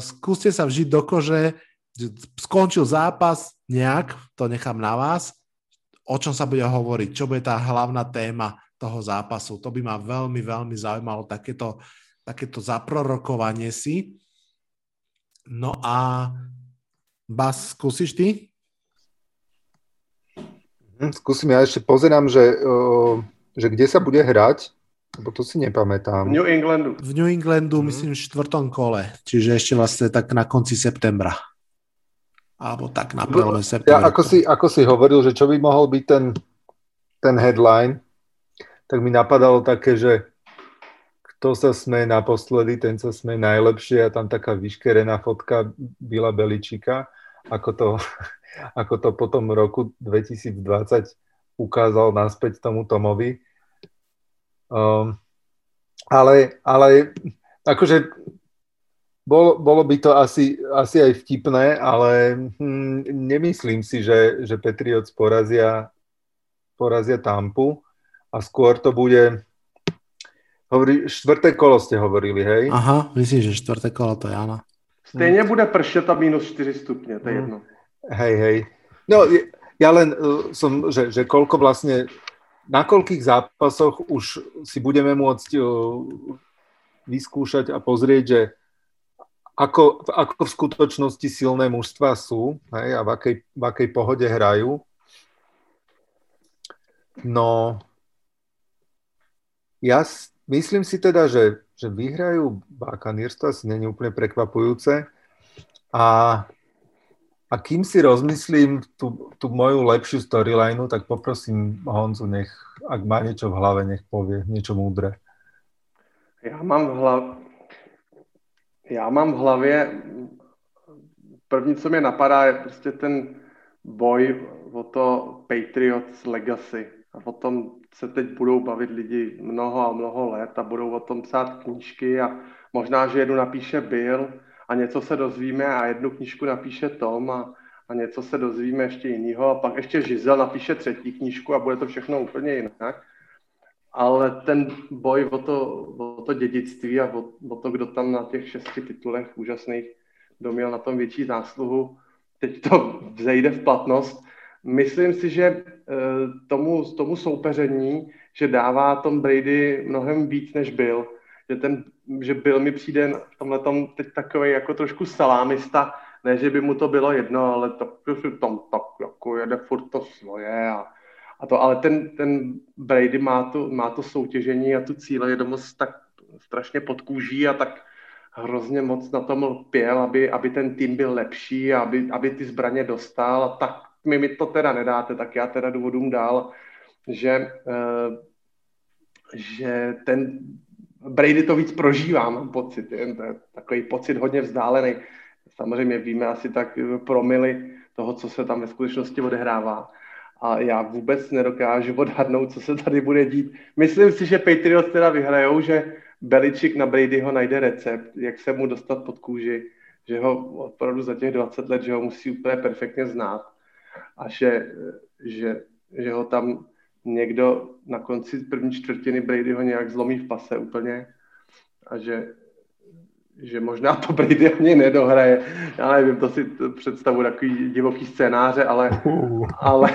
S2: skúste sa vžiť do kože, že skončil zápas nejak, to nechám na vás, o čom sa bude hovoriť, čo bude tá hlavná téma toho zápasu. To by ma veľmi, veľmi zaujímalo, takéto, takéto zaprorokovanie si. No a Bas, skúsiš ty?
S4: Hm, skúsim, ja ešte pozerám, že, že kde sa bude hrať. Lebo to si nepamätám.
S1: V New Englandu.
S2: V New Englandu, mm. myslím, v štvrtom kole. Čiže ešte vlastne tak na konci septembra. Alebo tak na prelome septembra.
S4: Ja, ako, si, ako si hovoril, že čo by mohol byť ten, ten headline, tak mi napadalo také, že kto sa sme naposledy, ten sa sme najlepšie a tam taká vyškerená fotka Bila Beličika, ako to, ako to potom roku 2020 ukázal naspäť tomu Tomovi Um, ale, ale akože bol, bolo by to asi, asi aj vtipné, ale hm, nemyslím si, že, že Patriots porazia, porazia Tampu a skôr to bude hovorí, štvrté kolo ste hovorili, hej?
S2: Aha, myslím, že štvrté kolo to je, áno.
S1: Stejne bude pršet a minus 4 stupne, to je hm. jedno.
S4: Hej, hej. No, ja len uh, som, že, že koľko vlastne na koľkých zápasoch už si budeme môcť vyskúšať a pozrieť, že ako, ako v skutočnosti silné mužstva sú hej, a v akej, v akej pohode hrajú. No, ja myslím si teda, že, že vyhrajú Buccaneers, to asi není úplne prekvapujúce. A a kým si rozmyslím tú, tú moju lepšiu storyline, tak poprosím Honzu, nech, ak má niečo v hlave, nech povie niečo múdre.
S1: Já mám v hlavě, já mám v hlavě, první, co mě napadá, je prostě ten boj o to Patriots Legacy. A o tom se teď budou bavit lidi mnoho a mnoho let a budou o tom psát knížky a možná, že jednu napíše Bill, a něco se dozvíme a jednu knížku napíše Tom a, a něco se dozvíme ještě jiného a pak ještě Žizel napíše třetí knížku a bude to všechno úplně jinak. Ale ten boj o to, o to dědictví a o, o to, kdo tam na těch šesti titulech úžasných, kdo měl na tom větší zásluhu, teď to vzejde v platnost. Myslím si, že e, tomu, tomu soupeření, že dává Tom Brady mnohem víc, než byl že ten, že byl mi přijde v tomhle tom teď takový jako trošku salámista, ne, že by mu to bylo jedno, ale to, že tam tak jako jede furt to svoje a, a to, ale ten, ten Brady má to, má to soutěžení a tu cíle jedomost tak strašně pod kůží a tak hrozně moc na tom lpěl, aby, aby ten tým byl lepší aby, aby ty zbraně dostal. A tak mi, mi to teda nedáte, tak já teda důvodům dál, že, uh, že ten Brady to víc prožívá, mám pocit. Je, to je takový pocit hodně vzdálený. Samozřejmě víme asi tak promily toho, co se tam ve skutečnosti odehrává. A já vůbec nedokážu odhadnout, co se tady bude dít. Myslím si, že Patriots teda vyhrajou, že Beličik na Bradyho najde recept, jak se mu dostat pod kůži, že ho opravdu za těch 20 let, že ho musí úplně perfektně znát a že, že, že ho tam někdo na konci první čtvrtiny Brady ho nějak zlomí v pase úplně a že, že možná to Brady ani nedohraje. Já nevím, to si představu takový divoký scénáře, ale, ale,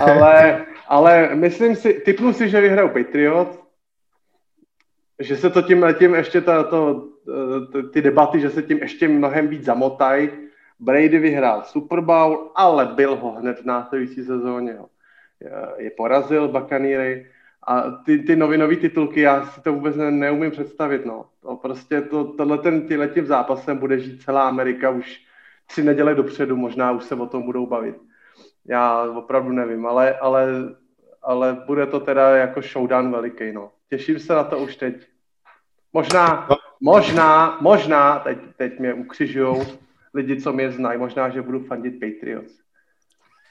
S1: ale, ale myslím si, typnu si, že vyhrajou Patriot, že se to tím, tím ještě ta, to, ty debaty, že se tím ještě mnohem víc zamotají. Brady vyhrál Super Bowl, ale byl ho hned v následující sezóně. Je porazil Bakaníry a ty, ty novinové titulky, já si to vůbec ne, neumím představit. No. To prostě to, tohle ten, tím zápasem bude žít celá Amerika už tři neděle dopředu, možná už se o tom budou bavit. Já opravdu nevím, ale, ale, ale bude to teda jako showdown veliký. No. Těším se na to už teď. Možná, možná, možná, teď, teď mě ukřižujou lidi, co mě znají, možná, že budu fandit Patriots.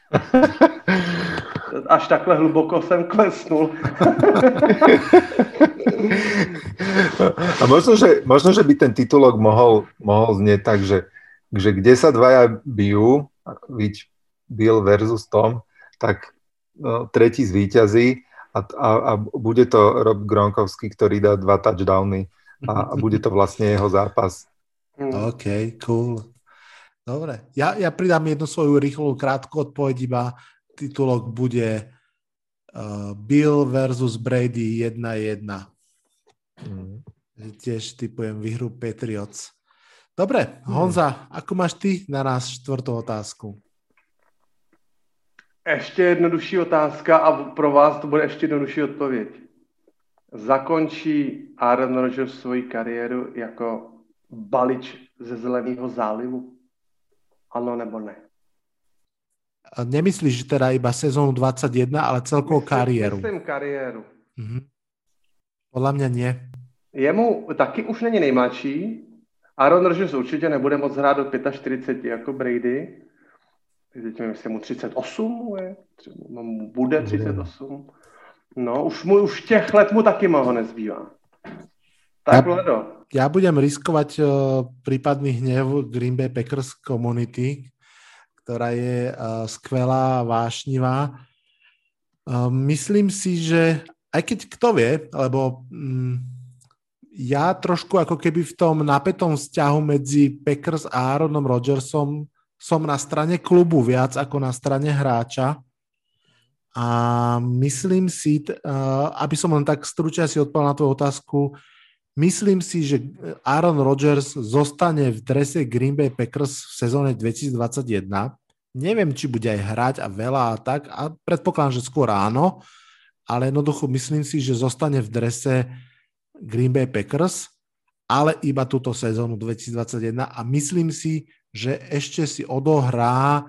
S1: Až takhle hluboko jsem klesnul.
S4: A možno že, možno, že by ten titulok mohol, mohol znieť tak, že, že kde sa dvaja bijú, viď Bill versus Tom, tak no, tretí zvíťazí a, a, a bude to Rob Gronkowski, ktorý dá dva touchdowny a, a bude to vlastne jeho zápas.
S2: OK, cool. Dobre, ja, ja pridám jednu svoju rýchlu krátku odpoveď, iba titulok bude uh, Bill versus Brady 1-1. Mm. Tiež typujem vyhru Patriots. Dobre, mm. Honza, ako máš ty na nás štvrtú otázku?
S1: Ještě jednodušší otázka a pro vás to bude ještě jednodušší odpověď. Zakončí Aaron Rodgers svoji kariéru jako balič ze Zeleného zálivu? Áno nebo ne?
S2: Nemyslíš teda iba sezónu 21, ale celkovú myslím, kariéru?
S1: Myslím kariéru.
S2: Mhm. Podľa mňa nie.
S1: Jemu taky už není nejmladší. Aaron Rodgers určitě nebude moc hrát do 45 jako Brady. Teď nevím, jestli mu 38 je, mu bude 38. No, už mu už těch let mu taky mnoho nezbývá. Tak,
S2: ja, ja budem riskovať uh, prípadný hnev Green Bay Packers community, ktorá je uh, skvelá, vášnivá. Uh, myslím si, že aj keď kto vie, lebo um, ja trošku ako keby v tom napätom vzťahu medzi Packers a Aaronom Rodgersom som na strane klubu viac ako na strane hráča. A myslím si, aby som len tak stručne si odpovedal na tvoju otázku, Myslím si, že Aaron Rodgers zostane v drese Green Bay Packers v sezóne 2021. Neviem, či bude aj hrať a veľa a tak, a predpokladám, že skôr áno, ale jednoducho myslím si, že zostane v drese Green Bay Packers, ale iba túto sezónu 2021 a myslím si, že ešte si odohrá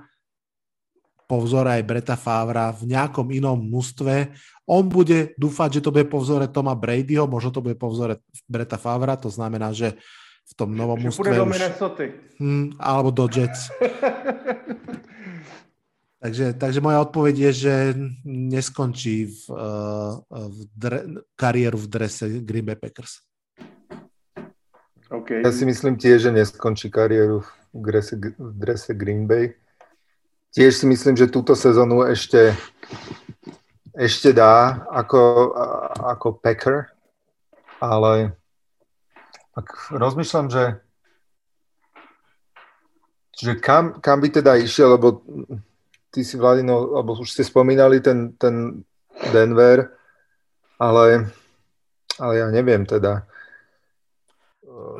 S2: po vzore aj Breta Favra v nejakom inom mústve. On bude dúfať, že to bude po vzore Toma Bradyho, možno to bude po vzore Breta Favra, to znamená, že v tom novom že mústve
S1: do
S2: už... Hm, alebo do Jets. takže, takže moja odpoveď je, že neskončí v, uh, v dre, kariéru v drese Green Bay Packers.
S4: Okay. Ja si myslím tiež, že neskončí kariéru v drese, v drese Green Bay tiež si myslím, že túto sezónu ešte, ešte dá ako, ako Packer, ale ak rozmýšľam, že, že kam, kam by teda išiel, lebo ty si Vladino, alebo už ste spomínali ten, ten Denver, ale, ale ja neviem teda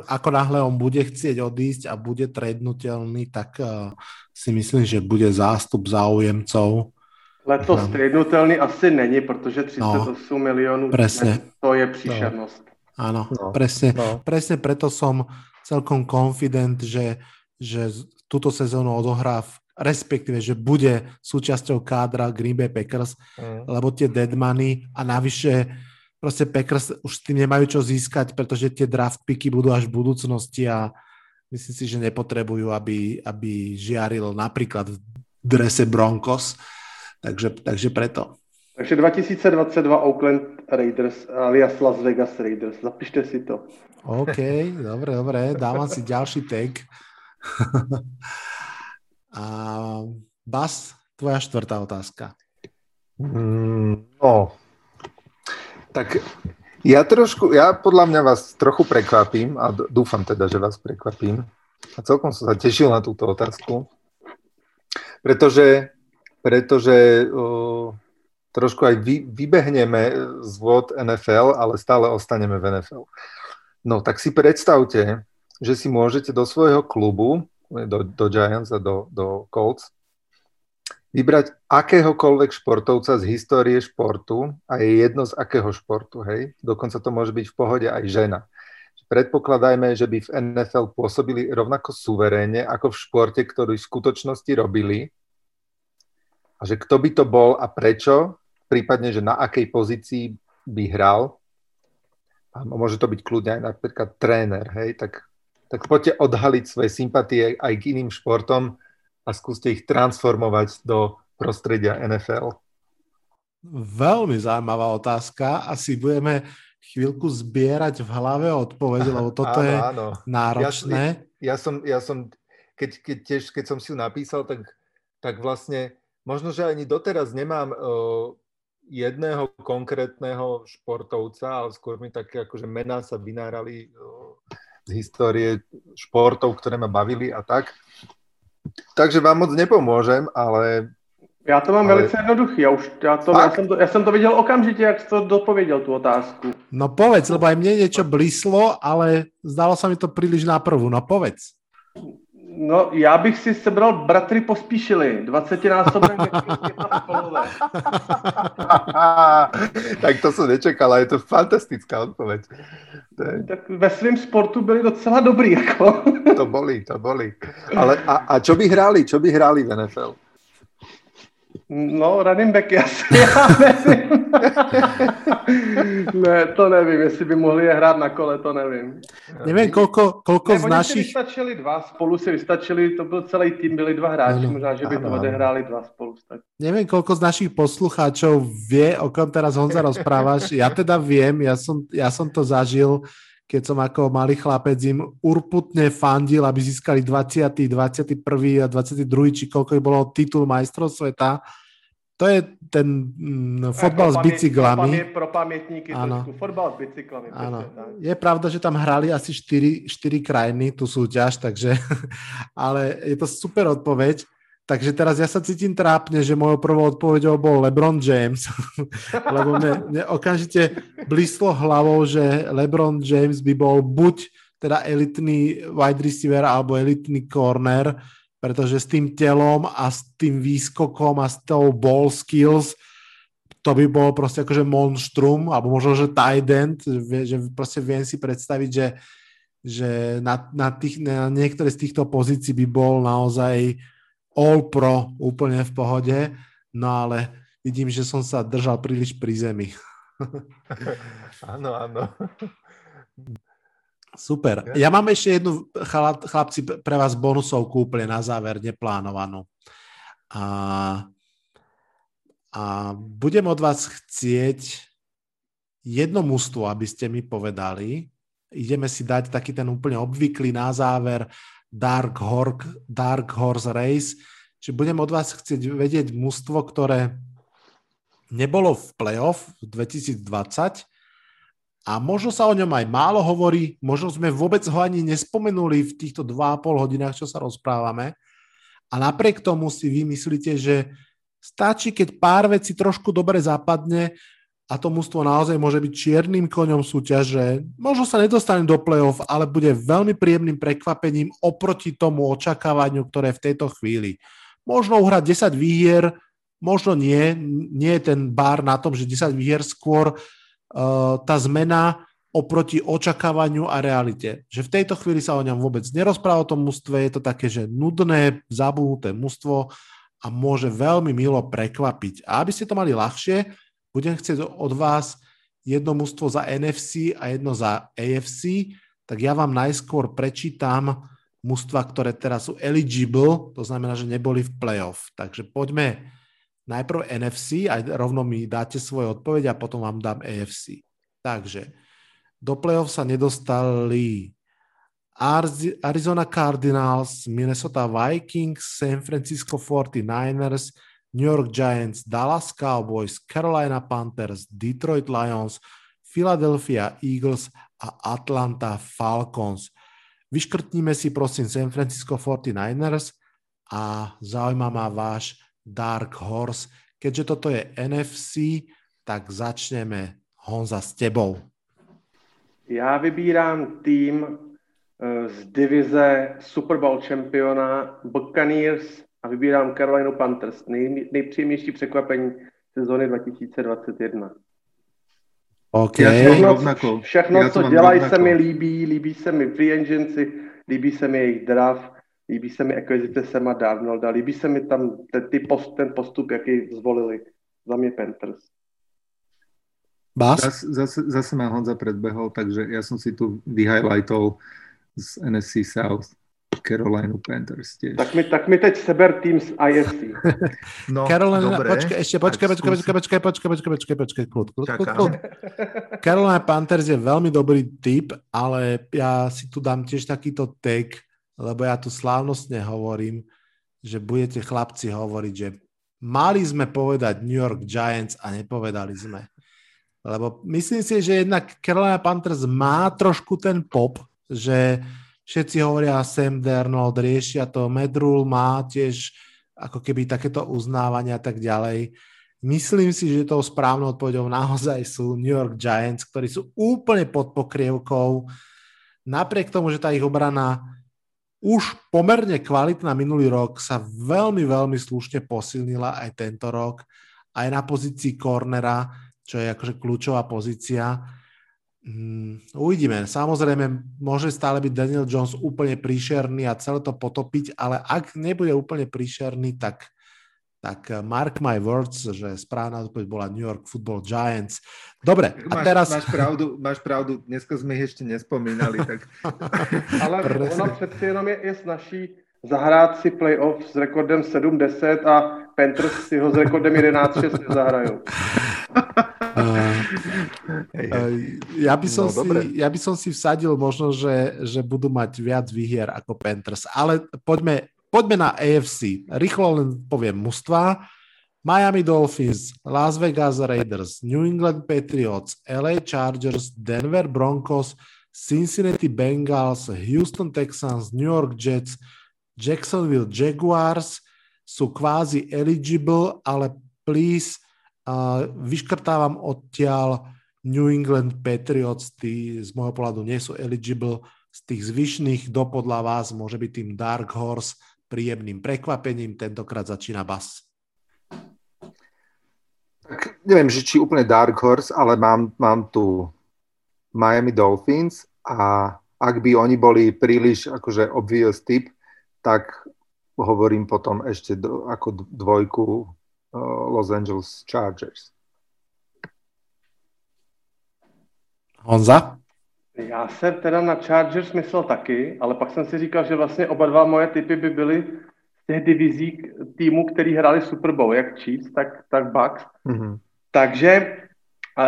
S2: ako náhle on bude chcieť odísť a bude trednutelný, tak uh, si myslím, že bude zástup záujemcov.
S1: Letos trednutelný asi není, protože 38 no, milionů
S2: presne.
S1: to je příšernosť. No.
S2: Áno, no, presne, no. presne preto som celkom confident, že, že túto sezónu odohrá v respektíve, že bude súčasťou kádra Green Bay Packers, mm. lebo tie deadmany a navyše proste Packers už s tým nemajú čo získať, pretože tie draft picky budú až v budúcnosti a myslím si, že nepotrebujú, aby, aby žiaril napríklad v drese Broncos. Takže, takže preto.
S1: Takže 2022 Oakland Raiders alias Las Vegas Raiders. Zapište si to.
S2: OK, dobre, dobre. Dávam si ďalší tag. a Bas, tvoja štvrtá otázka.
S4: Mm, no, tak ja trošku, ja podľa mňa vás trochu prekvapím a dúfam teda, že vás prekvapím. A celkom som sa tešil na túto otázku, pretože, pretože uh, trošku aj vy, vybehneme z vod NFL, ale stále ostaneme v NFL. No tak si predstavte, že si môžete do svojho klubu, do, do Giants a do, do Colts, vybrať akéhokoľvek športovca z histórie športu a je jedno z akého športu, hej. Dokonca to môže byť v pohode aj žena. Predpokladajme, že by v NFL pôsobili rovnako suverénne ako v športe, ktorý v skutočnosti robili. A že kto by to bol a prečo, prípadne, že na akej pozícii by hral. A môže to byť kľudne aj napríklad tréner, hej, tak, tak poďte odhaliť svoje sympatie aj k iným športom, a skúste ich transformovať do prostredia NFL?
S2: Veľmi zaujímavá otázka. Asi budeme chvíľku zbierať v hlave odpoveď, lebo toto áno, je áno. náročné.
S4: Ja, ja, som, ja som keď, keď, tiež, keď som si ju napísal, tak, tak vlastne možno, že ani doteraz nemám uh, jedného konkrétneho športovca, ale skôr mi také akože mená sa vynárali uh, z histórie športov, ktoré ma bavili a tak. Takže vám moc nepomôžem, ale...
S1: Já to mám ale... velice jednoduchý. Já, už, já, to, já, jsem to, já jsem to viděl okamžitě, jak jsi to dopověděl, tu otázku.
S2: No povedz, lebo aj mne niečo blíslo, ale zdalo sa mi to príliš na prvú. No povedz.
S1: No, já bych si sebral bratry pospíšili, 20 násobné
S4: Tak to jsem nečekal, je to fantastická odpověď.
S1: Je... Tak ve svém sportu byli docela dobrý, jako.
S4: to boli, to boli. Ale a, a čo by hráli, čo by hráli v NFL?
S1: No, running back asi, já nevím. Ne, to nevím, jestli by mohli je hrát na kole, to nevím.
S2: Nevím, kolko, kolko ne, z našich...
S1: vystačili dva, spolu si vystačili, to byl celý tým, byli dva hráči, ano, možná, že by ano, to odehráli dva spolu. Tak.
S2: Neviem, koľko z našich poslucháčov vie, o kom teraz Honza rozprávaš. Ja teda viem, ja som, ja som to zažil, keď som ako malý chlapec im urputne fandil, aby získali 20., 21. a 22. či koľko bolo titul majstrov sveta to je ten mm, fotbal s bicyklami.
S1: Pro, pamätníky ano. trošku. Fotbal s bicyklami.
S2: Áno. Je pravda, že tam hrali asi 4, 4 krajiny tú súťaž, takže, ale je to super odpoveď. Takže teraz ja sa cítim trápne, že mojou prvou odpoveďou bol LeBron James, lebo mne, mne okamžite blíslo hlavou, že LeBron James by bol buď teda elitný wide receiver alebo elitný corner, pretože s tým telom a s tým výskokom a s tou ball skills to by bolo proste akože monštrum, alebo možno, že tight end, že proste viem si predstaviť, že, že na, na, tých, na niektoré z týchto pozícií by bol naozaj all pro úplne v pohode, no ale vidím, že som sa držal príliš pri zemi.
S4: Áno, áno.
S2: Super. Ja mám ešte jednu, chlapci, pre vás bonusovku úplne na záver, neplánovanú. A, a budem od vás chcieť jedno mústvo, aby ste mi povedali. Ideme si dať taký ten úplne obvyklý na záver Dark, Hork, Dark Horse Race. Čiže budem od vás chcieť vedieť mústvo, ktoré nebolo v playoff v 2020, a možno sa o ňom aj málo hovorí, možno sme vôbec ho ani nespomenuli v týchto 2,5 hodinách, čo sa rozprávame. A napriek tomu si vy myslíte, že stačí, keď pár vecí trošku dobre zapadne a to mústvo naozaj môže byť čiernym koňom súťaže. Možno sa nedostane do play-off, ale bude veľmi príjemným prekvapením oproti tomu očakávaniu, ktoré v tejto chvíli. Možno uhrať 10 výhier, možno nie, nie je ten bar na tom, že 10 výhier skôr tá zmena oproti očakávaniu a realite. Že v tejto chvíli sa o ňom vôbec nerozpráva o tom mústve, je to také, že nudné, zabudnuté mústvo a môže veľmi milo prekvapiť. A aby ste to mali ľahšie, budem chcieť od vás jedno mústvo za NFC a jedno za AFC, tak ja vám najskôr prečítam mústva, ktoré teraz sú eligible, to znamená, že neboli v playoff. Takže poďme najprv NFC, aj rovno mi dáte svoje odpovede a potom vám dám AFC. Takže do playoff sa nedostali Arizona Cardinals, Minnesota Vikings, San Francisco 49ers, New York Giants, Dallas Cowboys, Carolina Panthers, Detroit Lions, Philadelphia Eagles a Atlanta Falcons. Vyškrtníme si prosím San Francisco 49ers a zaujíma ma váš Dark Horse. Keďže toto je NFC, tak začneme Honza s tebou.
S1: Já vybírám tým eh, z divize Super Bowl čempiona Buccaneers a vybírám Carolina Panthers. Nej, nejpříjemnější překvapení sezóny 2021.
S2: OK.
S1: Všechno, všechno co dělají, se mi líbí. Líbí se mi free agency, líbí se mi jejich draft, líbí se mi akvizice Sema Darnolda, líbí se mi tam ten, ty post, ten postup, jaký zvolili. Za mě Panthers.
S2: Bas?
S4: Zase, zase, zase ma Honza predbehol, takže ja som si tu vyhighlightol z NFC South Carolina Panthers tiež.
S1: Tak mi, tak mi teď seber tým z IFC.
S2: No, Carolina, dobre. počkaj, ešte počkaj, počkaj, počkaj, počkaj, počkaj, počkaj, počkaj, počkaj, kľud, kľud, kľud, kľud. Carolina Panthers je veľmi dobrý typ, ale ja si tu dám tiež takýto take, lebo ja tu slávnostne hovorím, že budete chlapci hovoriť, že mali sme povedať New York Giants a nepovedali sme. Lebo myslím si, že jednak Carolina Panthers má trošku ten pop, že všetci hovoria Sam Darnold, riešia to, Medrul má tiež ako keby takéto uznávania a tak ďalej. Myslím si, že tou správnou odpovedou naozaj sú New York Giants, ktorí sú úplne pod pokrievkou. Napriek tomu, že tá ich obrana už pomerne kvalitná minulý rok sa veľmi, veľmi slušne posilnila aj tento rok. Aj na pozícii cornera čo je akože kľúčová pozícia. Hmm, uvidíme. Samozrejme, môže stále byť Daniel Jones úplne príšerný a celé to potopiť, ale ak nebude úplne príšerný, tak, tak mark my words, že správna odpoveď bola New York Football Giants. Dobre, a
S4: máš,
S2: teraz...
S4: Máš pravdu, máš pravdu, dneska sme ich ešte nespomínali. Tak...
S1: ale ona přeci jenom je, je snaží zahrát si playoff s rekordem 7-10 a Panthers si ho s rekordem 11-6 nezahrajou.
S2: Uh, ja, by som no, si, ja by som si vsadil možno, že, že budú mať viac výhier ako Panthers. Ale poďme, poďme na AFC. Rýchlo len poviem mužstva. Miami Dolphins, Las Vegas Raiders, New England Patriots, LA Chargers, Denver Broncos, Cincinnati Bengals, Houston Texans, New York Jets, Jacksonville Jaguars sú kvázi eligible, ale please a vyškrtávam odtiaľ New England Patriots, tí z môjho pohľadu nie sú eligible. Z tých zvyšných do podľa vás môže byť tým Dark Horse príjemným prekvapením. Tentokrát začína Bas.
S4: Tak neviem, že či úplne Dark Horse, ale mám, mám tu Miami Dolphins a ak by oni boli príliš akože obvious typ, tak hovorím potom ešte do, ako dvojku Uh, Los Angeles Chargers.
S2: Honza?
S1: Já jsem teda na Chargers myslel taky, ale pak jsem si říkal, že vlastně oba dva moje typy by byly z těch divizí týmu, který hráli Super Bowl, jak Chiefs, tak, tak Bucks. Mm-hmm. Takže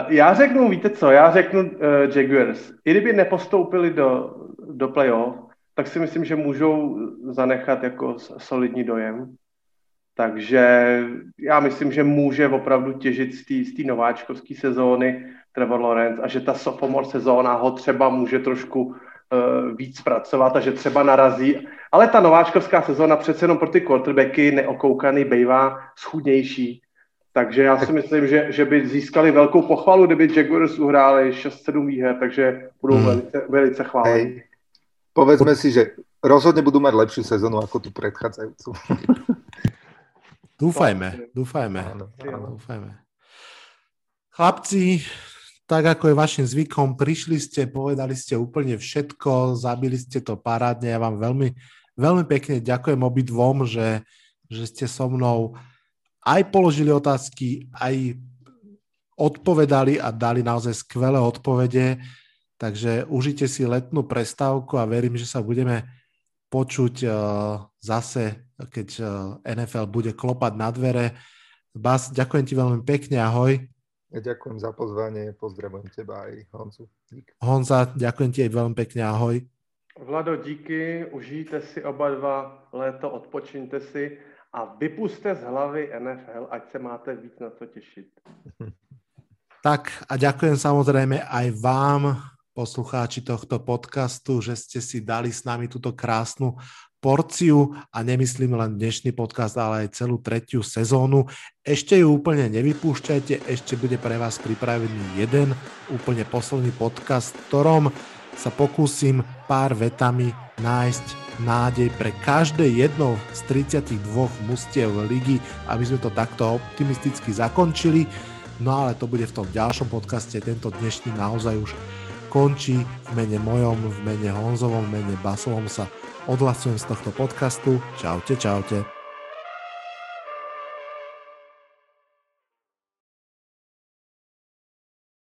S1: já řeknu, víte co, já řeknu uh, Jaguars. I kdyby nepostoupili do, do playoff, tak si myslím, že můžou zanechat jako solidní dojem. Takže já myslím, že může opravdu těžit z té nováčkovské sezóny Trevor Lawrence a že ta sophomore sezóna ho třeba může trošku uh, víc pracovat a že třeba narazí. Ale ta nováčkovská sezóna přece jenom pro ty quarterbacky neokoukaný bývá schudnější. Takže já si myslím, že, že by získali velkou pochvalu, kdyby Jaguars uhráli 6-7 výher, takže budou hmm. velice, velice chválení.
S4: Povedzme si, že rozhodne budú mať lepšiu sezónu ako tú predchádzajúcu.
S2: Dúfajme, dúfajme. Áno, áno. dúfajme. Chlapci, tak ako je vašim zvykom, prišli ste, povedali ste úplne všetko, zabili ste to parádne. Ja vám veľmi, veľmi pekne ďakujem obidvom, že, že ste so mnou aj položili otázky, aj odpovedali a dali naozaj skvelé odpovede. Takže užite si letnú prestávku a verím, že sa budeme počuť uh, zase, keď eh, NFL bude klopať na dvere. Bas, ďakujem ti veľmi pekne, ahoj.
S4: Ja ďakujem za pozvanie, pozdravujem teba aj Honzu.
S2: Dík. Honza, ďakujem ti aj veľmi pekne, ahoj.
S1: Vlado, díky, užijte si oba dva léto, odpočíňte si a vypuste z hlavy NFL, ať se máte víc na co těšit.
S2: Tak a ďakujem samozrejme aj vám, poslucháči tohto podcastu, že ste si dali s nami túto krásnu porciu a nemyslím len dnešný podcast, ale aj celú tretiu sezónu. Ešte ju úplne nevypúšťajte, ešte bude pre vás pripravený jeden úplne posledný podcast, v ktorom sa pokúsim pár vetami nájsť nádej pre každé jedno z 32 mustiev ligy, aby sme to takto optimisticky zakončili. No ale to bude v tom ďalšom podcaste, tento dnešný naozaj už končí. V mene mojom, v mene Honzovom, v mene Basovom sa odhlasujem z tohto podcastu. Čaute, čaute.